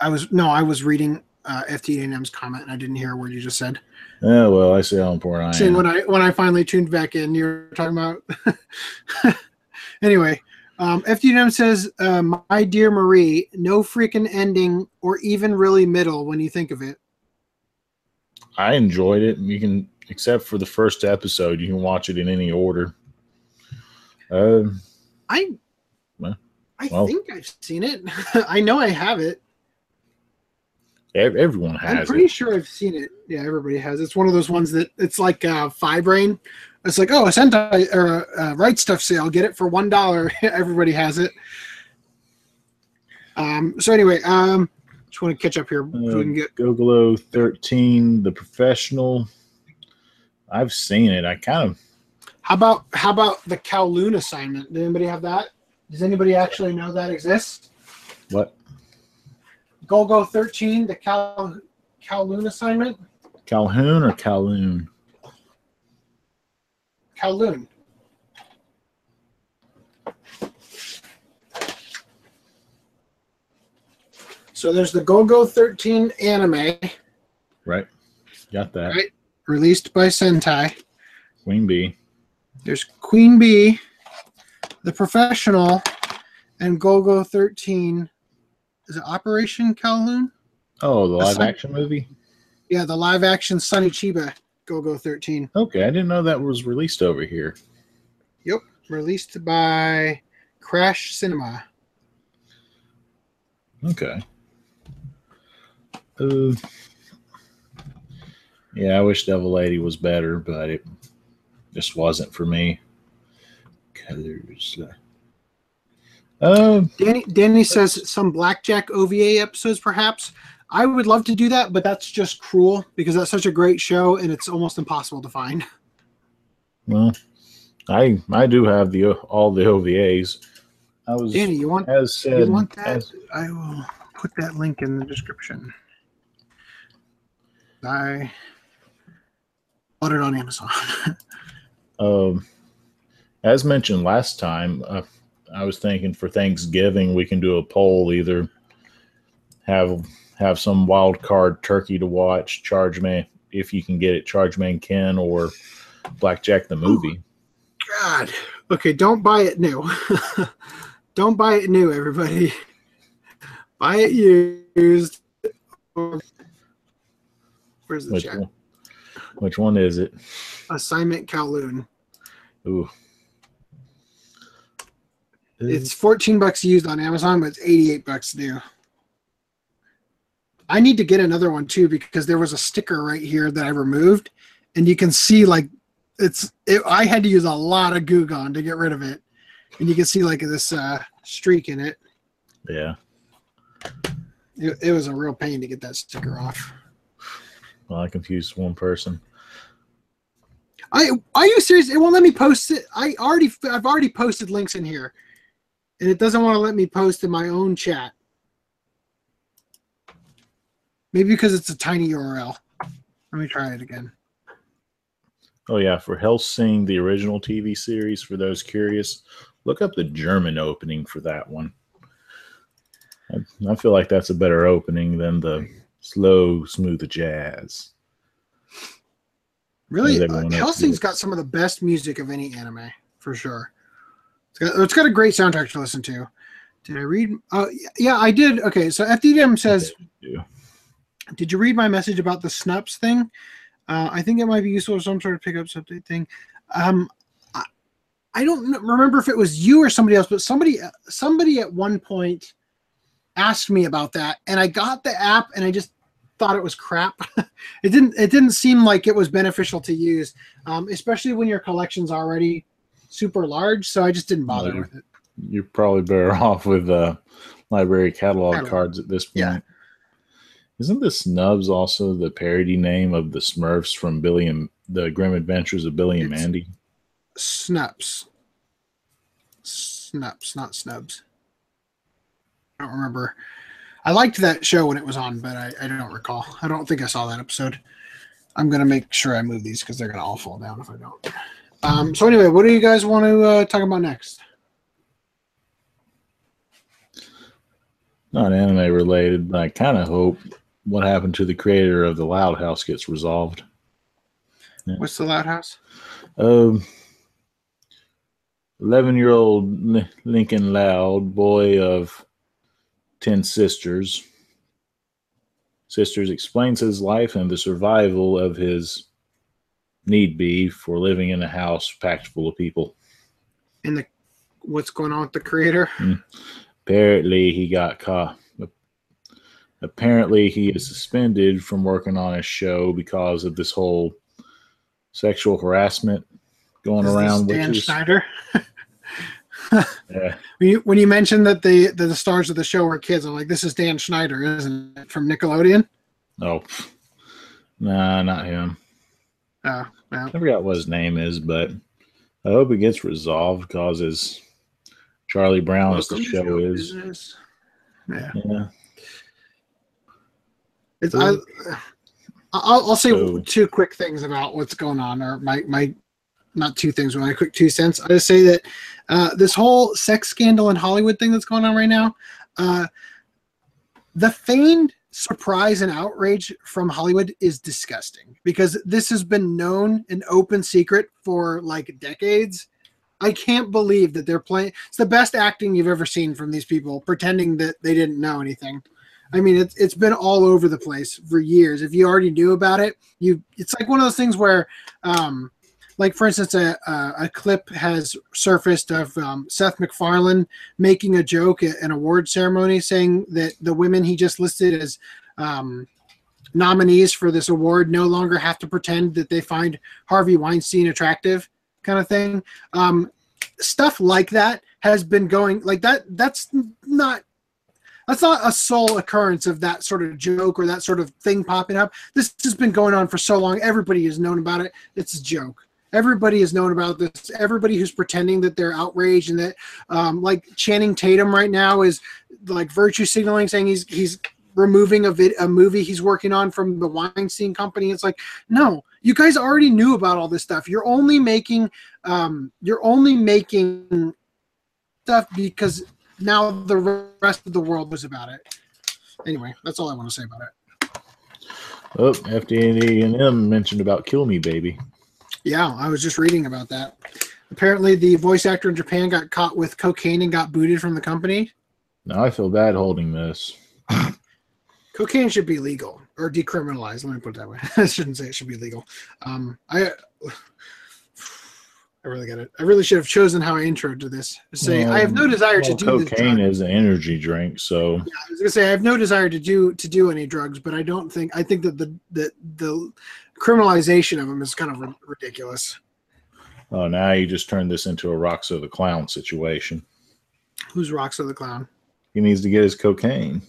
I was no, I was reading uh, FTNM's comment and I didn't hear a word you just said. Oh well, I see how important I Saying am. when I when I finally tuned back in, you were talking about. *laughs* anyway, um, FDM says, uh, "My dear Marie, no freaking ending or even really middle when you think of it." I enjoyed it. You can, except for the first episode, you can watch it in any order. Um, I, Well, I think I've seen it. *laughs* I know I have it. Everyone has. I'm pretty it. sure I've seen it. Yeah, everybody has. It's one of those ones that it's like uh, Fibrain. It's like, oh, a Sentai or a, Right Stuf sale. Get it for one dollar. *laughs* everybody has it. Um. So anyway, um, just want to catch up here. so we can get. Golgo 13, The Professional. I've seen it. I kind of, How about how about the Kowloon assignment? Does anybody have that? Does anybody actually know that exists? what? Golgo thirteen, the Cal Kowloon assignment. Calhoun or Kowloon? Kowloon. So there's the Golgo 13 anime Right. Got that. Right. released by Sentai. Queen Bee. There's Queen Bee, The Professional, and Golgo 13. Is it Operation Kowloon? Oh, the live action movie? Yeah, the live action Sonny Chiba Golgo 13. Okay. I didn't know that was released over here. Yep, released by Crash Cinema. Okay. Uh, yeah, I wish Devil Lady was better, but it just wasn't for me. Colors. Uh, Danny Danny says some Blackjack OVA episodes, perhaps. I would love to do that, but that's just cruel because that's such a great show and it's almost impossible to find. well, I I do have the all the OVAs. I was Danny, you want as said. you want that? as- I will put that link in the description. I bought it on Amazon. *laughs* Um, as mentioned last time, uh, I was thinking for Thanksgiving we can do a poll. Either have have some wild card turkey to watch, Charge Man if you can get it, Charge Man Ken or Blackjack the movie. God. Okay, don't buy it new. *laughs* don't buy it new, everybody. *laughs* Buy it used. Where's the Which chat? one, which one is it? Assignment Kowloon. Ooh, It's 14 bucks used on Amazon, but it's 88 bucks new. I need to get another one too because there was a sticker right here that I removed, and you can see like it's. It, I had to use a lot of Goo Gone to get rid of it, and you can see like this uh, streak in it. yeah. it. It was a real pain to get that sticker off. Well, I confused one person. I are you serious? It won't let me post it. I already I've already posted links in here, and it doesn't want to let me post in my own chat. Maybe because it's a tiny URL. Let me try it again. Oh yeah, for Hellsing, the original TV series. For those curious, look up the German opening for that one. I, I feel like that's a better opening than the slow, smooth jazz. Really, uh, everyone else Hellsing's did. got some of the best music of any anime for sure. It's got, it's got a great soundtrack to listen to. Did I read? Oh, yeah, I did. Okay, so FDM says. "Did you read my message about the snups thing? Uh, I think it might be useful for some sort of pickup update thing. Um, I, I don't remember if it was you or somebody else, but somebody somebody at one point asked me about that, and I got the app, and I just thought it was crap. *laughs* it didn't it didn't seem like it was beneficial to use, um, especially when your collection's already super large. So I just didn't bother you- with it. You're probably better *laughs* off with uh, library catalog Catalog. cards at this point. Yeah. Isn't the Snubs also the parody name of the Smurfs from Billy and the Grim Adventures of Billy and It's- Mandy? Snups, snups, not snubs. I don't remember. I liked that show when it was on, but I, I don't recall. I don't think I saw that episode. I'm gonna make sure I move these because they're gonna all fall down if I don't. Um, so anyway, what do you guys want to uh, talk about next? Not anime related, but I kind of hope what happened to the creator of the Loud House gets resolved. What's the Loud House? Um, eleven-year-old Lincoln Loud, boy of ten sisters. Sisters explains his life and the survival of his need be for living in a house packed full of people. And the what's going on with the creator? Apparently, he got caught. Apparently, he is suspended from working on his show because of this whole sexual harassment going Is around. Dan is, Schneider. *laughs* yeah, When you when you mentioned that the that the stars of the show were kids, I'm like, this is Dan Schneider, isn't it, from Nickelodeon? oh, nah, not him. Oh, well, I forgot what his name is, but I hope it gets resolved because Charlie Brown, as the show is, business. Yeah, yeah, it's I. I'll, I'll say So- two quick things about what's going on, or my my, not two things, but my quick two cents. I just say that uh, this whole sex scandal in Hollywood thing that's going on right now, uh, the feigned surprise and outrage from Hollywood is disgusting because this has been known an open secret for like decades. I can't believe that they're playing. It's the best acting you've ever seen from these people, pretending that they didn't know anything. I mean, it's it's been all over the place for years. If you already knew about it, you it's like one of those things where, um, like for instance, a a, a clip has surfaced of um, Seth MacFarlane making a joke at an award ceremony, saying that the women he just listed as um, nominees for this award no longer have to pretend that they find Harvey Weinstein attractive, kind of thing. Um, stuff like that has been going like that. That's not that's not a sole occurrence of that sort of joke or that sort of thing popping up. This has been going on for so long. Everybody has known about it. It's a joke. Everybody has known about this. Everybody who's pretending that they're outraged and that, um, like Channing Tatum right now is like virtue signaling, saying he's he's removing a vid- a movie he's working on from the Weinstein company. It's like, no, you guys already knew about all this stuff. You're only making um, you're only making stuff because now the rest of the world knows about it. Anyway, that's all I want to say about it. oh, FDND and M mentioned about Kill Me Baby. Yeah, I was just reading about that. Apparently, the voice actor in Japan got caught with cocaine and got booted from the company. Now I feel bad holding this. *laughs* Cocaine should be legal or decriminalized. Let me put it that way. *laughs* I shouldn't say it should be legal. Um, I, I really got it. I really should have chosen how I intro to this. Say, I have no desire to do cocaine is an energy drink, so I was gonna say I have no desire to do to do any drugs, but I don't think I think that the the the criminalization of them is kind of ridiculous. oh, now you just turned this into a Roxo the Clown situation. Who's Roxo the clown? He needs to get his cocaine.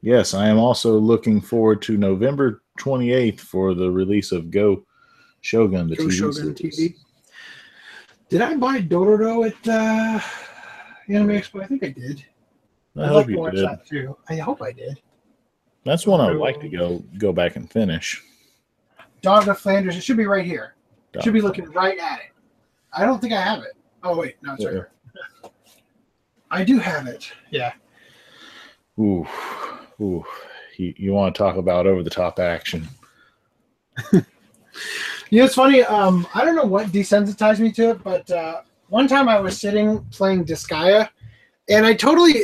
Yes, I am also looking forward to November 28th for the release of Go Shogun, the Go TV Shogun series. TV. Did I buy Dororo at uh, Anime Expo? I think I did. I I'd hope like to you watch did. that too. I hope I did. That's one I'd like to go go back and finish. Dog of Flanders. It should be right here. It should be looking right at it. I don't think I have it. Oh wait, no, it's right here. I do have it. Yeah. Ooh, ooh. You, you want to talk about over the top action? *laughs* You know, it's funny. Um, I don't know what desensitized me to it, but uh, one time I was sitting playing Disgaea, and I totally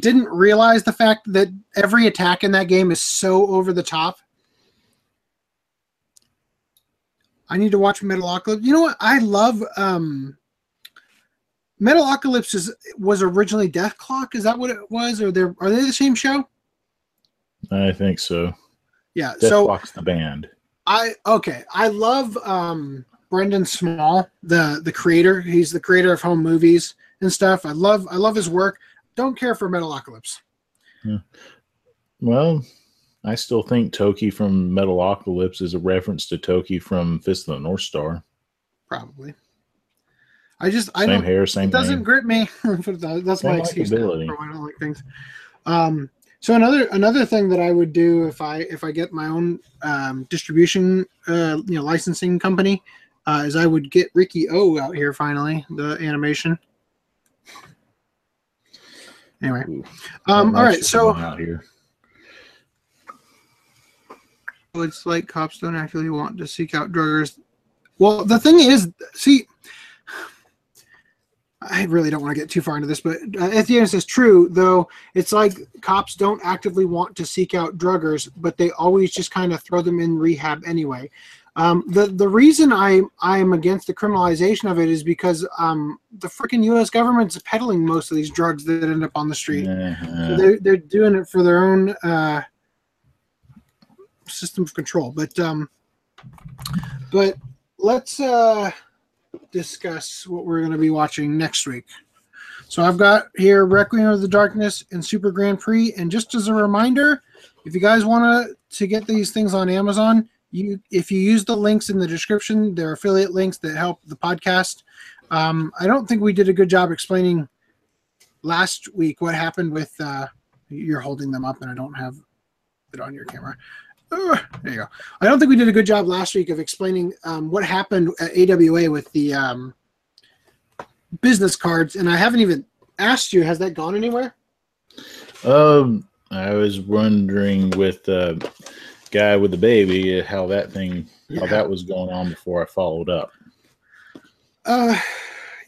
didn't realize the fact that every attack in that game is so over the top. I need to watch Metalocalypse. You know what? I love um, Metalocalypse. Is was originally Dethklok? Is that what it was? Or they are they the same show? I think so. Yeah. Death so Clock's the band. I okay. I love um Brendan Small, the the creator. He's the creator of home movies and stuff. I love I love his work. Don't care for Metalocalypse. Yeah. Well, I still think Toki from Metalocalypse is a reference to Toki from Fist of the North Star. Probably. I just I Same don't hair, same it doesn't name. grip me. *laughs* That's my excuse for why I don't like things. Um, so another another thing that I would do if I if I get my own um, distribution uh, you know licensing company uh, is I would get Riki-Oh out here finally the animation. Anyway, um, all right, so out here. it's like cops don't actually want to seek out druggers. Well, the thing is, see, I really don't want to get too far into this, but uh, at the end it says true, though it's like cops don't actively want to seek out druggers, but they always just kind of throw them in rehab anyway. Um, the the reason I I am against the criminalization of it is because um, the freaking U.S. government's peddling most of these drugs that end up on the street. Uh-huh. they're they're doing it for their own uh, system of control. But um, but let's uh, discuss what we're going to be watching next week. So I've got here Requiem of the Darkness and Super Grand Prix. And just as a reminder, if you guys want to to get these things on Amazon, you if you use the links in the description, they're affiliate links that help the podcast. Um, I don't think we did a good job explaining last week what happened with uh, you're holding them up and I don't have it on your camera. Ugh, there you go. I don't think we did a good job last week of explaining um, what happened at AWA with the um, business cards, and I haven't even asked you. Has that gone anywhere? Um, I was wondering with the guy with the baby uh, how that thing how that was going on before I followed up. Uh,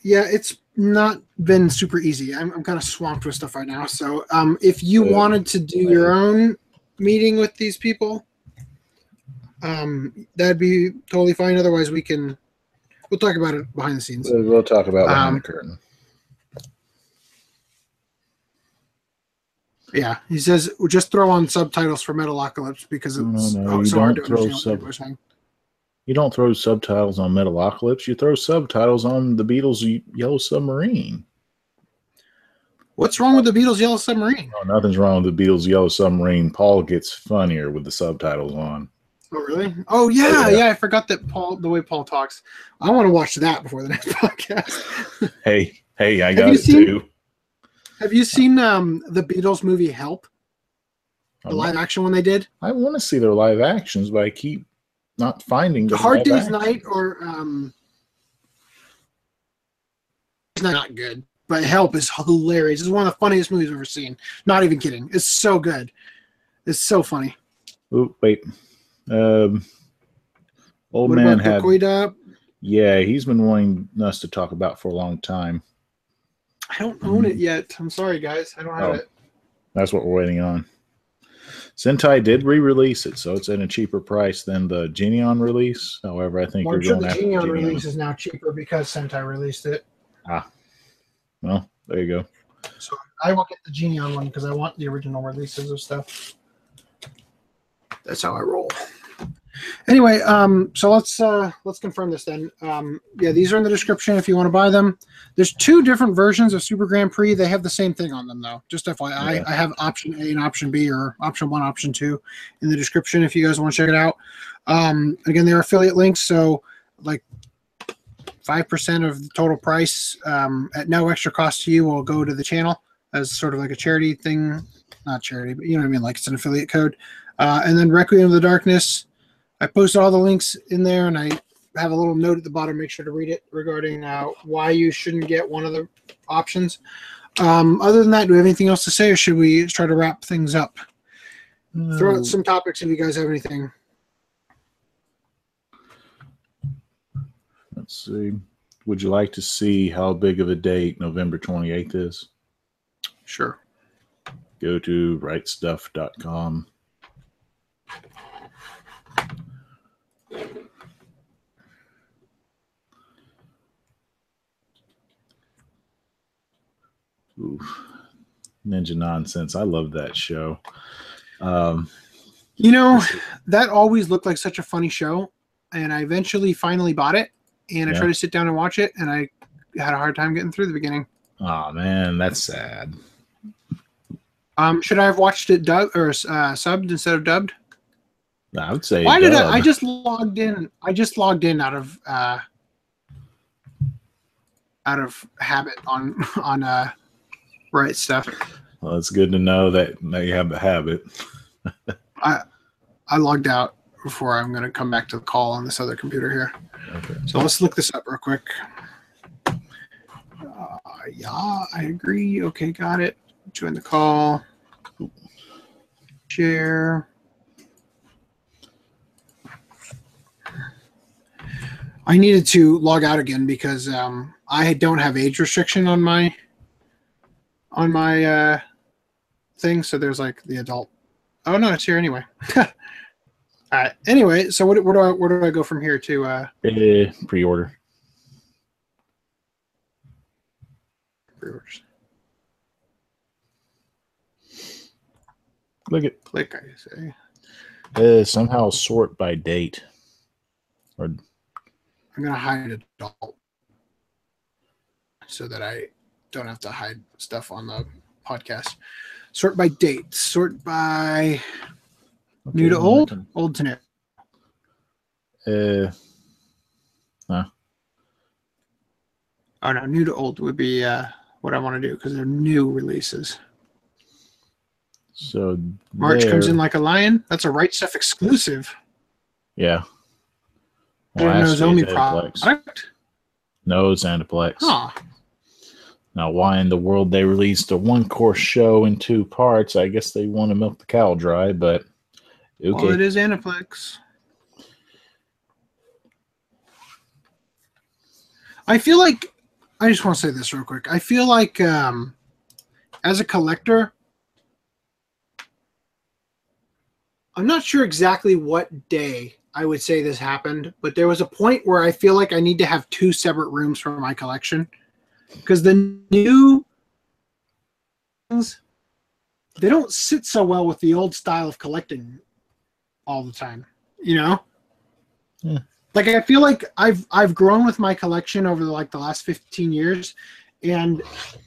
yeah, it's not been super easy. I'm, I'm kind of swamped with stuff right now. So, um, if you Uh, wanted to do your own meeting with these people, um, that'd be totally fine. Otherwise, we can we'll talk about it behind the scenes. We'll talk about behind Um, the curtain. Yeah, he says "Well, just throw on subtitles for Metalocalypse because it's no, oh, you so hard to understand sub- are saying. You don't throw subtitles on Metalocalypse. You throw subtitles on the Beatles' Yellow Submarine. What's wrong with the Beatles' Yellow Submarine? Oh, nothing's wrong with the Beatles' Yellow Submarine. Paul gets funnier with the subtitles on. Oh, really? Oh, yeah, yeah. yeah. I forgot that Paul, the way Paul talks. I want to watch that before the *laughs* next podcast. Hey, hey, I Have got you it seen- too. Have you seen um the Beatles movie Help, the I'm- live action one they did? I want to see their live actions, but I keep not finding the Hard Day's action. Night or um it's not, not good, but Help is hilarious. It's one of the funniest movies I've ever seen. Not even kidding. It's so good. It's so funny. Oh, wait. Um, old what man had. Yeah, he's been wanting us to talk about for a long time. I don't own it yet. I'm sorry, guys. I don't have Oh. it. That's what we're waiting on. Sentai did re-release it, so it's at a cheaper price than the Geneon release. However, I think Well, you're sure going the Geneon. release is now cheaper because Sentai released it. Ah, well, there you go. So I will get the Geneon one because I want the original releases of stuff. That's how I roll. Anyway, um, so let's uh, let's confirm this then. Um, yeah, these are in the description if you want to buy them. There's two different versions of Super Grand Prix. They have the same thing on them though. Just FYI, Yeah. I have option A and option B or option one, option two in the description if you guys want to check it out. Um, again, they're affiliate links, so like five percent of the total price um, at no extra cost to you will go to the channel as sort of like a charity thing, not charity, but you know what I mean, like it's an affiliate code. Uh, and then Requiem of the Darkness, I posted all the links in there, and I have a little note at the bottom. Make sure to read it regarding uh, why you shouldn't get one of the options. Um, other than that, do we have anything else to say, or should we try to wrap things up? Throw out some topics if you guys have anything. let's see. Would you like to see how big of a date November 28th is? Sure. Go to rightstuf.com. Oof. Ninja Nonsense. I love that show. Um, You know, that always looked like such a funny show, and I eventually finally bought it, and I Yeah. tried to sit down and watch it, and I had a hard time getting through the beginning. oh man, that's sad. Um, should I have watched it dubbed or uh, subbed instead of dubbed? I would say. Why did dub. I? I just logged in. I just logged in out of uh, out of habit on *laughs* on uh, Right Stuf. Well, it's good to know that now you have the habit. I I logged out before I'm going to come back to the call on this other computer here. Okay. So let's look this up real quick. Uh, yeah, I agree. Okay, got it. Join the call. Share. I needed to log out again because um, I don't have age restriction on my on my uh, thing. So there's like the adult. Oh no, it's here anyway. *laughs* All right. Anyway, so what, where do I where do I go from here to uh, Eh, pre-order. pre-orders? Look at Click, I say. uh, somehow sort by date. Or I'm gonna hide adult so that I don't have to hide stuff on the podcast. Sort by date. Sort by new to Okay, old, old to new. Uh, no. Oh no, new to old would be uh, what I want to do because they're new releases. so March comes in like a lion. That's a Right Stuf exclusive. Yeah. Well, Well, no actually, it's Aniplex. product. No, it's Aniplex. Huh. Now, why in the world they released a one course show in two parts? I guess they want to milk the cow dry, but okay. Well, it is Aniplex. I feel like I just want to say this real quick. I feel like um, as a collector, I'm not sure exactly what day I would say this happened, but there was a point where I feel like I need to have two separate rooms for my collection because the new things they don't sit so well with the old style of collecting all the time you know Yeah. like i feel like i've i've grown with my collection over the, like the last 15 years and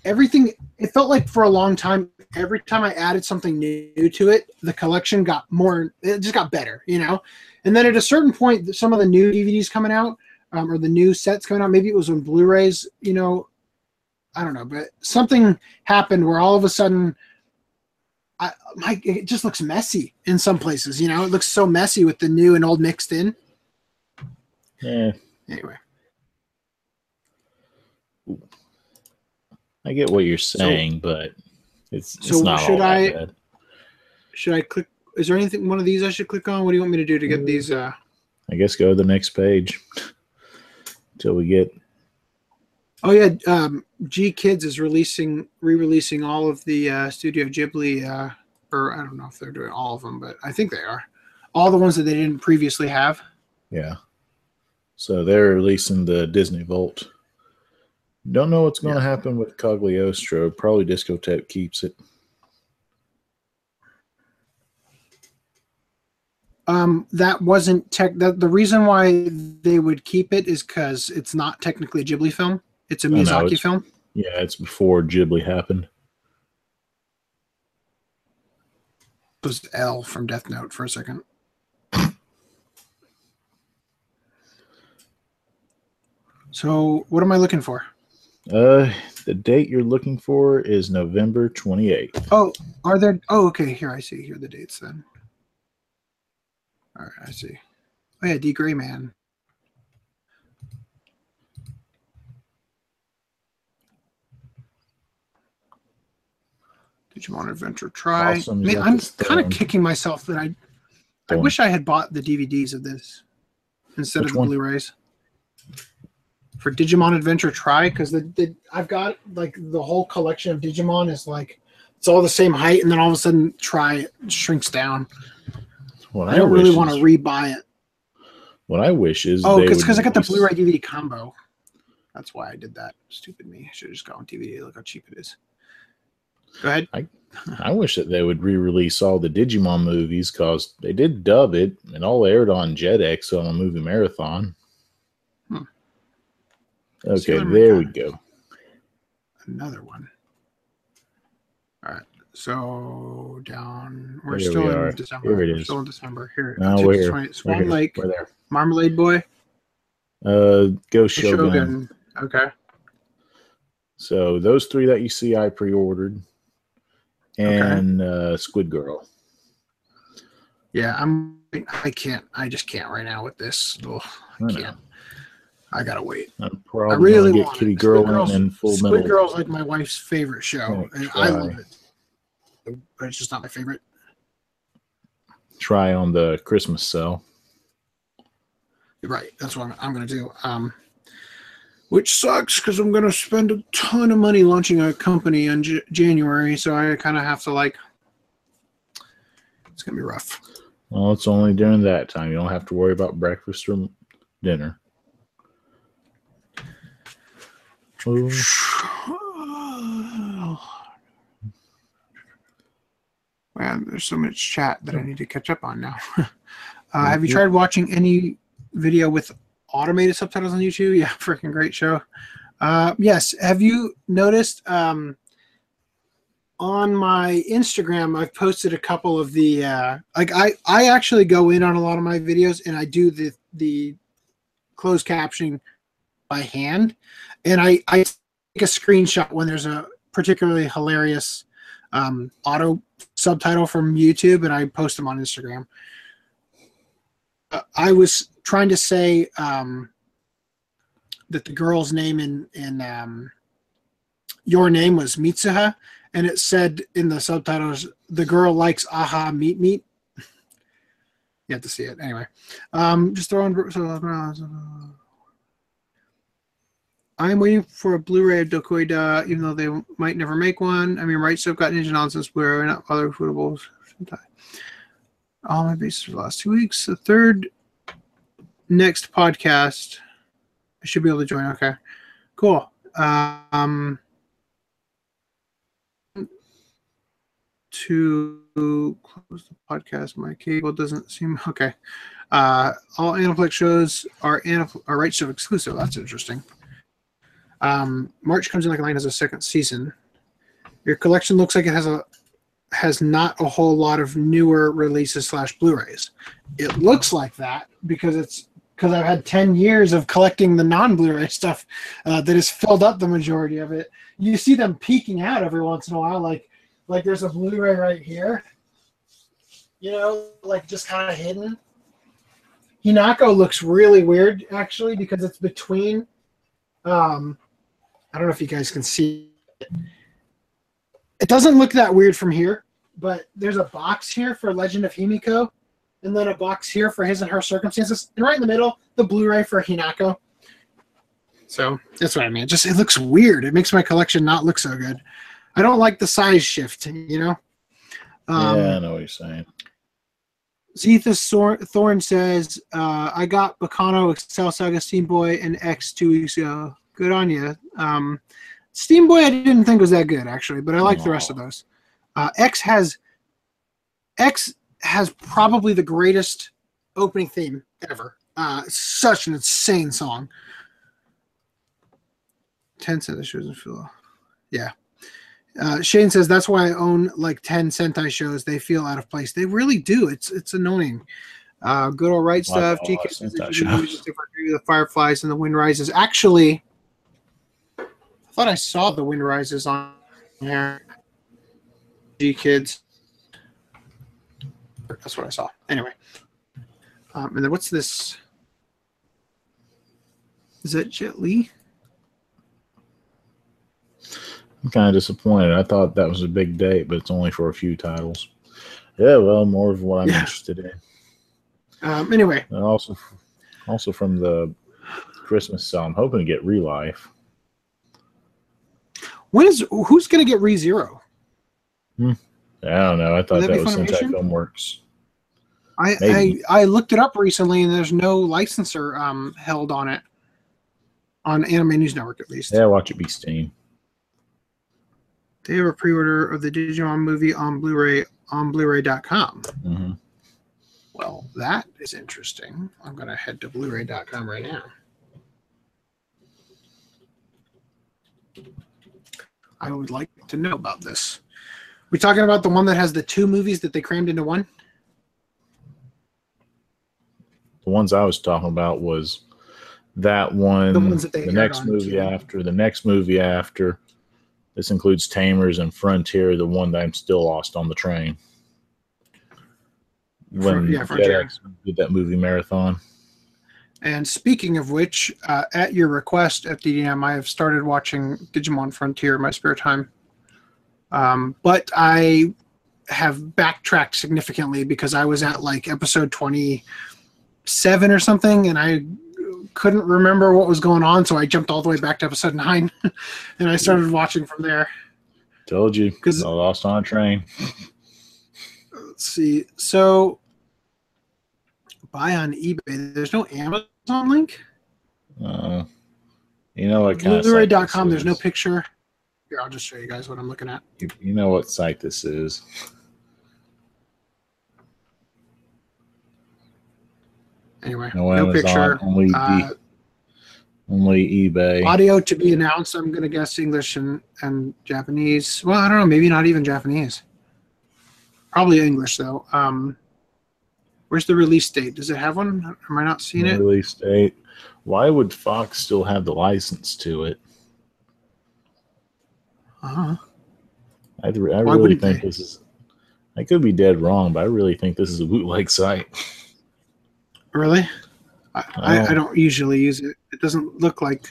everything it felt like for a long time every time i added something new to it the collection got more it just got better you know and then at a certain point some of the new dvds coming out um, or the new sets coming out maybe it was on blu-rays you know i don't know but something happened where all of a sudden I, my it just looks messy in some places. You know, it looks so messy with the new and old mixed in. Yeah, Anyway, I get what you're saying, but it's it's so not should all I- bad. should I click? Is there anything one of these I should click on? What do you want me to do to get these? Uh, I guess go to the next page *laughs* until we get. oh yeah, um, GKIDS is releasing re-releasing all of the uh, Studio Ghibli, uh, or I don't know if they're doing all of them, but I think they are. All the ones that they didn't previously have. Yeah. So they're releasing the Disney Vault. Don't know what's going to happen with Cagliostro. Probably Discotek keeps it. Um, that wasn't tech. That the reason why they would keep it is because it's not technically a Ghibli film. It's a Oh, no, Miyazaki it's- film. Yeah, it's before Ghibli happened. It was L from Death Note for a second. So, what am I looking for? Uh, the date you're looking for is November 28th. Oh, are there? Oh, okay. Here I see. Here are the dates then. All right, I see. Oh yeah, D.Gray-man. Digimon Adventure tri. Awesome, Man, I'm kind of kicking myself that I. I wish I had bought the DVDs of this instead Which of the one? Blu-rays. For Digimon Adventure tri because the, the I've got like the whole collection of Digimon is like it's all the same height, and then all of a sudden Try shrinks down. What I don't really want to rebuy it. What I wish is Oh, they because I got the Blu-ray DVD combo. That's why I did that. Stupid me. I should have just gone on DVD. Look how cheap it is. Go ahead. I wish that they would re-release all the Digimon movies because they did dub it and all aired on Jetix on a movie marathon. Okay, Sailor there we go. Another one. All right. So down. We're Here still we in are. December. Here it We're is. Still in December. Here. No, we're here. 20 We're Swan here. Lake. We're there. Marmalade Boy. Uh, Ghost Shogun. Shogun. Okay. So those three that you see, I pre-ordered, and uh, Squid Girl. Yeah, I'm. I can't. I just can't right now with this. Ugh, I I can't. I gotta wait. I'm I really gonna get Kitty it. Girl Girl's, and Full Squid Metal. Girl's like my wife's favorite show, Gonna and I love it. But it's just not my favorite. Try on the Christmas sale. Right. That's what I'm, I'm going to do. Um, which sucks because I'm going to spend a ton of money launching a company in J- January. So I kind of have to like. It's going to be rough. Well, it's only during that time. You don't have to worry about breakfast or dinner. *sighs* Oh, Man, there's so much chat that I need to catch up on now. *laughs* uh, have you tried watching any video with automated subtitles on YouTube? *laughs* Yeah, freaking great show. Uh, yes. Have you noticed um, on my Instagram? I've posted a couple of the uh, like I I actually go in on a lot of my videos and I do the the closed captioning by hand, and I I take a screenshot when there's a particularly hilarious um, auto subtitle from YouTube and I post them on Instagram. Uh, I was trying to say um, that the girl's name in in um, your name was Mitsuha, and it said in the subtitles, "The girl likes aha meat meat." *laughs* you have to see it anyway. Um, just throwing. I'm waiting for a Blu-ray of Dokoida, even though they might never make one. I mean, right? So I've got Ninja Nonsense Blu-ray, not other footables. All my bases for the last two weeks. The third next podcast, I should be able to join. Okay, cool. Um, to close the podcast, my cable doesn't seem okay. Uh, all Aniplex shows are are right show exclusive. That's interesting. Um, March comes in like a line has a second season. Your collection looks like it has a has not a whole lot of newer releases slash Blu-rays. It looks like that because it's because I've had ten years of collecting the non-Blu-ray *laughs* stuff uh, that has filled up the majority of it. You see them peeking out every once in a while, like like there's a Blu-ray right here. You know, like just kind of hidden. Hinako looks really weird actually because it's between um I don't know if you guys can see it. It doesn't look that weird from here, but there's a box here for Legend of Himiko, and then a box here for his and her circumstances, and right in the middle, the Blu-ray for Hinako. So that's what I mean. It just it looks weird. It makes my collection not look so good. I don't like the size shift, you know. Um, yeah, I know what you're saying. Sor- Thorn says, uh, I got Baccano, Excel Saga, Steamboy, and X two weeks ago. Good on you. Um, Steamboy, I didn't think was that good, actually, but I like the rest of those. Uh, X has X has probably the greatest opening theme ever. Uh, such an insane song. Ten cent shows in Philo. Yeah. Uh, Shane says that's why I own like ten Sentai shows. They feel out of place. They really do. It's it's annoying. Uh, good old Right Stuf. all GK our says Sentai they should use shows. it for the Fireflies and the Wind Rises. Actually, thought I saw the Wind Rises on here. GKIDS. That's what I saw. Anyway, um, and then what's this? Is that Jet Li? I'm kind of disappointed. I thought that was a big date, but it's only for a few titles. Yeah, well, more of what I'm Yeah. interested in. Um, anyway, And also, also from the Christmas, so I'm hoping to get Relife. When is who's going to get ReZero? I don't know. I thought that that, was Sentai? Filmworks. I, I Maybe. I looked it up recently, and there's no licensor um, held on it on Anime News Network at least. Yeah, watch it be Steam. They have a pre-order of the Digimon movie on Blu-ray on Blu-ray.com. hmm Well, that is interesting. I'm going to head to Blu-ray.com right now. I would like to know about this. We talking about the one that has the two movies that they crammed into one? The ones I was talking about was that one, The ones that they the next on movie TV. after, the next movie after. This includes Tamers and Frontier, the one that I'm still lost on the train. When yeah, Frontier. Did that movie marathon. And speaking of which, uh, at your request, FDDM, I have started watching Digimon Frontier in my spare time. Um, but I have backtracked significantly because I was at like episode 27 or something and I couldn't remember what was going on. So I jumped all the way back to episode 9 *laughs* and I started watching from there. Told you, 'Cause- I lost on a train. Let's see. So buy on eBay. There's no Amazon link. Uh, you know what kind of Blu-ray.com. There's no picture. Here, I'll just show you guys what I'm looking at. You, you know what site this is. Anyway, No, no, Amazon, picture. only Uh, only eBay. audio to be announced. I'm gonna guess English and, and Japanese. Well, I don't know. Maybe not even Japanese. Probably English though. Um, where's the release date? Does it have one? Am I not seeing it? Release date. Why would Fox still have the license to it? Uh-huh. I, I really think they? this is. I could be dead wrong, but I really think this is a bootleg site. Really? I, I. I don't usually use it. It doesn't look like.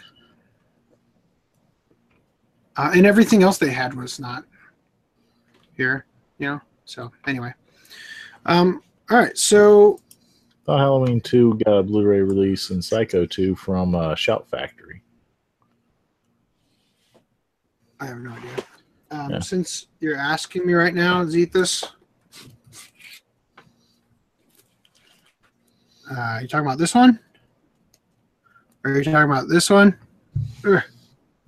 Uh, and everything else they had was not here, you know. So anyway, um, all right. So Thought Halloween 2 got a Blu ray release and Psycho 2 from uh, Shout Factory. I have no idea. Um, Yeah. Since you're asking me right now, Zethus, uh, you talking about this one? Or are you talking about this one? Ugh.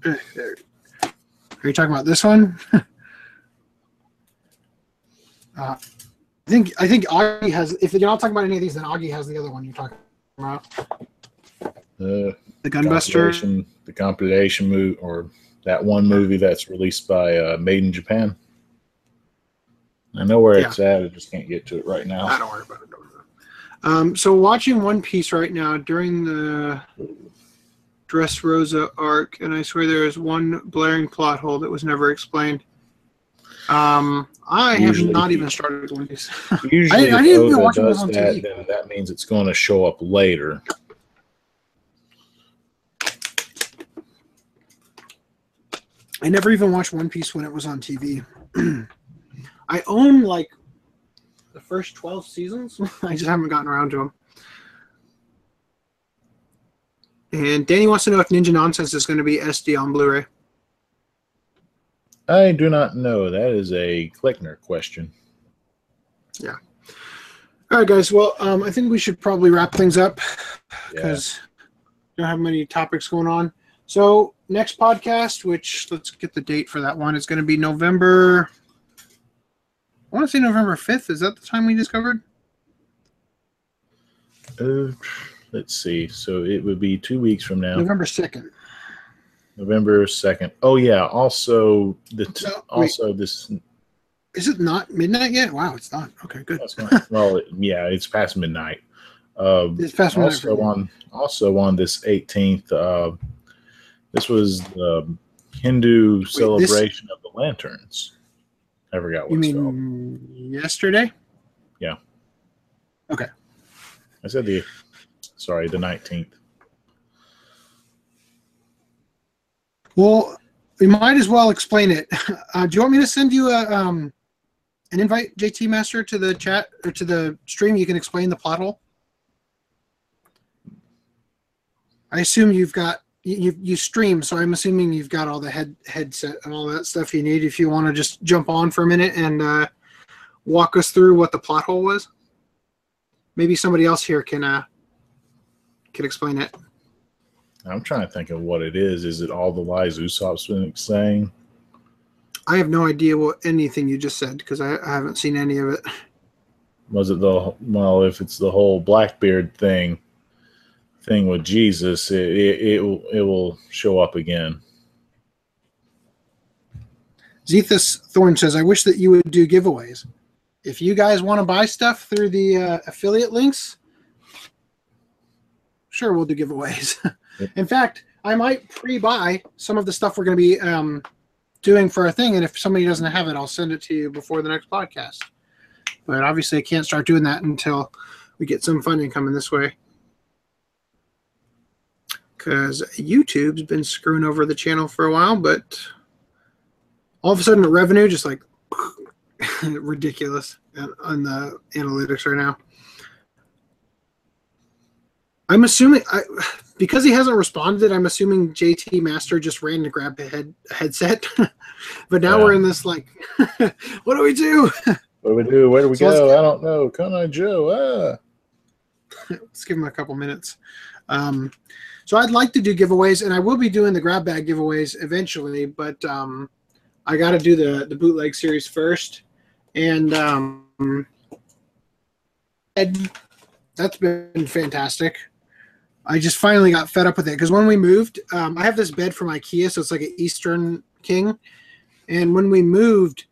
Ugh, there. Are you talking about this one? *laughs* uh, I think I think Augie has. If you're not talking about any of these, then Augie has the other one you're talking about, Uh, the Gunbuster. the compilation movie, or that one movie that's released by uh, Made in Japan. I know where Yeah. it's at. I just can't get to it right now. don't worry about it. Don't worry about it. Um, so watching One Piece right now during the Dressrosa arc, and I swear there is one blaring plot hole that was never explained. Um, I Usually- have not even started One Piece. *laughs* Usually, I if didn't even watch does on that, TV. then that means it's going to show up later. I never even watched One Piece when it was on TV. *clears throat* I own like the first twelve seasons. *laughs* I just haven't gotten around to them. And Danny wants to know if Ninja Nonsense is going to be SD on Blu-ray. I do not know. That is a Klickner question. Yeah. All right, guys. Well, um, I think we should probably wrap things up Yeah. because we don't have many topics going on. So next podcast, which let's get the date for that one, is going to be November. I want to say November fifth. Is that the time we discovered? Uh, let's see. So it would be two weeks from now, November second. November second. Oh yeah. Also, the t- No, also this. Is it not midnight yet? Wow, it's not. Okay, good. Well, yeah, it's past midnight. Uh, It's past midnight. also on also on this 18th. Uh, this was the Hindu this- celebration of the lanterns. I forgot what You it's called. mean yesterday? I said the sorry, the 19th. Well, we might as well explain it. *laughs* Uh, do you want me to send you a um, an invite, JT Master, to the chat or to the stream? You can explain the plot hole. I assume you've got you you stream, so I'm assuming you've got all the head headset and all that stuff you need. If you want to just jump on for a minute and uh, walk us through what the plot hole was, maybe somebody else here can uh, can explain it. I'm trying to think of what it is. Is it all the lies Usopp's been saying? I have no idea what anything you just said because I, I haven't seen any of it. Was it the well? If it's the whole Blackbeard thing, thing with Jesus, it it, it will it will show up again. Zethus Thorn says, "I wish that you would do giveaways. If you guys want to buy stuff through the uh, affiliate links, sure, we'll do giveaways. *laughs* In fact, I might pre-buy some of the stuff we're going to be um, doing for our thing, and if somebody doesn't have it, I'll send it to you before the next podcast. But obviously, I can't start doing that until we get some funding coming this way." Because YouTube's been screwing over the channel for a while, but all of a sudden the revenue just like *laughs* ridiculous on the analytics right now. I'm assuming I, because he hasn't responded. I'm assuming JT Master just ran to grab a head headset, *laughs* but now Yeah. we're in this like, *laughs* what do we do? What do we do? Where do we So go? get- I don't know. Come on, Joe. Ah. Let's give him a couple minutes. Um, so I'd like to do giveaways, and I will be doing the grab bag giveaways eventually, but um, I got to do the the bootleg series first, and um, and that's been fantastic. I just finally got fed up with it because when we moved, um, I have this bed from IKEA, so it's like an Eastern King, and when we moved,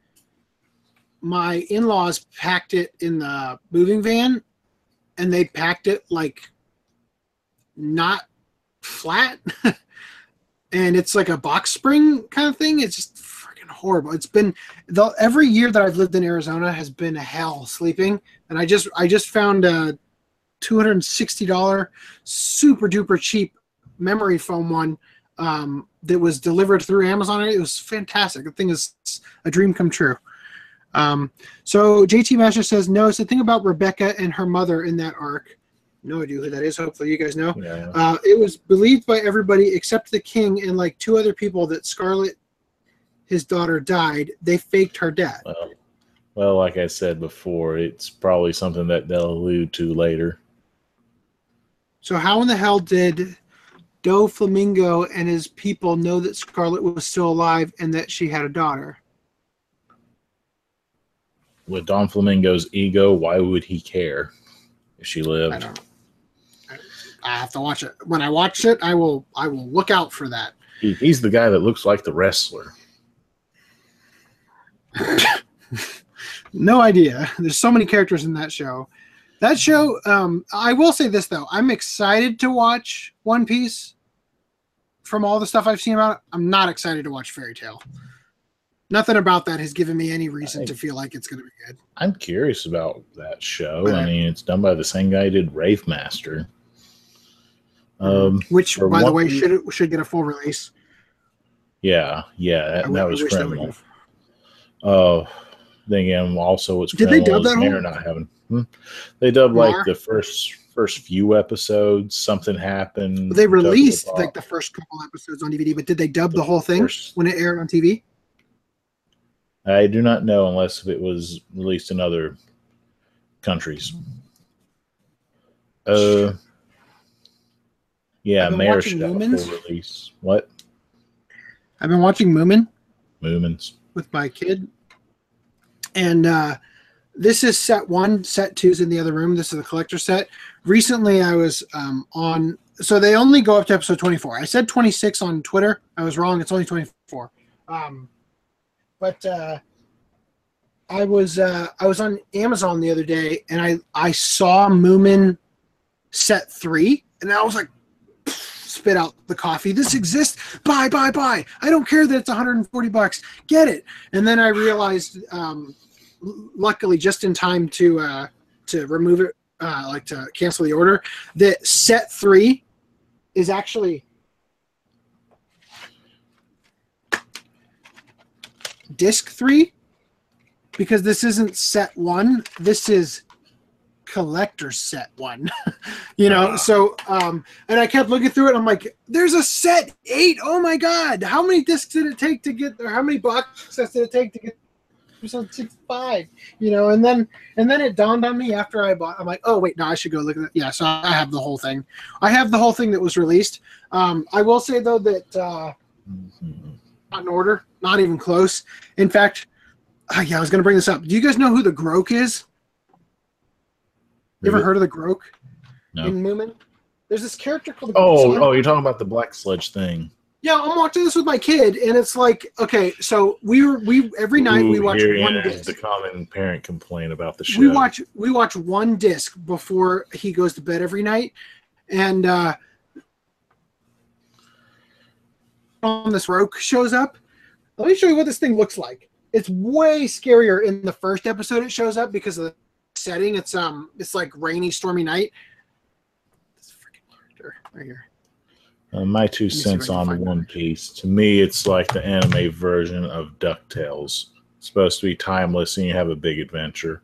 my in-laws packed it in the moving van and they packed it like not flat. *laughs* And it's like a box spring kind of thing. It's just freaking horrible. It's been the every year that i've lived in arizona has been a hell sleeping. And i just i just found a $260 super duper cheap memory foam one um, that was delivered through amazon it was fantastic the thing is a dream come true um, so JT Master says, no, it's the thing about Rebecca and her mother in that arc. No idea who that is. Hopefully you guys know. Yeah. Uh, it was believed by everybody except the king and like two other people that Scarlet, his daughter, died. They faked her death. Well, well, like I said before, it's probably something that they'll allude to later. So how in the hell did Doflamingo and his people know that Scarlet was still alive and that she had a daughter? With Don Flamingo's ego, why would he care if she lived? I don't. I, I have to watch it. When I watch it, I will. I will look out for that. He, he's the guy that looks like the wrestler. *laughs* no idea. There's so many characters in that show. That show, um, I will say this though, I'm excited to watch One Piece. From all the stuff I've seen about it, I'm not excited to watch Fairy Tail. Nothing about that has given me any reason to feel like it's going to be good. I'm curious about that show. I mean, it's done by the same guy who did Rave Master. Um, Which, by the way, should should get a full release. yeah, yeah, that, that was criminal. Oh, then again, also it's Did they dub that whole- not having. Hmm? They dubbed Mar? like the first first few episodes. Something happened. They released like the first couple episodes on DVD, but did they dub the whole thing First- when it aired on TV? I do not know unless it was released in other countries. Uh, yeah, I've Mayor watching should have a Lumens. full release. What I've been watching Moomin. Moomins? with my kid. And uh, this is set one. Set two is in the other room. This is the collector set. Recently, I was um, on. So they only go up to episode 24. I said 26 on Twitter. I was wrong. It's only 24. Um, but uh, I was uh, I was on Amazon the other day, and I I saw Moomin set three, and I was like, spit out the coffee. This exists. Buy, buy, buy. I don't care that it's 140 bucks. Get it. And then I realized, um, luckily, just in time to uh, to remove it, uh, like to cancel the order, that set three is actually disc three because this isn't set one. This is collector set one. *laughs* you know, uh, so um and I kept looking through it. I'm like, there's a set eight. Oh my god, how many discs did it take to get there? How many boxes did it take to get episode six five? You know, and then and then it dawned on me after I bought. I'm like, oh wait, no, I should go look at it. Yeah, so I have the whole thing. I have the whole thing that was released. Um, I will say though that uh, not in order, not even close. In fact, uh, yeah, I was going to bring this up. Do you guys know who the Groke is? You ever heard of the Groke no. in Moomin? There's this character called. Oh, oh, you're talking about the black sledge thing. Yeah, I'm watching this with my kid, and it's like, okay, so we were we every night Ooh, we watch one disc. The common parent complaint about the show. We watch we watch one disc before he goes to bed every night, and uh on this Roke shows up. Let me show you what this thing looks like. It's way scarier in the first episode. It shows up because of the setting. It's um, it's like rainy, stormy night. This freaking character right here. Uh, my two cents on One Piece. To me, it's like the anime version of DuckTales. It's supposed to be timeless and you have a big adventure.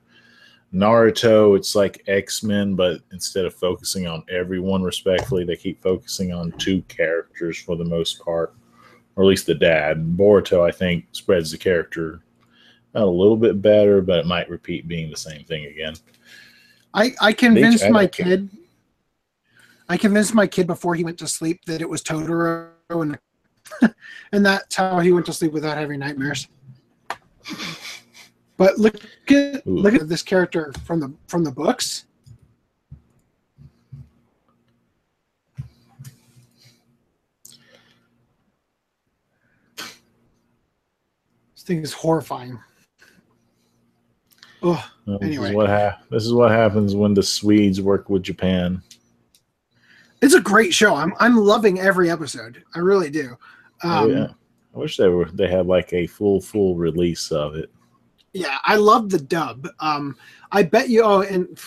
Naruto, it's like X Men, but instead of focusing on everyone respectfully, they keep focusing on two characters for the most part, or at least the dad. Boruto, I think, spreads the character a little bit better, but it might repeat being the same thing again. I I convinced my kid. I convinced my kid before he went to sleep that it was Totoro, and *laughs* and that's how he went to sleep without having nightmares. But look at Ooh. look at this character from the from the books. This thing is horrifying. Oh, anyway. This is, what ha- this is what happens when the Swedes work with Japan. It's a great show. I'm I'm loving every episode. I really do. Oh, um, oh, yeah. I wish they were they had like a full full release of it. Yeah, I love the dub. Um, I bet you. Oh, and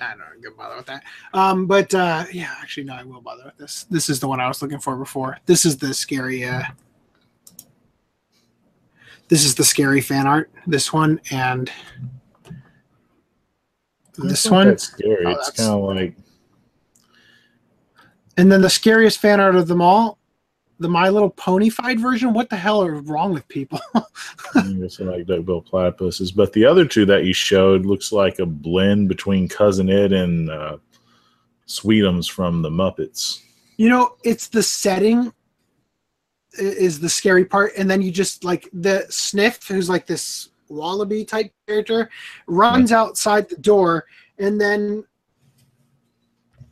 I don't know, I'm gonna bother with that. Um, but uh, yeah, actually, no, I will bother with this. This is the one I was looking for before. This is the scary. Uh, this is the scary fan art. This one and this one. That's scary. Oh, it's kind of like. And then the scariest fan art of them all, the My Little Pony fied version. What the hell are wrong with people? *laughs* it's like Bill platypuses, but the other two that you showed looks like a blend between Cousin Ed and uh, Sweetums from the Muppets. You know, it's the setting is the scary part, and then you just like the Sniff, who's like this wallaby type character runs outside the door and then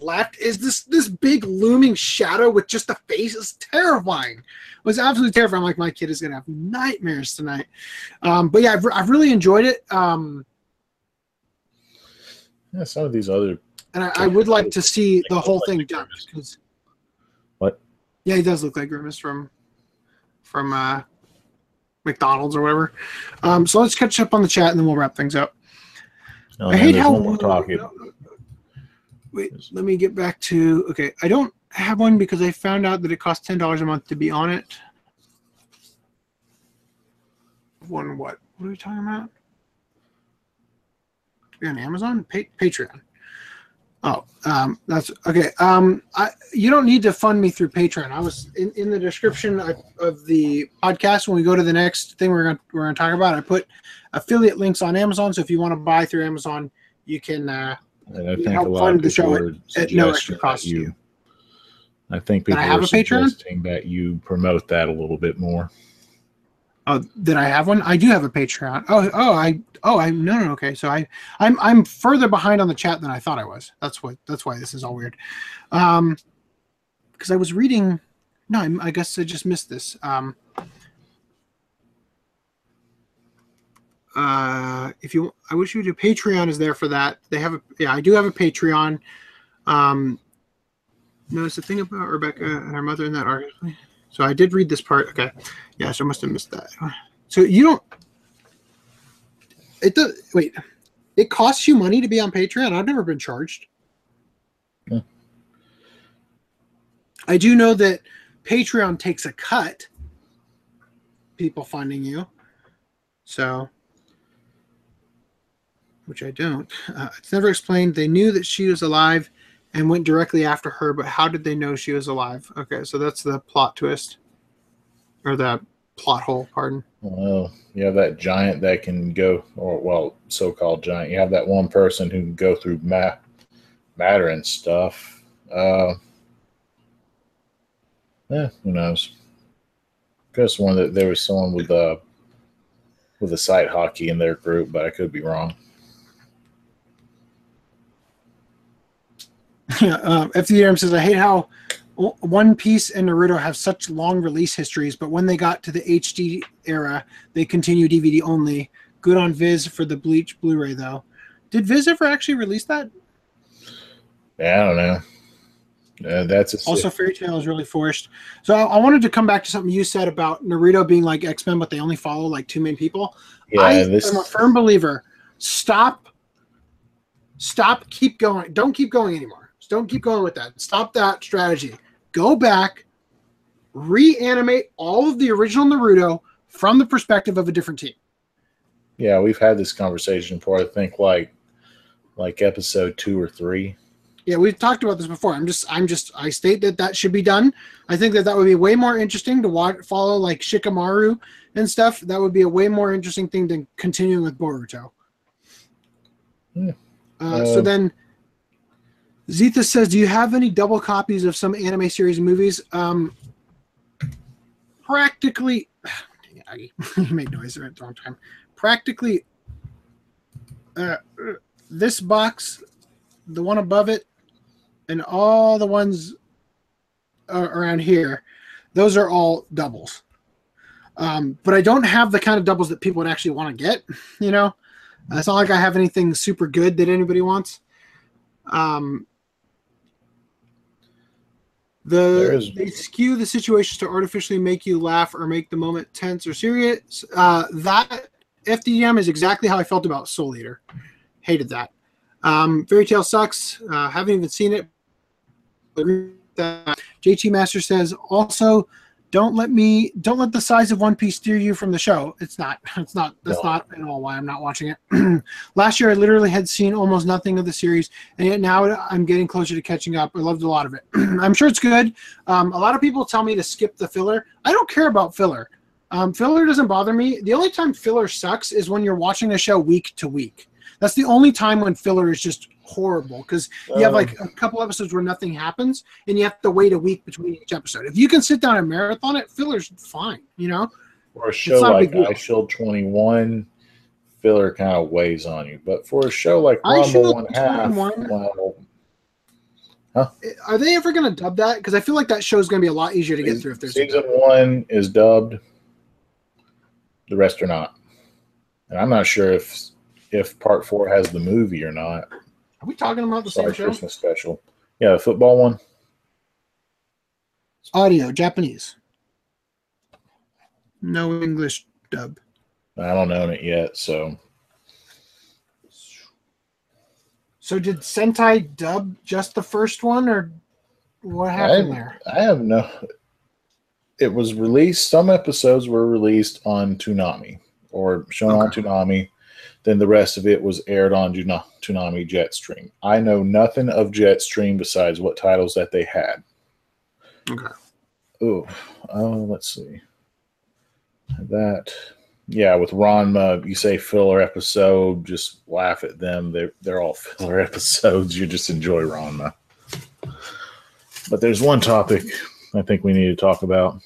left is this this big looming shadow with just a face. Is terrifying. It was absolutely terrifying. I'm like my kid is gonna have nightmares tonight. Um, but yeah I've, I've really enjoyed it. Um, yeah some of these other and I, I would like to see the whole thing done because what? Yeah he does look like grimace from from uh McDonald's or whatever. Um, so let's catch up on the chat and then we'll wrap things up. Oh, I hate how more talking. Wait, let me get back to okay. I don't have one because I found out that it costs ten dollars a month to be on it. One what? What are we talking about? To be on Amazon, pa- Patreon. Oh, um, that's okay. Um, I, you don't need to fund me through Patreon. I was in, in the description of, of the podcast. When we go to the next thing we're gonna we're gonna talk about, I put affiliate links on Amazon. So if you want to buy through Amazon, you can uh, and I think help fund the show at, at no extra cost to you. I think people I have are a Patreon? that you promote that a little bit more. Oh, did I have one? I do have a Patreon. Oh, oh, I, oh, I no, no, okay. So I, I'm, I'm further behind on the chat than I thought I was. That's what. That's why this is all weird. Um, because I was reading. No, I'm, I guess I just missed this. Um, uh, if you, I wish you to. Patreon is there for that. They have a, yeah, I do have a Patreon. Um, notice the thing about Rebecca and her mother in that article. So I did read this part. Okay. Yeah, so I must have missed that. So you don't it does wait. It costs you money to be on Patreon. I've never been charged. Yeah. I do know that Patreon takes a cut. People funding you. So which I don't. Uh, it's never explained. They knew that she was alive and went directly after her, but how did they know she was alive? Okay, so that's the plot twist or the plot hole, pardon. Well, you have that giant that can go, or well, so-called giant. You have that one person who can go through ma- matter and stuff. Uh, yeah, who knows? Guess one that there was someone with a with a sight hockey in their group, but I could be wrong. *laughs* uh, FDM says, I hate how One Piece and Naruto have such long release histories, but when they got to the HD era, they continue DVD only. Good on Viz for the Bleach Blu ray, though. Did Viz ever actually release that? Yeah, I don't know. Uh, that's a, Also, Fairy Tail is really forced. So I, I wanted to come back to something you said about Naruto being like X Men, but they only follow like two main people. yeah. I this am a firm believer. Stop. Stop. Keep going. Don't keep going anymore. Don't keep going with that. Stop that strategy. Go back. Reanimate all of the original Naruto from the perspective of a different team. yeah, we've had this conversation before. I think like like episode two or three. Yeah, we've talked about this before. I'm just, I'm just, I state that that should be done. I think that that would be way more interesting to watch, follow like Shikamaru and stuff. That would be a way more interesting thing than continuing with Boruto. Yeah. Uh, so Uh, then, Zeta says, "Do you have any double copies of some anime series movies?" Um, practically, *sighs* you *laughs* made noise at the wrong time. Practically, uh, this box, the one above it, and all the ones uh, around here, those are all doubles. Um, but I don't have the kind of doubles that people would actually want to get. You know, it's not like I have anything super good that anybody wants. Um, the they skew the situations to artificially make you laugh or make the moment tense or serious. Uh, that FDM is exactly how I felt about Soul Eater. Hated that. Um, Fairy Tail sucks. Uh, haven't even seen it. JT Master says also don't let me don't let the size of One Piece steer you from the show. It's not. *laughs* It's not. That's No. not at all why I'm not watching it. *clears throat* Last year I literally had seen almost nothing of the series, and yet now I'm getting closer to catching up. I loved a lot of it. *clears throat* I'm sure it's good. Um, a lot of people tell me to skip the filler. I don't care about filler. Um, filler doesn't bother me. The only time filler sucks is when you're watching a show week to week. That's the only time when filler is just horrible because you have Um, like a couple episodes where nothing happens and you have to wait a week between each episode. If you can sit down and marathon it, filler's fine, you know? For a show like. Eyeshield 21, filler kind of weighs on you. But for a show like Ranma One Half, 21? well, Are they ever going to dub that? Because I feel like that show is going to be a lot easier to get through if there's season one is dubbed, the rest are not. And I'm not sure if if part four has the movie or not. Are we talking about the Sorry, same show? Christmas special. Yeah, the football one. Audio, Japanese. No English dub. I don't own it yet, so So did Sentai dub just the first one or what happened I- there? I have no. It was released. Some episodes were released on Toonami or shown on Okay. Toonami. Then the rest of it was aired on Toona- Toonami Jetstream. I know nothing of Jetstream besides what titles that they had. Okay. Oh, oh, let's see. That, yeah, with Ranma, you say filler episode, just laugh at them. They're they're all *laughs* filler episodes. You just enjoy Ranma. But there's one topic I think we need to talk about: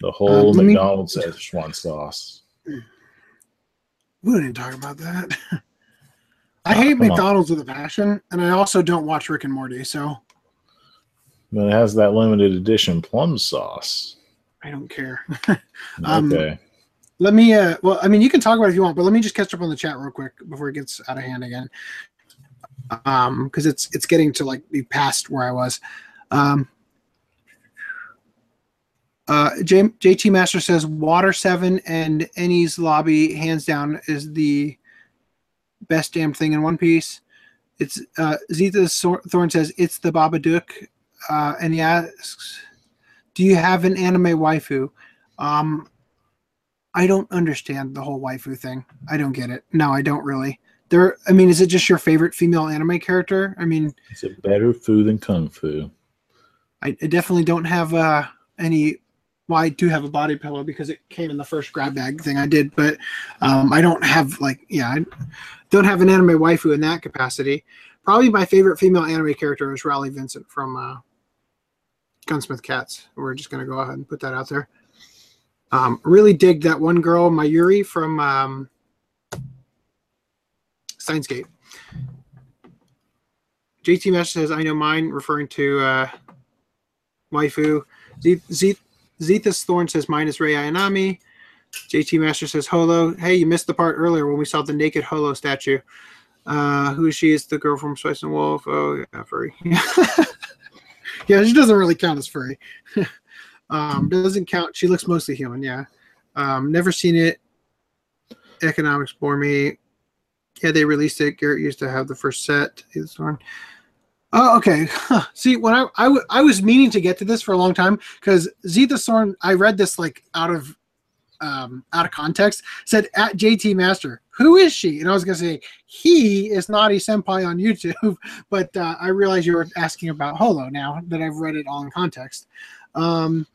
the whole Uh, let me- McDonald's Szechuan sauce. We didn't talk about that. *laughs* I Oh, hate come on. McDonald's with a passion, and I also don't watch Rick and Morty, so But it has that limited edition plum sauce. I don't care. *laughs* Um, Okay. let me uh well i mean you can talk about it if you want but let me just catch up on the chat real quick before it gets out of hand again um because it's it's getting to like be past where i was um uh J, jt master says water 7 and Enies Lobby hands down is the best damn thing in one piece it's uh zeta thorn says it's the babadook uh and he asks do you have an anime waifu um I don't understand the whole waifu thing. I don't get it. No, I don't really. there. I mean, is it just your favorite female anime character? I mean, Is it better fu than kung fu? I, I definitely don't have uh, any. Well, I do have a body pillow because it came in the first grab bag thing I did, but um, I don't have like yeah, I don't have an anime waifu in that capacity. Probably my favorite female anime character is Rally Vincent from uh, Gunsmith Cats. We're just gonna go ahead and put that out there. Um, really dig that one girl, Mayuri from um. JT Mesh says, I know mine, referring to uh, waifu. Z- Z- Zethus Thorn says, minus Rei Ayanami. JT Master says, Holo. Hey, you missed the part earlier when we saw the naked Holo statue. Uh, who is she? Is the girl from Spice and Wolf? Oh, yeah, furry. *laughs* yeah, she doesn't really count as furry. *laughs* um, doesn't count. She looks mostly human. Yeah. Um, never seen it. Economics bore me. Yeah, they released it. Garrett used to have the first set. This one. Oh, okay. Huh. See, when I, I, w- I was meaning to get to this for a long time because Zeta Sorn, I read this like out of um, out of context, said at JT Master, who is she? And I was gonna say he is Naughty Senpai on YouTube, *laughs* but uh, I realize you were asking about Holo now that I've read it all in context. Um,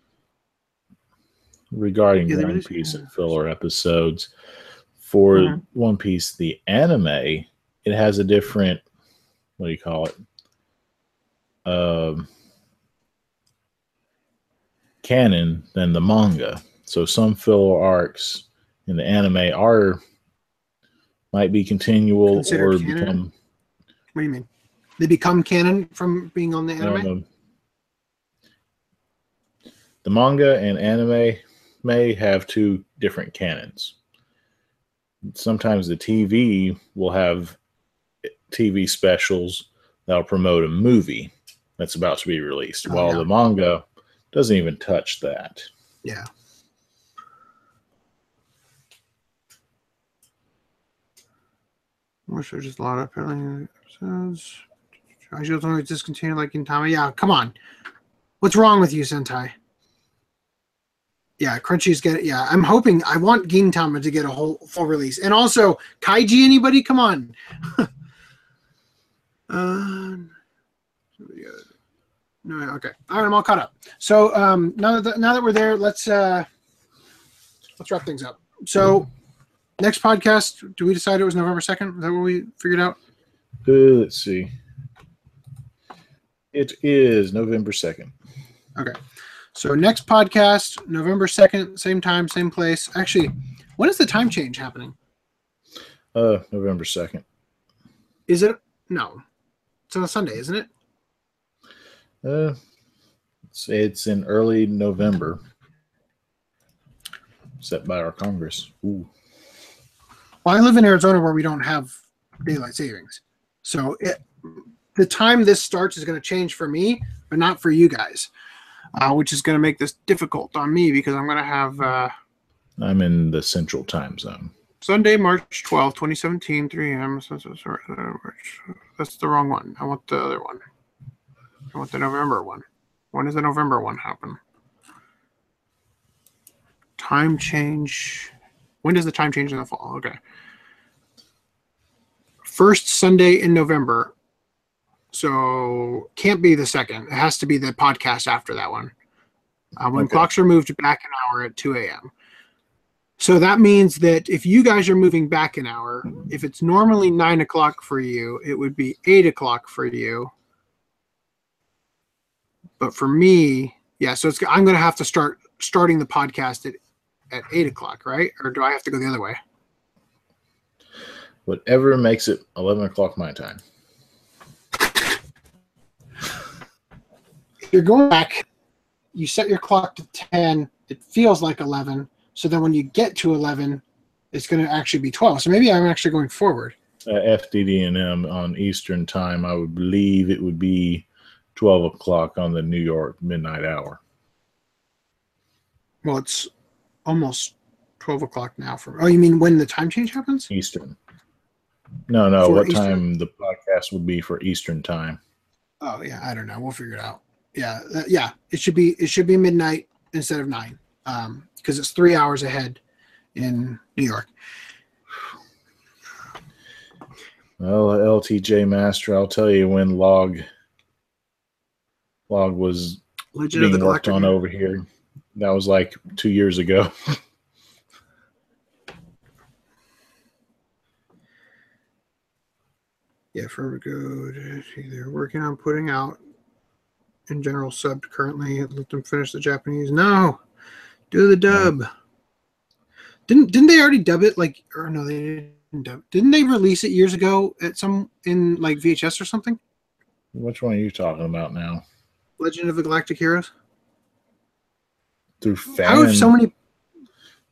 regarding Yeah, One Piece and filler episodes. For Mhm. One Piece, the anime, it has a different, what do you call it? Um, canon than the manga. So some filler arcs in the anime are might be continual Considered or canon? become what do you mean? They become canon from being on the anime? um, the manga and anime may have two different canons. Sometimes the TV will have TV specials that'll promote a movie that's about to be released, Oh, while yeah. the manga doesn't even touch that. Yeah. Wish there's just a lot of apparently episodes. I should only discontinue like Gintama. Yeah, come on. What's wrong with you, Sentai? Yeah, Crunchy's get Yeah, I'm hoping. I want Gintama to get a whole full release, and also Kaiji. Anybody? Come on. *laughs* um, no, okay. All right, I'm all caught up. So um, now that now that we're there, let's uh, let's wrap things up. So next podcast, do we decide it was November second? Is that what we figured out? Uh, let's see. It is November 2nd. Okay. So next podcast, November second, same time, same place. Actually, when is the time change happening? Uh, November 2nd. Is it no? It's on a Sunday, isn't it? Uh, it's, it's in early November, set by our Congress. Ooh. Well, I live in Arizona where we don't have daylight savings, so it, the time this starts is going to change for me, but not for you guys, uh, which is going to make this difficult on me because I'm going to have. Uh, I'm in the Central Time Zone. Sunday, March twelfth, 2017, 3 a.m. So- so- sorry, March- That's the wrong one. I want the other one. I want the November one. When does the November one happen? Time change. When does the time change in the fall? Okay. First Sunday in November. So can't be the second. It has to be the podcast after that one. Uh, when Okay. clocks are moved back an hour at 2 a.m. So that means that if you guys are moving back an hour, if it's normally nine o'clock for you, it would be eight o'clock for you. But for me, yeah, so it's I'm gonna have to start starting the podcast at, at eight o'clock, right? Or do I have to go the other way? Whatever makes it 11 o'clock my time. You're going back, you set your clock to 10, it feels like 11. So then when you get to 11, it's going to actually be 12. So maybe I'm actually going forward. Uh, FDD&M on Eastern Time, I would believe it would be 12 o'clock on the New York midnight hour. Well, it's almost 12 o'clock now. For Oh, you mean when the time change happens? Eastern. No, no. For what Eastern? time the podcast would be for Eastern Time? Oh, yeah. I don't know. We'll figure it out. Yeah. uh, yeah. It should be, it should be midnight instead of nine um, because it's three hours ahead in New York. Well, LTJ Master, I'll tell you when log log was Legend being worked on over here. That was like two years ago. *laughs* Yeah, Forever Good. They're working on putting out in general subbed currently. Let them finish the Japanese. No, do the dub. Didn't didn't they already dub it? Like, or no, they didn't dub. Didn't they release it years ago at some in like VHS or something? Which one are you talking about now? Legend of the Galactic Heroes. Through fan, How have so many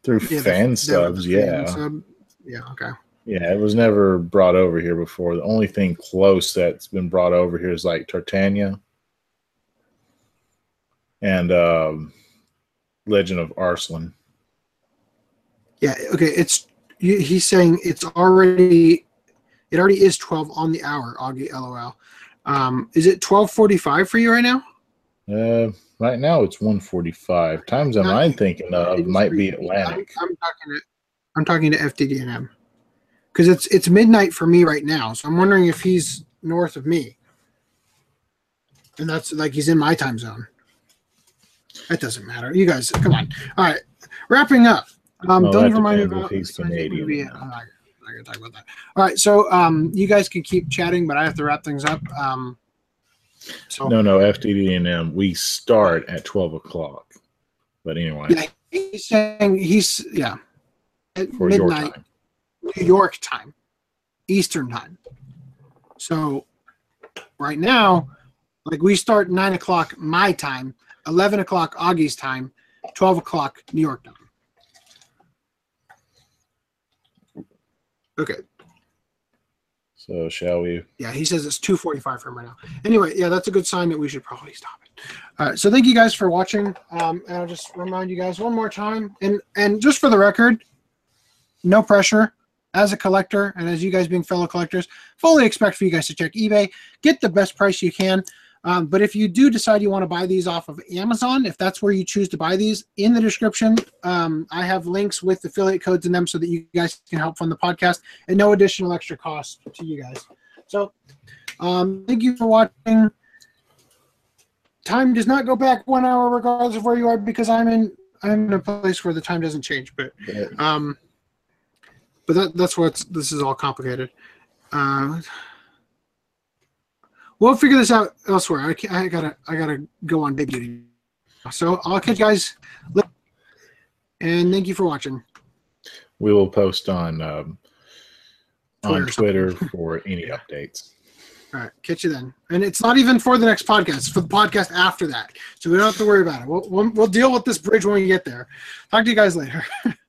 through yeah, fan the- subs, yeah. fan sub- yeah. Okay. Yeah, it was never brought over here before. The only thing close that's been brought over here is like Tytania and um, Legend of Arslan. Yeah. Okay. It's he's saying it's already it already is twelve on the hour. Augie, lol. Um, is it twelve forty five for you right now? Uh, right now it's 145. Times am I thinking of might be Atlantic. I'm, I'm talking to I'm talking to FDD&M because it's it's midnight for me right now. So I'm wondering if he's north of me, and that's like he's in my time zone. That doesn't matter. You guys, come on. All right, wrapping up. Um, Well, don't even remind me about he's Canadian movie. I'm not. not, I'm not gonna talk about that. All right, so um, you guys can keep chatting, but I have to wrap things up. Um, so No, no, FTD and M. We start at 12 o'clock. But anyway, yeah, he's saying he's yeah at for midnight. New York time, Eastern time. So right now, like we start nine o'clock my time, eleven o'clock Augie's time, twelve o'clock New York time. Okay. So shall we? Yeah, he says it's 2:45 for him right now. Anyway, yeah, that's a good sign that we should probably stop it. All right, so thank you guys for watching. Um, and I'll just remind you guys one more time, and and just for the record, no pressure. As a collector, and as you guys being fellow collectors, fully expect for you guys to check eBay, get the best price you can. Um, but if you do decide you want to buy these off of Amazon, if that's where you choose to buy these, in the description, um, I have links with affiliate codes in them so that you guys can help fund the podcast and no additional extra cost to you guys. So, um, thank you for watching. Time does not go back one hour regardless of where you are because I'm in I'm in a place where the time doesn't change. But um, but that that's what's this is all complicated. Uh, we'll figure this out elsewhere. I, I gotta I gotta go on big duty. So I'll catch you guys. later. And thank you for watching. We will post on um, on something. Twitter for any updates. All right, catch you then. And it's not even for the next podcast; it's for the podcast after that. So we don't have to worry about it. We'll we'll, we'll deal with this bridge when we get there. Talk to you guys later. *laughs*